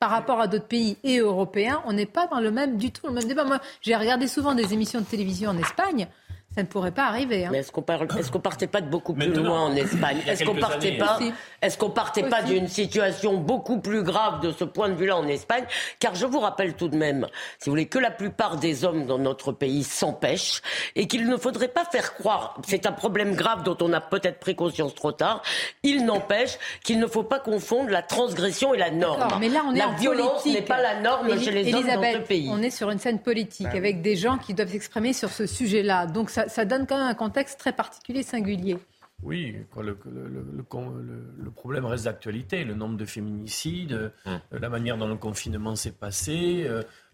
par rapport à d'autres pays et européens, on n'est pas dans le même du tout le même débat. Moi, j'ai regardé souvent des émissions de télévision en Espagne. Ça ne pourrait pas arriver. Hein. Mais est-ce qu'on est partait pas de beaucoup plus loin en Espagne Est-ce qu'on partait pas Est-ce qu'on partait pas d'une situation beaucoup plus grave de ce point de vue-là en Espagne Car je vous rappelle tout de même, si vous voulez, que la plupart des hommes dans notre pays s'empêchent et qu'il ne faudrait pas faire croire. C'est un problème grave dont on a peut-être pris conscience trop tard. Il n'empêche qu'il ne faut pas confondre la transgression et la norme. Mais là, on est la violence n'est pas la norme chez les hommes dans ce pays. On est sur une scène politique bah avec des gens qui doivent s'exprimer sur ce sujet-là. Donc ça ça, donne quand même un contexte très particulier, singulier. Oui, le, le, problème reste d'actualité. Le nombre de féminicides, hum. la manière dont le confinement s'est passé,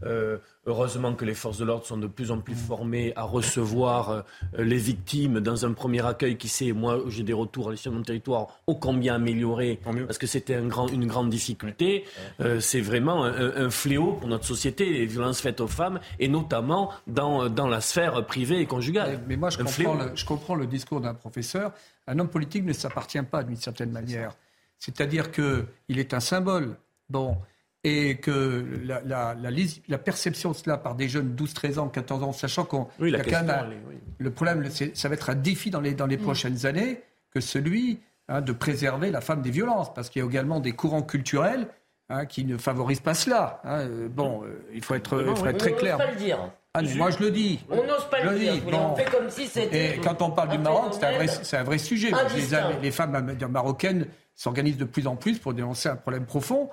euh, heureusement que les forces de l'ordre sont de plus en plus formées à recevoir euh, les victimes dans un premier accueil qui sait, moi j'ai des retours à l'échelle de mon territoire, ô combien amélioré, parce que c'était un grand, une grande difficulté. Euh, c'est vraiment un, fléau pour notre société, les violences faites aux femmes, et notamment dans, dans la sphère privée et conjugale. Mais, moi je comprends, le, je comprends le discours d'un professeur. Un homme politique ne s'appartient pas d'une certaine manière. C'est-à-dire qu'il est un symbole. Bon, et que la, la, la, la, perception de cela par des jeunes 12, 13 ans, 14 ans, sachant qu'on oui, le problème, ça va être un défi dans les, dans les mm. prochaines années que celui hein, de préserver la femme des violences, parce qu'il y a également des courants culturels hein, qui ne favorisent pas cela. Hein. Euh, bon, euh, il faut être, il faut être très clair. Pas le dire. Ah, moi je le dis. On n'ose pas le dire. On fait comme si c'était. Et quand on parle du Maroc, c'est un, vrai, un vrai sujet. Les, les, femmes marocaines s'organise de plus en plus pour dénoncer un problème profond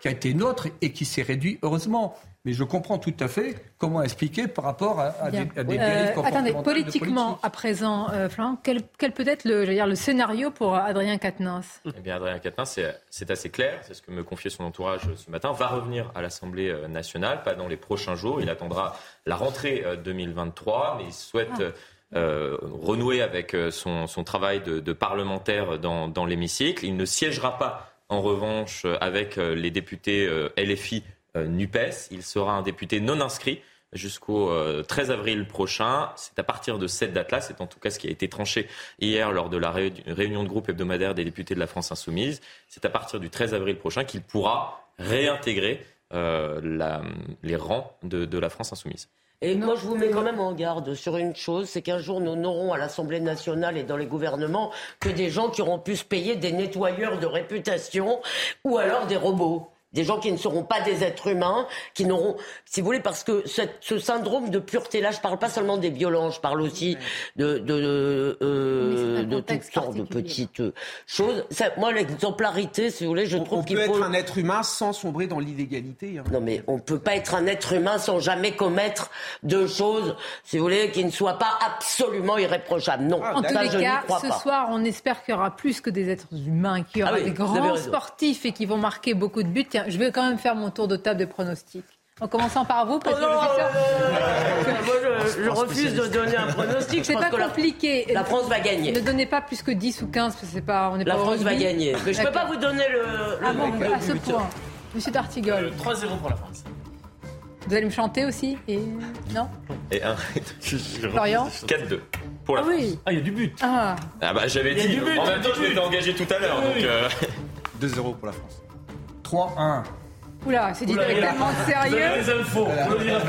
qui a été nôtre et qui s'est réduit heureusement. Mais je comprends tout à fait comment expliquer par rapport à, des, à des euh, Attendez, politiquement, à présent, euh, quel, peut être le, dire, le scénario pour Adrien Quatennens? Eh bien, Adrien Quatennens, c'est assez clair, c'est ce que me confiait son entourage ce matin, va revenir à l'Assemblée euh, nationale, pas dans les prochains jours, il attendra la rentrée 2023, mais il souhaite... Ah. Euh, renouer avec son, travail de, parlementaire dans, l'hémicycle. Il ne siégera pas, en revanche, avec les députés LFI NUPES. Il sera un député non inscrit jusqu'au 13 avril prochain. C'est à partir de cette date-là, c'est en tout cas ce qui a été tranché hier lors de la réunion de groupe hebdomadaire des députés de la France insoumise. C'est à partir du 13 avril prochain qu'il pourra réintégrer les rangs de la France insoumise. Et moi, je vous mets quand même en garde sur une chose, c'est qu'un jour, nous n'aurons à l'Assemblée nationale et dans les gouvernements que des gens qui auront pu se payer des nettoyeurs de réputation ou alors des robots des gens qui ne seront pas des êtres humains, qui n'auront, si vous voulez, parce que ce, syndrome de pureté là, je parle pas seulement des violences, je parle aussi de de, euh, de toutes sortes de petites euh, choses. moi, l'exemplarité, si vous voulez, je trouve qu'il faut. On peut être un être humain sans sombrer dans l'illégalité. Hein. Non, mais on peut pas être un être humain sans jamais commettre de choses, si vous voulez, qui ne soient pas absolument irréprochables. Non. Ah, en tous les cas, ce soir, on espère qu'il y aura plus que des êtres humains, qu'il y aura ah des grands sportifs et qui vont marquer beaucoup de buts je vais quand même faire mon tour de table de pronostics. En commençant par vous, parce que je, refuse de donner un pronostic. C'est pas compliqué. La, France va gagner. Ne donnez pas plus que 10 ou 15, parce que c'est pas, on n'est la pas France va gagner. Mais je peux pas vous donner le. ah bon, à ce point. Monsieur D'Artigol. 3-0 pour la France. Vous allez me chanter aussi et... Non Et un. Florian 4-2 pour la Ah oui. Ah, il y a du but. Ah, Ah bah j'avais dit. du but, en même temps, je m'étais but. engagé tout à l'heure. Oui, donc, oui. euh, 2-0 pour la France. 3-1. oula, c'est dit Oula, avec tellement de Vous avez sérieux. les infos. Faut le dire.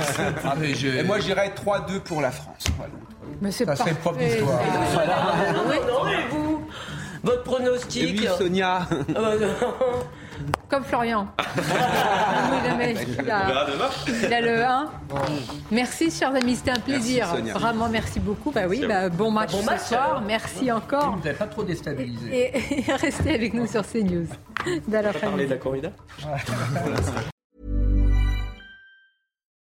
Ah, mais je- Et moi, j'irais 3-2 pour la France. Voilà. Mais c'est Ça serait parfait. propre d'histoire. Oui, non, et vous Votre Et pronostic oui, Sonia. Ah bah non. Comme Florian. Jamais. Il a, il a le 1. Merci, chers amis, c'était un plaisir. Sonia. Vraiment, merci beaucoup. Bah oui, bah, bon match Bon ce match, soir. alors. Merci encore. Vous n'avez pas trop déstabilisé. Et, et restez avec nous sur CNews. La Parler de la corrida?